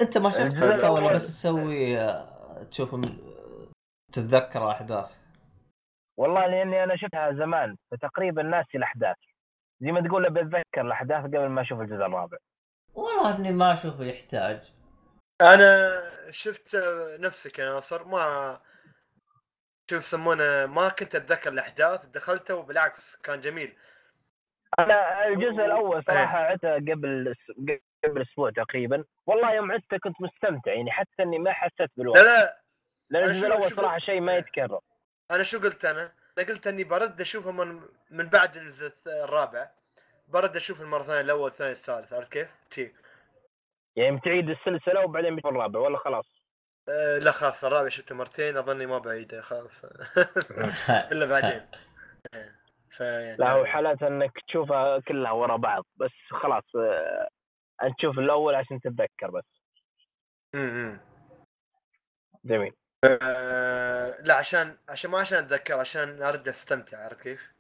أنت ما شفته الجزء انت ولا الأول- بس تسوي آه، تشوف تتذكر الاحداث والله لأني أنا شفتها زمان فتقريبا ناسي الأحداث. زي ما تقول أبي أتذكر الأحداث قبل ما أشوف الجزء الرابع. والله إني ما أشوفه يحتاج. أنا شفت نفسك يا ناصر ما شو يسمونه ما كنت أتذكر الأحداث دخلته وبالعكس كان جميل أنا الجزء الأول إيه. صراحة عدته قبل قبل أسبوع تقريبا والله يوم عدته كنت مستمتع يعني حتى إني ما حسيت لا بالوقت لا لأن أنا الجزء الأول صراحة قلت؟ شيء ما إيه. يتكرر أنا شو قلت أنا؟ أنا قلت إني برد أشوفه من من بعد الجزء الرابع برد أشوف المرة الثانية الأول الثاني الثالث عرفت كيف؟ يعني بتعيد السلسلة وبعدين بتشوف الرابع ولا خلاص؟ أه لا خلاص الرابع شفته مرتين أظني ما بعيده خلاص. إلا بعدين. إيه. فيعني لا هو حالات إنك تشوفها كلها ورا بعض بس خلاص آه، أنت تشوف الأول عشان تتذكر بس. امم جميل. أه لا عشان عشان ما عشان أتذكر عشان أرد أستمتع عرفت كيف؟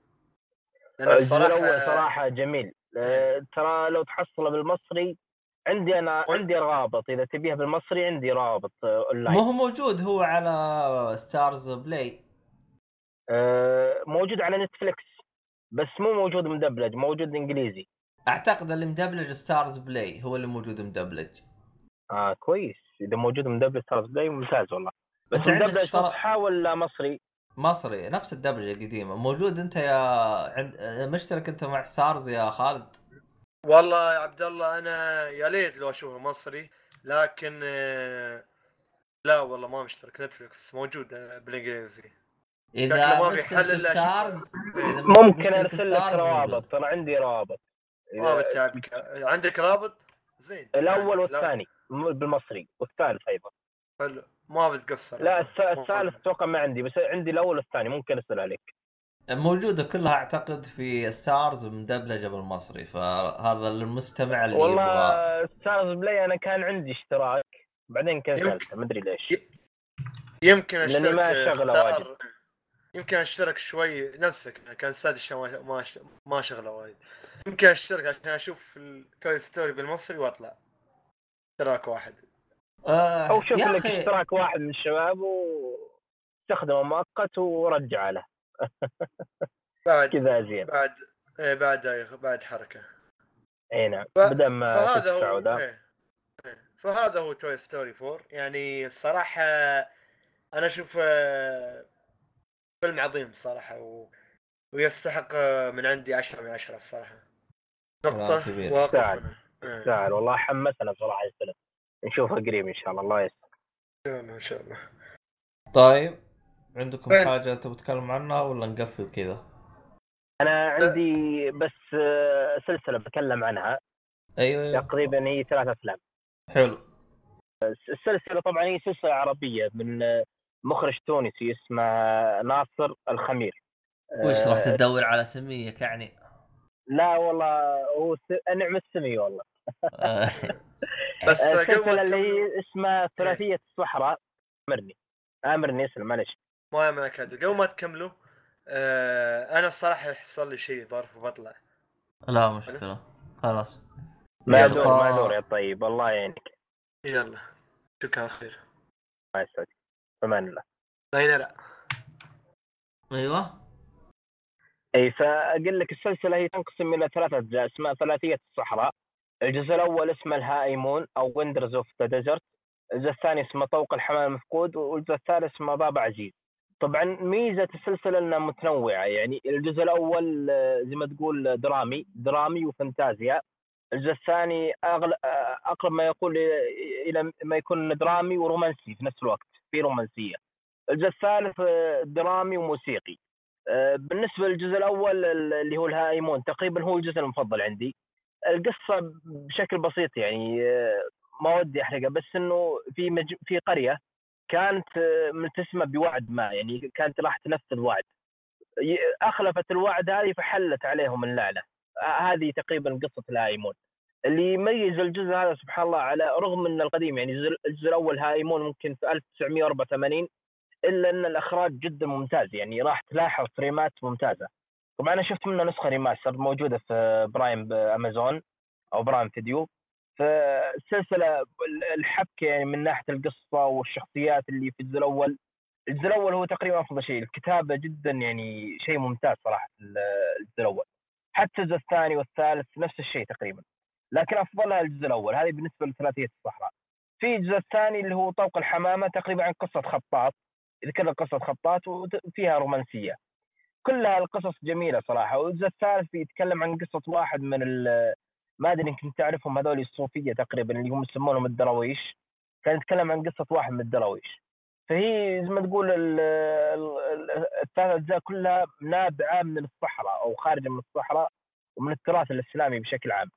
لأن الصراحة الأول صراحة جميل. آه، ترى لو تحصله بالمصري عندي أنا عندي رابط إذا تبيها بالمصري عندي رابط آه، ما اونلاين هو موجود هو على Starz Play آه، موجود على نتفلكس بس مو موجود مدبلج موجود إنجليزي. أعتقد اللي مدبلج Starz Play هو اللي موجود مدبلج. آه كويس. إذا موجود مدبلج ترى Play ممتاز والله. بس أنت عندك فصحى ولا مصري؟ مصري نفس الدبلجة القديمة. موجود أنت يا عند مشترك أنت مع Starz يا خالد؟ والله يا عبد الله أنا يا ليت لو أشوفه مصري لكن آه، لا والله ما مشترك. نتفلكس موجود آه، بالإنجليزي. إذا ما في حل Starz. إذا ممكن أرسل لك روابط. ترى عندي روابط رابط تعبك عندك رابط؟ زين. الأول لا- والثاني بالمصري. والثالث أيضا. حلو. ما بتقصر. لا الثالث أتوقع ما عندي بس عندي الأول والثاني ممكن ارسل عليك موجودة كلها أعتقد في Starz مدبلجة بالمصري فهذا المستمع اللي والله يبغى. Starz Play أنا كان عندي اشتراك بعدين كنسلته ما أدري ليش. يمكن أشترك ما واجد. يمكن أشترك شوي نفسك كان سادس ما ما شغله وايد يمكن أشترك عشان أشوف ال Toy Story بالمصري وأطلع. اشتراك واحد. آه أو شوف لك اشتراك واحد من الشباب واستخدمه مؤقت ورجع له. بعد كذا زين بعد إيه بعد بعد حركة إي نعم ف- بدل ما فهذا هو إيه. إيه. فهذا هو Toy Story 4 يعني الصراحة أنا أشوف آه، فيلم عظيم الصراحة و... ويستحق آه، من عندي 10 من 10 الصراحة نقطة كبير. وأقف تعال. إيه. سهل والله حمسنا بصراحة الفيلم نشوفه قريب إن شاء الله الله يستر ان شاء الله إن شاء الله طيب عندكم وين؟ حاجة تبغى تتكلم عنها ولا نقفل كذا؟ أنا عندي بس آه، سلسلة بتكلم عنها. أيوه أيوه. تقريبا هي ثلاث أفلام. حلو. السلسلة طبعا هي سلسلة عربية من آه، مخرج تونسي اسمه ناصر الخمير. وش راح آه، تدور على سميك يعني؟ لا والله هو نعم السمي والله. آه، بس آه، السلسلة اللي هي اسمها ثلاثية الصحراء. آمرني. آمرني اسم معلش ما ما كادر قبل ما تكملوا آه أنا الصراحة يحصل لي شيء ظرف وبطلع. لا مشكلة. خلاص. معذور يلا. معذور يا طيب. الله يعينك. يلا. شكرا خير. الله يسعدك. أمان الله. لا ينرى. أيوه. إي فأقول لك السلسلة هي تنقسم إلى ثلاثة أجزاء اسمها ثلاثية الصحراء. الجزء الأول اسمه الهائمون أو Wanderers of the Desert الجزء الثاني اسمه طوق الحمام المفقود. والجزء الثالث اسمه باب عزيز طبعا ميزة السلسلة إنها متنوعة يعني الجزء الأول آه، زي ما تقول درامي درامي وفانتازيا. الجزء الثاني أغل... آه، أقرب ما يقول إلى ما يكون درامي ورومانسي في نفس الوقت في رومانسية. الجزء الثالث آه، درامي وموسيقي. آه، بالنسبة للجزء الأول ال- اللي هو الهائمون تقريبا هو الجزء المفضل عندي. القصة بشكل بسيط يعني آه، ما ودي أحرقها بس إنه في مج... في قرية كانت آه، ملتزمه بوعد ما يعني كانت راح تنفذ وعد أخلفت الوعد هذه فحلت عليهم اللعنة. آه، هذه تقريبا قصة الهائمون اللي يميز الجزء هذا سبحان الله على رغم إن القديم يعني الجزء- الأول هائمون ممكن في 1984 إلا أن الأخراج جدا ممتاز يعني راح تلاحظ فريمات ممتازة. طبعا أنا شفت منه نسخة remaster موجودة في برايم أمازون أو برايم فيديو. فالسلسلة الحبكة يعني من ناحية القصة والشخصيات اللي في الجزء الأول. الجزء الأول هو تقريبا أفضل شيء. الكتابة جدا يعني شيء ممتاز صراحة الجزء الأول. حتى الجزء الثاني والثالث نفس الشيء تقريبا. لكن أفضلها الجزء الأول. هذه بالنسبة لثلاثية الصحراء. في الجزء الثاني اللي هو طوق الحمامة تقريبا عن قصة خطاط. يذكر قصة خطاط وفيها رومانسية. كلها القصص جميلة صراحة. والجزء الثالث يتكلم عن قصة واحد من ما أدري يمكن تعرفهم هذول الصوفية تقريبا اللي هم يسمونهم الدراويش. كان يتكلم عن قصة واحد من الدراويش. فهي زي ما تقول ال- ال- ال- الثلاث أجزاء كلها نابعه من الصحراء أو خارجة من الصحراء ومن التراث الإسلامي بشكل عام.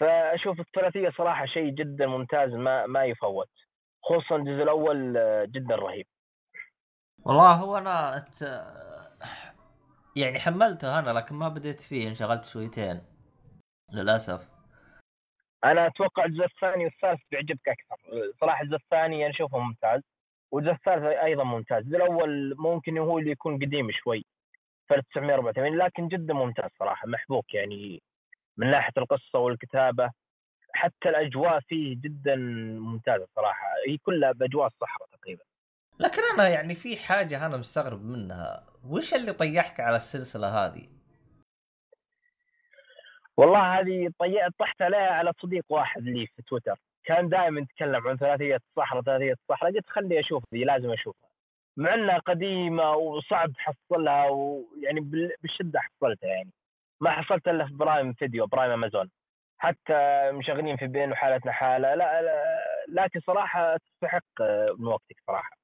فأشوف الثلاثية صراحة شيء جدا ممتاز ما ما يفوت. خصوصا الجزء الأول آه، جدا رهيب. والله هو أنا أت... يعني حملته أنا لكن ما بديت فيه انشغلت شويتين للأسف. أنا أتوقع الجزء الثاني والثالث بيعجبك أكثر. صراحة الجزء الثاني أنا أشوفه ممتاز والجزء الثالث أيضا ممتاز. الجزء الأول ممكن هو اللي يكون قديم شوي في 1984 لكن جدا ممتاز صراحة محبوك يعني من ناحية القصة والكتابة. حتى الأجواء فيه جدا ممتازة صراحة هي كلها بأجواء الصحراء تقريبا. لكن أنا يعني في حاجة أنا مستغرب منها وش اللي طيحك على السلسلة هذه؟ والله هذه. طحت عليها على صديق واحد لي في تويتر. كان دائما يتكلم عن ثلاثية الصحراء ثلاثية الصحراء قلت خلي أشوف ذي لازم أشوفها. مع إنها قديمة وصعب تحصلها ويعني بال- بالشده حصلتها يعني. ما حصلت إلا في Prime Video Prime أمازون. حتى مشغلين VPN وحالتنا حالة. لا, لا لكن صراحة تستحق من وقتك صراحة.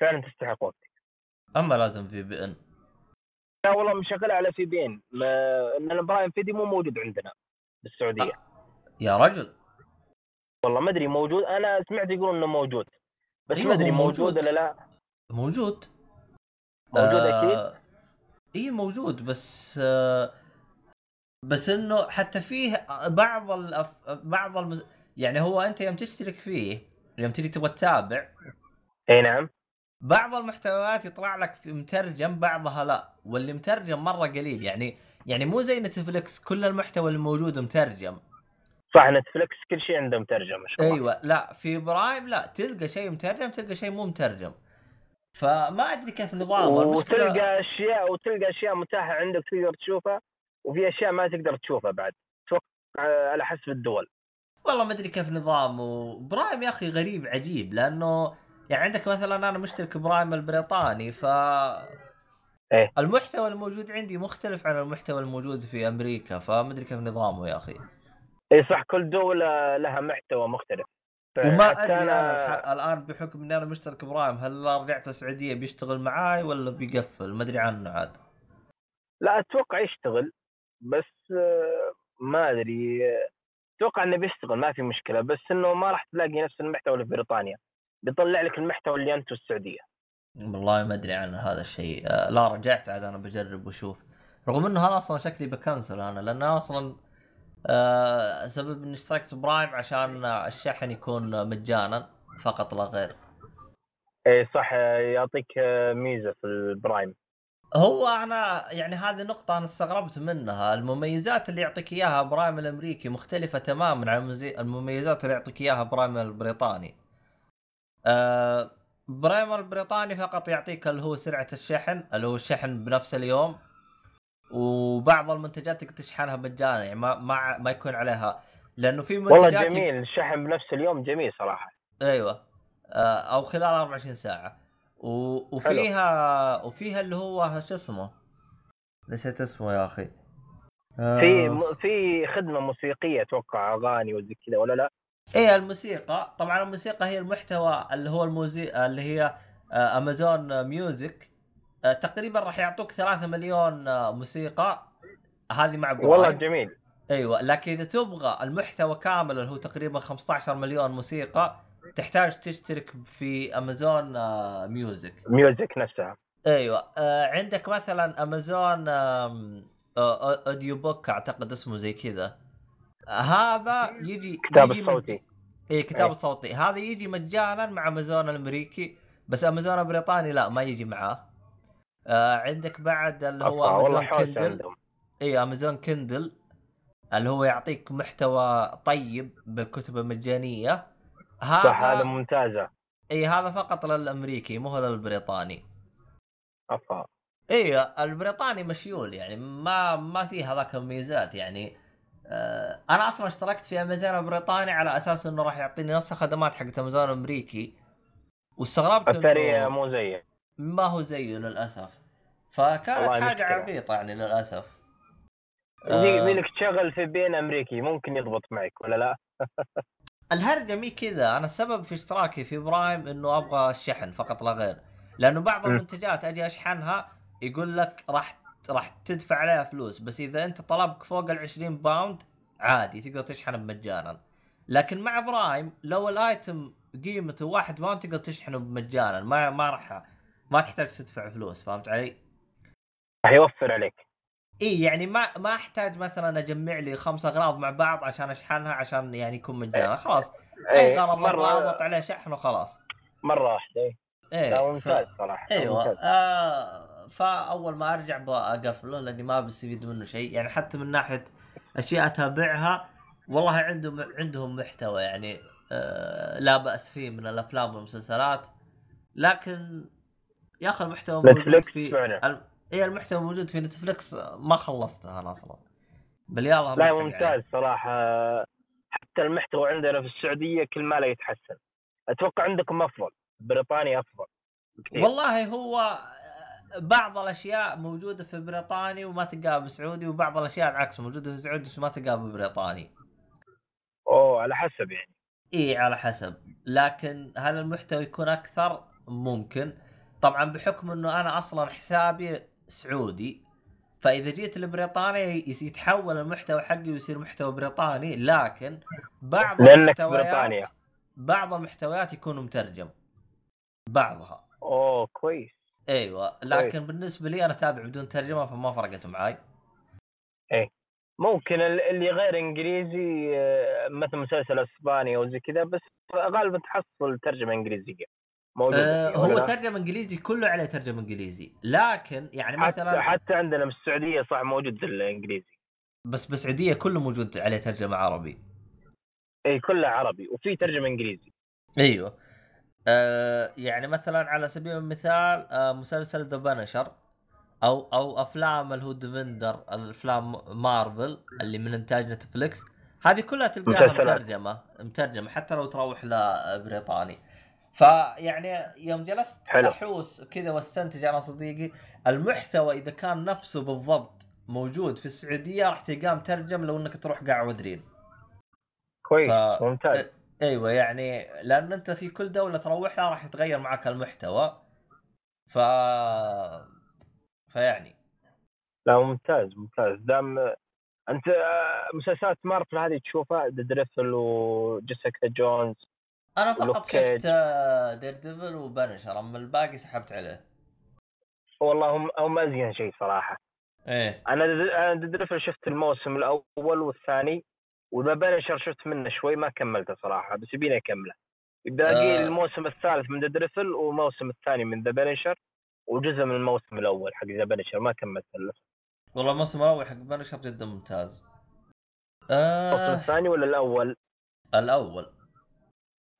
فعلا تستحق وقتك. أما لازم في VPN. لا والله مشغلها على VPN ما- إن Prime Video مو موجود عندنا بالسعودية. يا رجل. والله ما أدري موجود. أنا سمعت يقولون إنه موجود. بس أيوة ما ادري موجود موجود. ولا لا. موجود. موجود أكيد. آه... إي موجود. بس آه، بس إنه حتى فيه بعض الأف... بعض المز... يعني هو أنت يوم تشترك فيه يوم تجي تبغى تتابع أي نعم. بعض المحتويات يطلع لك في مترجم بعضها لا واللي مترجم مرة قليل. يعني يعني مو زي نتفلكس كل المحتوى الموجود مترجم. صح نتفلكس كل شيء عنده مترجم أيوه لا في Prime لا تلقى شيء مترجم تلقى شيء مو مترجم. فما أدري كيف نظامه وتلقى أشياء وتلقى أشياء متاحة عندك تقدر تشوفها وفي أشياء ما تقدر تشوفها بعد. أتوقع على حسب الدول. والله ما أدري كيف نظامه. Prime يا أخي غريب عجيب لأنه يعني عندك مثلا أنا مشترك Prime البريطاني ف إيه. المحتوى الموجود عندي مختلف عن المحتوى الموجود في أمريكا فما ادري كيف نظامه يا أخي. اي صح كل دولة لها محتوى مختلف. وما أدري أنا أنا- الآن بحكم إني أنا مشترك برايم هل رجعت السعودية بيشتغل معاي ولا بيقفل؟ ما ادري عنه عاد. لا أتوقع يشتغل بس آه، ما أدري. أتوقع إنه بيشتغل ما في مشكلة بس إنه ما راح تلاقي نفس المحتوى اللي في بريطانيا. بيطلع لك المحتوى اللي أنت السعودية. والله ما أدري عن هذا الشيء. آه، لا رجعت عاد أنا بجرب وأشوف. رغم إنه أنا أصلا شكلي بكنسل أنا لأن أصلا آه سبب إني اشتركت Prime عشان الشحن يكون مجانا فقط لا غير. اي صح. يعطيك آه، ميزة في ال Prime. هو أنا يعني هذه نقطة أنا استغربت منها، المميزات اللي يعطيك إياها Prime الأمريكي مختلفة تماما عن المميزات اللي يعطيك إياها Prime البريطاني. آه Prime البريطاني فقط يعطيك اللي هو سرعة الشحن، اللي هو الشحن بنفس اليوم. وبعض المنتجات تقدر تشحنها مجانا يعني ما ما ما يكون عليها. لأنه في منتجات والله جميل الشحن بنفس اليوم جميل صراحة. أيوه. آه، أو خلال 24 ساعة. و... وفيها وفيها اللي هو شو اسمه؟ نسيت اسمه يا أخي. آه، في في خدمة موسيقية أتوقع أغاني وزي كذا ولا لا؟ إيه الموسيقى. طبعا الموسيقى هي المحتوى اللي هو الموزي اللي هي آه، Amazon Music آه، تقريبا راح يعطوك 3 مليون آه، موسيقى. هذه مع Prime والله جميل. أيوه لكن إذا تبغى المحتوى كامل اللي هو تقريبا 15 مليون موسيقى تحتاج تشترك في امازون آه، Music Music نفسها. أيوه آه عندك مثلا امازون آه، آه، audiobook أعتقد اسمه زي كذا. آه، هذا يجي كتاب يجي الصوتي. اي كتاب إيه. الصوتي. هذا يجي مجانا مع أمازون الأمريكي بس أمازون البريطاني لا ما يجي معاه. آه عندك بعد اللي هو Amazon Kindle عندهم. اي Amazon Kindle اللي هو يعطيك محتوى طيب بالكتب المجانية. هذا صح هذا ممتازة. اي هذا فقط للأمريكي مو للبريطاني افا اي البريطاني مش يول يعني ما ما في هذاك الميزات يعني. آه أنا أصلا اشتركت في أمازون البريطاني على أساس إنه راح يعطيني نفس الخدمات حقت أمازون الامريكي واستغربت إنه مو زيه ما هو زيه للأسف فكانت حاجة مشكلة. عبيطة يعني للأسف يجي- آه. تشغل VPN امريكي ممكن يضبط معك ولا لا؟ الهرجة مي كذا أنا السبب في اشتراكي في Prime إنه أبغى الشحن فقط لا غير لأنه بعض. المنتجات أجي أشحنها يقول لك راح راح تدفع عليها فلوس بس إذا أنت طلبك فوق ال 20 pound عادي تقدر تشحنه مجانا لكن مع Prime لو ال item قيمته واحد pound تقدر تشحنه مجانا ما ما راح ما تحتاج تدفع فلوس فهمت علي؟ راح يوفر عليك إي يعني ما ما أحتاج مثلا أجمع لي خمس اغراض مع بعض عشان أشحنها عشان يعني يكون مجانا خلاص أي إيه، غرض مرة أضغط عليه شحن وخلاص مرة واحدة إيه. إيه ف... ممتاز صراحة أيوه. آه فأول ما أرجع بقفله لأني ما بستفيد منه شيء يعني حتى من ناحية أشياء أتابعها والله عندهم عندهم محتوى يعني آه لا بأس فيه من الأفلام والمسلسلات لكن يا أخي المحتوى موجود في. الم... إيه المحتوى موجود في نتفلكس ما خلصته أنا أصلا بل يلا لا ممتاز عليه. صراحة حتى المحتوى عندنا في السعودية كل ما لا يتحسن أتوقع عندكم أفضل بريطانيا أفضل بكثير. والله هو بعض الأشياء موجودة في بريطاني وما تلقاها بسعودي وبعض الأشياء العكس موجودة في سعودي بس ما تلقاها ببريطاني أوه على حسب يعني. إي على حسب. لكن هل المحتوى يكون أكثر؟ ممكن. طبعا بحكم إنه أنا أصلا حسابي سعودي فإذا جيت لبريطانيا يتحول المحتوى حقي ويصير محتوى بريطاني لكن بعض المحتويات بريطانيا. بعض المحتويات يكون مترجم. بعضها. أوه كويس. أيوه لكن بالنسبة لي أنا اتابع بدون ترجمة فما فرقت معاي. ممكن ال- اللي غير إنجليزي آه، مثل مسلسل أسباني أو زي كذا بس غالبا تحصل ترجمة إنجليزية. موجودة آه فيه، هو؟ ترجمة إنجليزي كله عليه ترجمة إنجليزي. لكن يعني حتى مثلا حتى عندنا في السعودية صح موجود الإنجليزي. بس بالسعودية كله موجود عليه ترجمة عربي. اي كله عربي وفي ترجمة إنجليزي. أيوه. آه يعني مثلا على سبيل المثال آه مسلسل The Punisher أو أو أفلام اللي هو Defenders الأفلام مارفل اللي من إنتاج نتفليكس هذه كلها تلقاها. مترجمة مترجمة حتى لو تروح لبريطاني فيعني يوم جلست حلو. أحوس كذا واستنتج أنا صديقي المحتوى إذا كان نفسه بالضبط موجود في السعودية راح تلقاه مترجم لو إنك تروح قاع ودرين كويس ف- ممتاز أيوه يعني لأن أنت في كل دولة تروح لها راح يتغير معك المحتوى ف فيعني. لا ممتاز ممتاز. دام أنت آه، مسلسلات مارفل هذه تشوفها؟ Daredevil و Jessica Jones أنا فقط. شفت Daredevil و Punisher أما الباقي سحبت عليه. والله هم هم أزين شيء صراحة. إيه. أنا Daredevil شفت الموسم الأول والثاني. و The Punisher شفت منه شوي ما كملته صراحة بس يبيني أكمله باقي آه. الموسم الثالث من Daredevil والموسم الثاني من The Punisher وجزء من الموسم الأول حق The Punisher ما كملته للأسف. والله الموسم الأول حق Punisher جدا ممتاز الموسم آه الثاني ولا الأول؟ الأول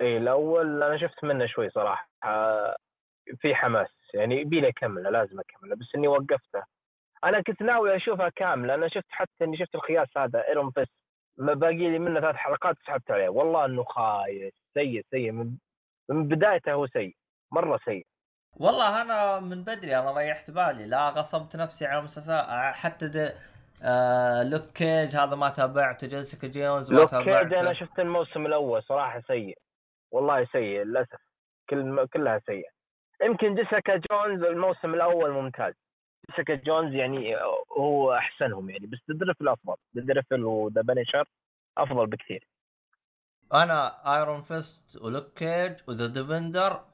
اي الأول أنا شفت منه شوي صراحة في حماس يعني يبيني أكمله لازم أكمله بس إني وقفته أنا كنت ناوي أشوفها كاملة أنا شفت حتى إني شفت الخياس هذا Iron Fist ما باقي لي منه ثلاث حلقات سحبت عليه. والله إنه خايس. سيء سيء. من من بدايته هو سيء. مرة سيء. والله أنا من بدري أنا ريحت بالي. لا غصبت نفسي على مسلسل حتى ده آه Luke Cage هذا ما تابعته. Jessica Jones ما Luke Cage تابعته. أنا شفت الموسم الأول صراحة سيء. والله سيء للأسف. كل كلها سيئة. يمكن Jessica Jones الموسم الأول ممتاز. Jessica Jones يعني هو أحسنهم يعني بس Daredevil أفضل Daredevil و The Punisher أفضل بكثير. أنا Iron Fist و Luke Cage و The Defenders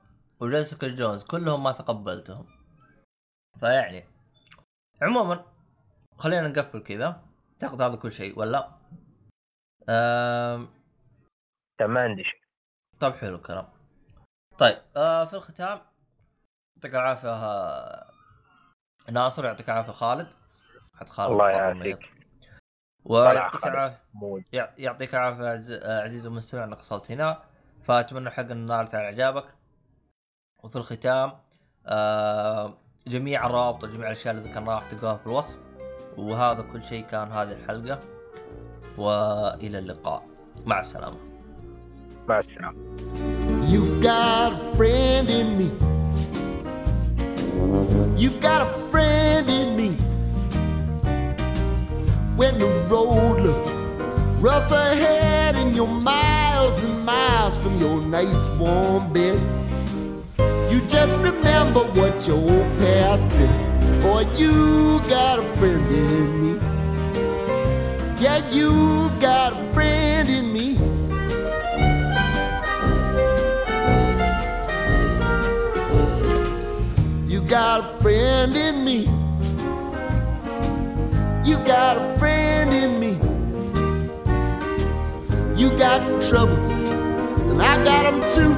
و Jessica Jones كلهم ما تقبلتهم. فيعني عموما خلينا نقفل كذا. أعتقد هذا كل شيء ولا؟ أم... ما عندي شيء. طيب حلو الكلام. طيب آه في الختام يعطيك العافية آه، ناصر يعطيك العافية. خالد؟ حد خالد الله يعافيك. ويعطيك. العافية. يعطيك العافية عز- عزيزي المستمع إنك وصلت هنا. فأتمنى حق ان نالت على إعجابك. وفي الختام آه جميع الروابط وجميع الأشياء اللي ذكرناها راح تلقاها في الوصف. وهذا كل شيء كان هذه الحلقة. وإلى اللقاء. مع السلامة. مع السلامة. You've got a friend in me. You've got a friend in me. When the road looks rough ahead and you're miles and miles from your nice warm bed, you just remember what your old past said. Boy, you got a friend in me. Yeah, you got a friend in me. Got a friend in me. You got a friend in me. You got trouble, and I got them too.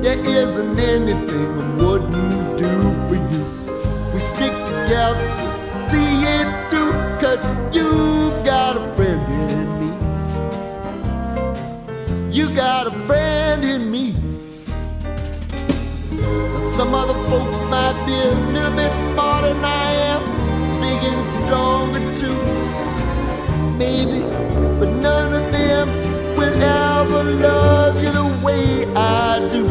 There isn't anything I wouldn't do for you. We stick together, see it through, cause you got a friend in me. You got a friend in me. Some other folks might be a little bit smarter than I am, big and stronger too. Maybe, but none of them will ever love you the way I do.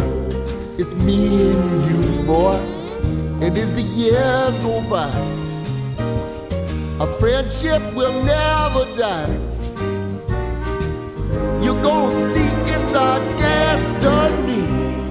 It's me and you, boy, and as the years go by, a friendship will never die. You're gonna see it's our destiny.